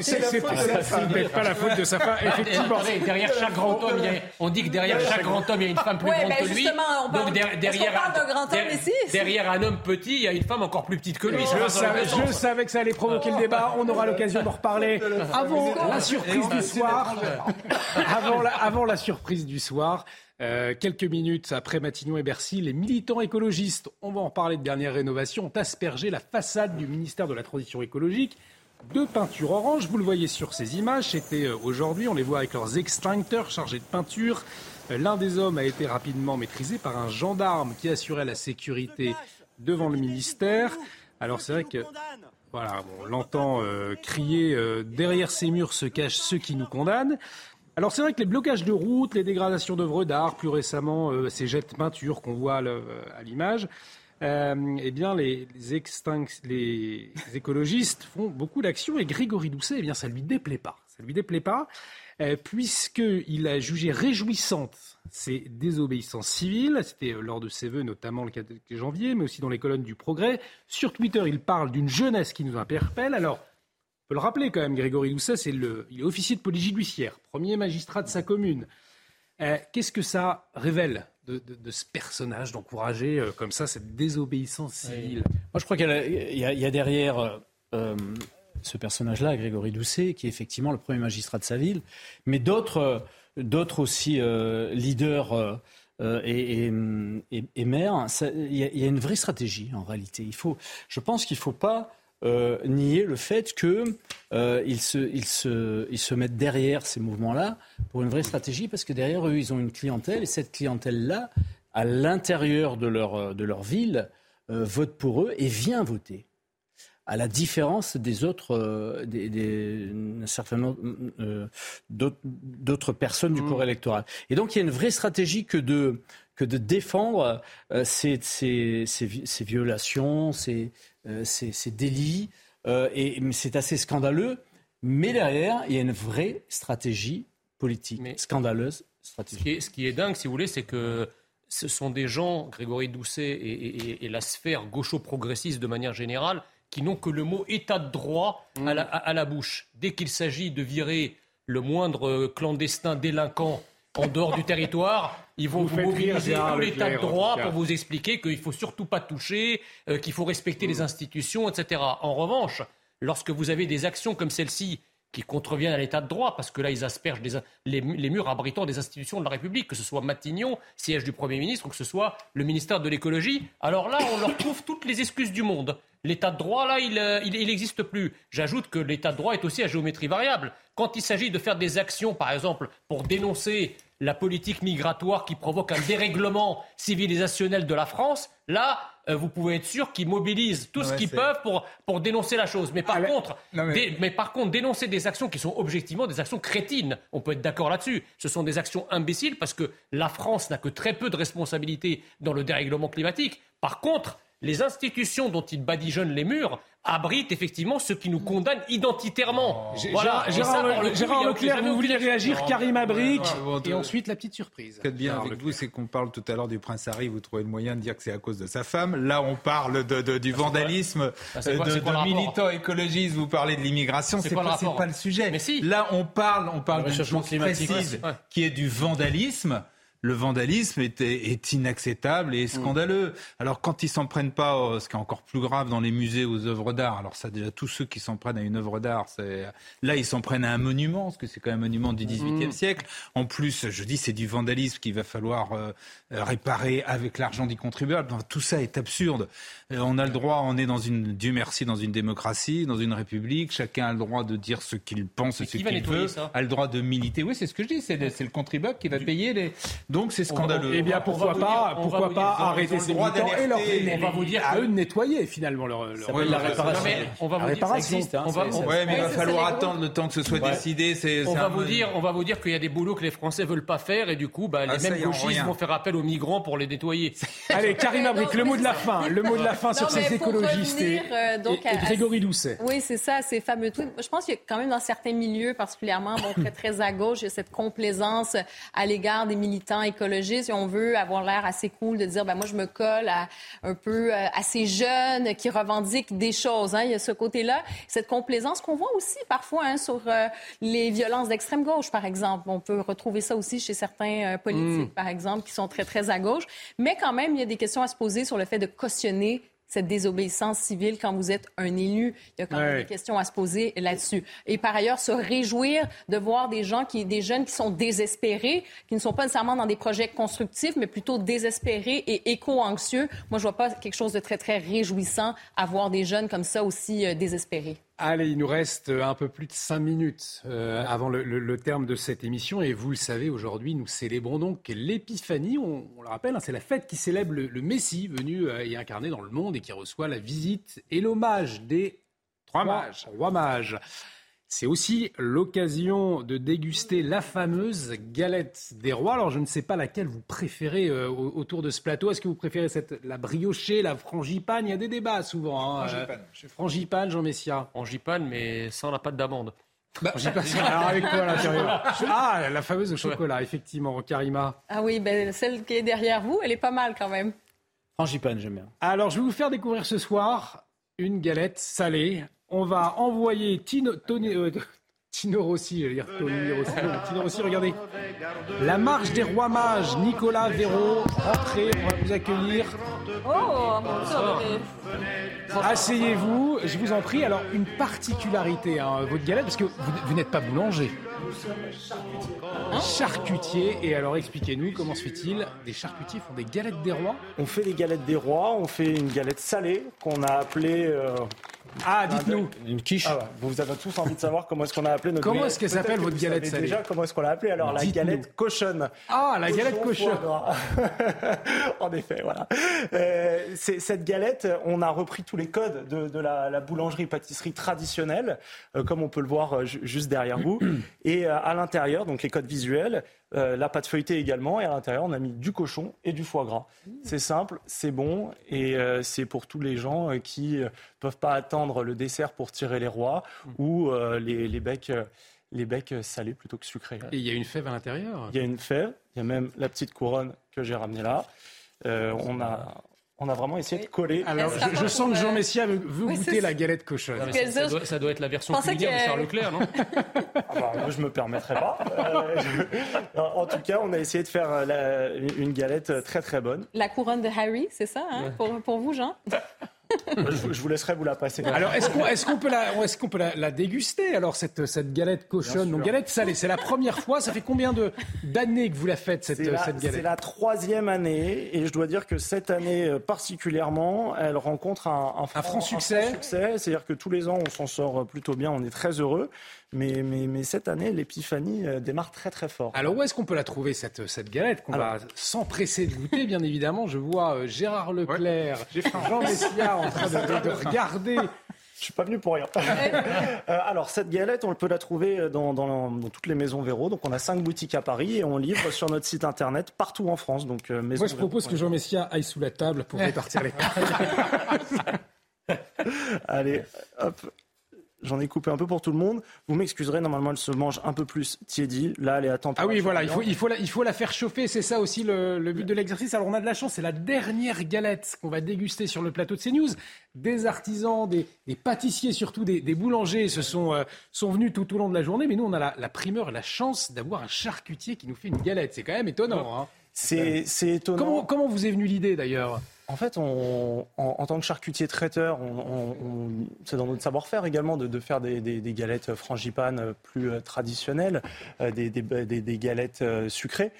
C'est peut-être pas la faute de sa femme. Effectivement. Derrière chaque grand homme, on dit que derrière chaque grand homme, il y a une femme plus grande que lui. Donc derrière un homme petit, il y a une femme encore plus petite que lui. Je savais que ça allait provoquer le débat. On aura l'occasion d'en reparler avant la surprise du soir. Avant la surprise du soir. Euh, quelques minutes après Matignon et Bercy, les militants écologistes, on va en parler de dernière rénovation, ont aspergé la façade du ministère de la Transition écologique de peinture orange. Vous le voyez sur ces images, c'était euh, aujourd'hui, on les voit avec leurs extincteurs chargés de peinture. Euh, l'un des hommes a été rapidement maîtrisé par un gendarme qui assurait la sécurité devant le ministère. Alors c'est vrai que voilà, on l'entend crier derrière ces murs se cachent ceux qui nous condamnent. Alors c'est vrai que les blocages de routes, les dégradations d'œuvres d'art, plus récemment euh, ces jets de peinture qu'on voit à l'image, euh, eh bien les, les, écologistes font beaucoup d'actions et Grégory Doucet, eh bien ça lui déplaît pas. Ça lui déplaît pas euh, puisqu'il a jugé réjouissante ces désobéissances civiles. C'était euh, lors de ses vœux, notamment le 4 janvier, mais aussi dans les colonnes du Progrès. Sur Twitter, il parle d'une jeunesse qui nous interpelle. Alors, peut le rappeler quand même, Grégory Doucet, c'est le, il est officier de police judiciaire, premier magistrat de sa commune. Euh, qu'est-ce que ça révèle de, ce personnage, d'encourager euh, comme ça cette désobéissance civile? Moi, je crois qu'il y, a derrière euh, ce personnage-là, Grégory Doucet, qui est effectivement le premier magistrat de sa ville, mais d'autres, d'autres aussi leaders. Et, et, maires, il y, a une vraie stratégie en réalité. Il faut, je pense qu'il ne faut pas euh, nier le fait qu'ils euh, se, ils se, ils se mettent derrière ces mouvements-là pour une vraie stratégie, parce que derrière eux, ils ont une clientèle, et cette clientèle-là, à l'intérieur de leur, euh, de leur ville, vote pour eux et vient voter à la différence des autres, des, des, certainement d'autres personnes du mmh. corps électoral. Et donc il y a une vraie stratégie que de, que de défendre ces, ces, ces, ces, violations, ces, euh, ces, délits. Euh, et c'est assez scandaleux. Mais derrière, il y a une vraie stratégie politique, scandaleuse stratégie. Ce qui, est, dingue, si vous voulez, c'est que ce sont des gens, Grégory Doucet et, la sphère gaucho-progressiste de manière générale, qui n'ont que le mot état de droit à, la, à la bouche. Dès qu'il s'agit de virer le moindre clandestin délinquant en dehors du territoire, ils vont vous, mobiliser tout l'état de droit pour vous expliquer qu'il ne faut surtout pas toucher, euh, qu'il faut respecter les institutions, etc. En revanche, lorsque vous avez des actions comme celle-ci qui contreviennent à l'état de droit, parce que là, ils aspergent les, murs abritant des institutions de la République, que ce soit Matignon, siège du Premier ministre, ou que ce soit le ministère de l'écologie. Alors là, on leur trouve toutes les excuses du monde. L'état de droit, là, il n'existe euh, plus. J'ajoute que l'état de droit est aussi à géométrie variable. Quand il s'agit de faire des actions, par exemple, pour dénoncer la politique migratoire qui provoque un dérèglement civilisationnel de la France, là, euh, vous pouvez être sûr qu'ils mobilisent tout ce qu'ils peuvent pour, pour dénoncer la chose. Mais par, contre, mais... par contre, dénoncer des actions qui sont objectivement des actions crétines, on peut être d'accord là-dessus. Ce sont des actions imbéciles parce que la France n'a que très peu de responsabilités dans le dérèglement climatique. Par contre, les institutions dont ils badigeonnent les murs abrite effectivement ceux qui nous condamnent identitairement. Oh. Voilà. Gérard, Leclerc, vous voulez réagir, Karim Abric, et ensuite la petite surprise. Ce qui est bien avec vous, c'est qu'on parle tout à l'heure du prince Harry, vous trouvez le moyen de dire que c'est à cause de sa femme. Là, on parle de, du vandalisme bah, de, militants écologistes, vous parlez de l'immigration, c'est pas, pas, le sujet. Mais si. Là, on parle, on parle d'une chose précise, qui est du vandalisme le vandalisme est, est, inacceptable et scandaleux. Alors quand ils s'en prennent pas, ce qui est encore plus grave dans les musées aux œuvres d'art, alors ça déjà tous ceux qui s'en prennent à une œuvre d'art, là ils s'en prennent à un monument, parce que c'est quand même un monument du XVIIIe mmh. siècle. En plus, je dis c'est du vandalisme qu'il va falloir euh, réparer avec l'argent des contribuables. Tout ça est absurde. Euh, on a le droit, on est dans une, Dieu merci, dans une démocratie, dans une république. Chacun a le droit de dire ce qu'il pense, ce qu'il veut, a le droit de militer. Oui, c'est ce que je dis. C'est le contribuable qui va payer les. Donc c'est scandaleux. Eh bien, pourquoi pas, pourquoi pas arrêter ces militants et leur On va vous dire à eux de nettoyer finalement leur. la réparation. On va vous dire ça existe. Oui, mais il va falloir attendre le temps que ce soit décidé. On va vous dire, on va vous dire qu'il y a des boulots que les Français veulent pas faire et du coup, bah, les ah, mêmes gauchistes vont faire appel aux migrants pour les nettoyer. Allez, Karine Abric, le mot de la fin. Le mot de la fin sur ces écologistes et, euh, Grégory Doucet. Oui, c'est ça, ces fameux tweets. Je pense qu'il y a quand même dans certains milieux, particulièrement bon, très, très à gauche, il y a cette complaisance à l'égard des militants écologistes. Si on veut avoir l'air assez cool de dire, ben moi, je me colle à un peu euh, à ces jeunes qui revendiquent des choses. Hein. Il y a ce côté-là, cette complaisance qu'on voit aussi parfois hein, sur euh, les violences d'extrême gauche, par exemple. On peut retrouver ça aussi chez certains politiques, mm. par exemple, qui sont très, très à gauche. Mais quand même, il y a des questions à se poser sur le fait de cautionner cette désobéissance civile quand vous êtes un élu. Il y a quand même des questions à se poser là-dessus. Et par ailleurs, se réjouir de voir des gens, qui, des jeunes qui sont désespérés, qui ne sont pas nécessairement dans des projets constructifs, mais plutôt désespérés et éco-anxieux. Moi, je vois pas quelque chose de très, très réjouissant à voir des jeunes comme ça aussi euh, désespérés. Allez, il nous reste un peu plus de cinq minutes euh, avant le, terme de cette émission. Et vous le savez, aujourd'hui, nous célébrons donc l'Épiphanie. On, le rappelle, hein, c'est la fête qui célèbre le, Messie venu euh, et incarné dans le monde et qui reçoit la visite et l'hommage des trois mages. Trois mages. C'est aussi l'occasion de déguster la fameuse galette des rois. Alors, je ne sais pas laquelle vous préférez euh, autour de ce plateau. Est-ce que vous préférez cette, la briochée, la frangipane? Il y a des débats souvent. Hein. Frangipane. Euh, frangipane, Jean Messia. Frangipane, mais sans la pâte d'amande. Bah, alors avec quoi à l'intérieur? Ah, la fameuse au chocolat, effectivement, Karima. Ah oui, ben, celle qui est derrière vous, elle est pas mal quand même. Frangipane, j'aime bien. Alors, je vais vous faire découvrir ce soir une galette salée on va envoyer Tino, Tony, euh, Tino Rossi, je dire Tony Rossi, Tino Rossi, regardez. La marche des rois mages, Nicolas Véro, entrez, on va vous accueillir. Oh, Asseyez-vous, je vous en prie. Alors, une particularité, hein, votre galette, parce que vous, n'êtes pas boulanger. Charcutier. Et alors, expliquez-nous, comment se fait-il Des charcutiers font des galettes des rois On fait des galettes des rois, on fait une galette salée qu'on a appelée euh, ah, dites-nous. Une quiche. Ah vous avez tous envie de savoir comment est-ce qu'on a appelé notre Comment est-ce qu'elle s'appelle votre galette salée Déjà, comment est-ce qu'on l'a appelée Alors, la galette cochonne. Ah, la galette cochonne. en effet, voilà. Euh, cette galette, on a repris tous les codes de, la, boulangerie-pâtisserie traditionnelle, euh, comme on peut le voir euh, juste derrière vous. Et à l'intérieur, donc les codes visuels, euh, la pâte feuilletée également, et à l'intérieur, on a mis du cochon et du foie gras. C'est simple, c'est bon, et euh, c'est pour tous les gens euh, qui ne peuvent pas attendre le dessert pour tirer les rois ou les, becs. les becs salés plutôt que sucrés. Et il y a une fève à l'intérieur? Il y a une fève, il y a même la petite couronne que j'ai ramenée là. on a, on a vraiment essayé de coller. Alors, je, sens que Jean Messia veut, goûter la galette cochonne. ça, doit, être la version culinaire de Charles Leclerc, non ah bah, Moi, je me permettrai pas. Euh, en tout cas, on a essayé de faire euh, une galette très très bonne. La couronne de Harry, c'est ça, hein, pour, pour vous, Jean? Je, vous laisserai vous la passer. Alors, est-ce qu'on est peut, la, est peut la, déguster, alors, cette, cette galette cochonne Donc, galette? Salée, c'est la première fois. Ça fait combien d'années que vous la faites, cette, cette galette? C'est la troisième année. Et je dois dire que cette année euh, particulièrement, elle rencontre un, un, franc, succès. succès. C'est-à-dire que tous les ans, on s'en sort plutôt bien. On est très heureux. Mais, mais, mais, cette année, l'épiphanie euh, démarre très très fort. Alors où est-ce qu'on peut la trouver cette, cette galette qu'on va s'empresser de goûter Bien évidemment, je vois euh, Gérard Leclerc, Jean Messia en train de, regarder. Je suis pas venu pour rien. Euh, alors cette galette, on peut la trouver dans, dans, dans, toutes les maisons Véro. Donc on a cinq boutiques à Paris et on livre sur notre site internet partout en France. Donc Moi je propose que Jean Messia aille sous la table pour répartir les. Allez, hop. J'en ai coupé un peu pour tout le monde. Vous m'excuserez, normalement, elle se mange un peu plus tiédie. Là, elle est à température. Ah oui, voilà, il faut, il faut, la, il faut la faire chauffer. C'est ça aussi le, but de l'exercice. Alors, on a de la chance. C'est la dernière galette qu'on va déguster sur le plateau de CNews. Des artisans, des, pâtissiers, surtout des, boulangers, se sont, euh, sont venus tout au long de la journée. Mais nous, on a la, primeur et la chance d'avoir un charcutier qui nous fait une galette. C'est quand même étonnant. Hein. C'est étonnant. Comment, vous est venue l'idée d'ailleurs? En fait, en, tant que charcutier traiteur, c'est dans notre savoir-faire également de, faire des, galettes frangipanes plus euh, traditionnelles, euh, des, galettes euh, sucrées.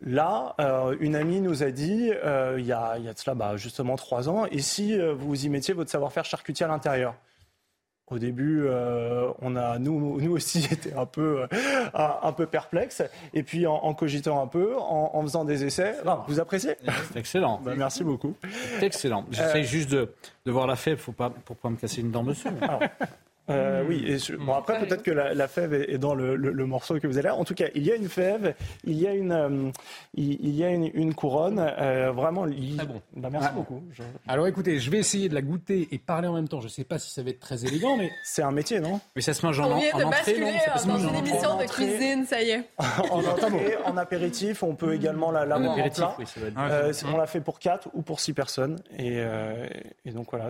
Là, une amie nous a dit, il, y a, cela bah, justement trois ans, et si vous y mettiez votre savoir-faire charcutier à l'intérieur? Au début, euh, on a nous, nous aussi été un peu, euh, un, peu perplexes. Et puis en, cogitant un peu, en, faisant des essais, vous appréciez? C'est excellent. Bah, merci beaucoup. C'est excellent. J'essaie euh, juste de, de, voir la fève, faut pas, pour pas me casser une dent dessus. Euh, oui, et bon, après peut-être que la, fève est dans le, morceau que vous avez là. En tout cas, il y a une fève, il y a une, euh, il, y a une, couronne, euh, vraiment. Très bon. Bah, merci beaucoup. Alors écoutez, je vais essayer de la goûter et parler en même temps. Je ne sais pas si ça va être très élégant, mais c'est un métier, non? Mais ça se mange en, on vient en de entrée, basculer dans une émission de cuisine, ça y est. en entrée, en apéritif, on peut également la, la en plat. on l'a fait pour 4 ou pour 6 personnes, et, donc voilà,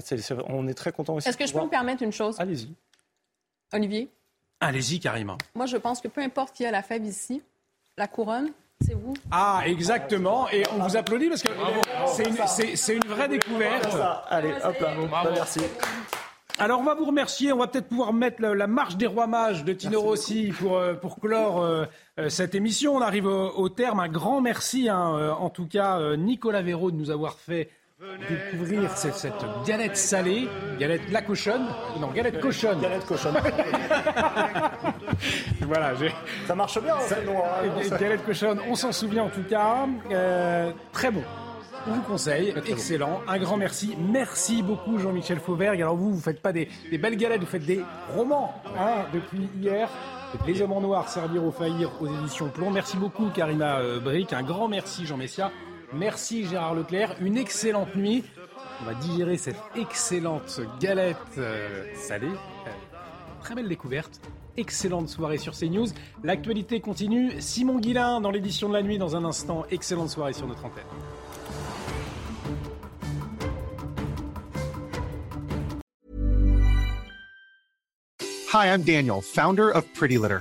on est très content aussi. Est-ce que je peux me permettre une chose? Allez-y. Olivier? Allez-y, carrément. Moi, je pense que peu importe qui a la fève ici, la couronne, c'est vous. Ah, exactement. Et on vous applaudit parce que c'est une, vraie découverte. Allez, hop là. Bah, merci. Alors on va vous remercier, on va peut-être pouvoir mettre la, marche des rois mages de Tino Rossi pour, euh, pour clore euh, euh, cette émission. On arrive au, terme. Un grand merci hein, en tout cas Nicolas Véraud de nous avoir fait découvrir cette, cette, galette salée, galette la cochonne, non, galette cochonne. Galette cochonne. voilà, ça marche bien, ça, hein, Galette cochonne, on s'en souvient en tout cas. Euh, très bon. On vous conseille, excellent. Un grand merci. Merci beaucoup Jean-Michel Fauvergue. Alors vous, vous faites pas des, belles galettes, vous faites des romans hein, depuis hier. Les hommes en noir, servir au faillir aux éditions Plomb. Merci beaucoup Karina euh, Bric. Un grand merci Jean Messia. Merci Gérard Leclerc. Une excellente nuit. On va digérer cette excellente galette euh, salée. Euh, très belle découverte. Excellente soirée sur CNews. L'actualité continue. Simon Guillain dans l'édition de la nuit dans un instant. Excellente soirée sur notre antenne. Hi, I'm Daniel, founder of Pretty Litter.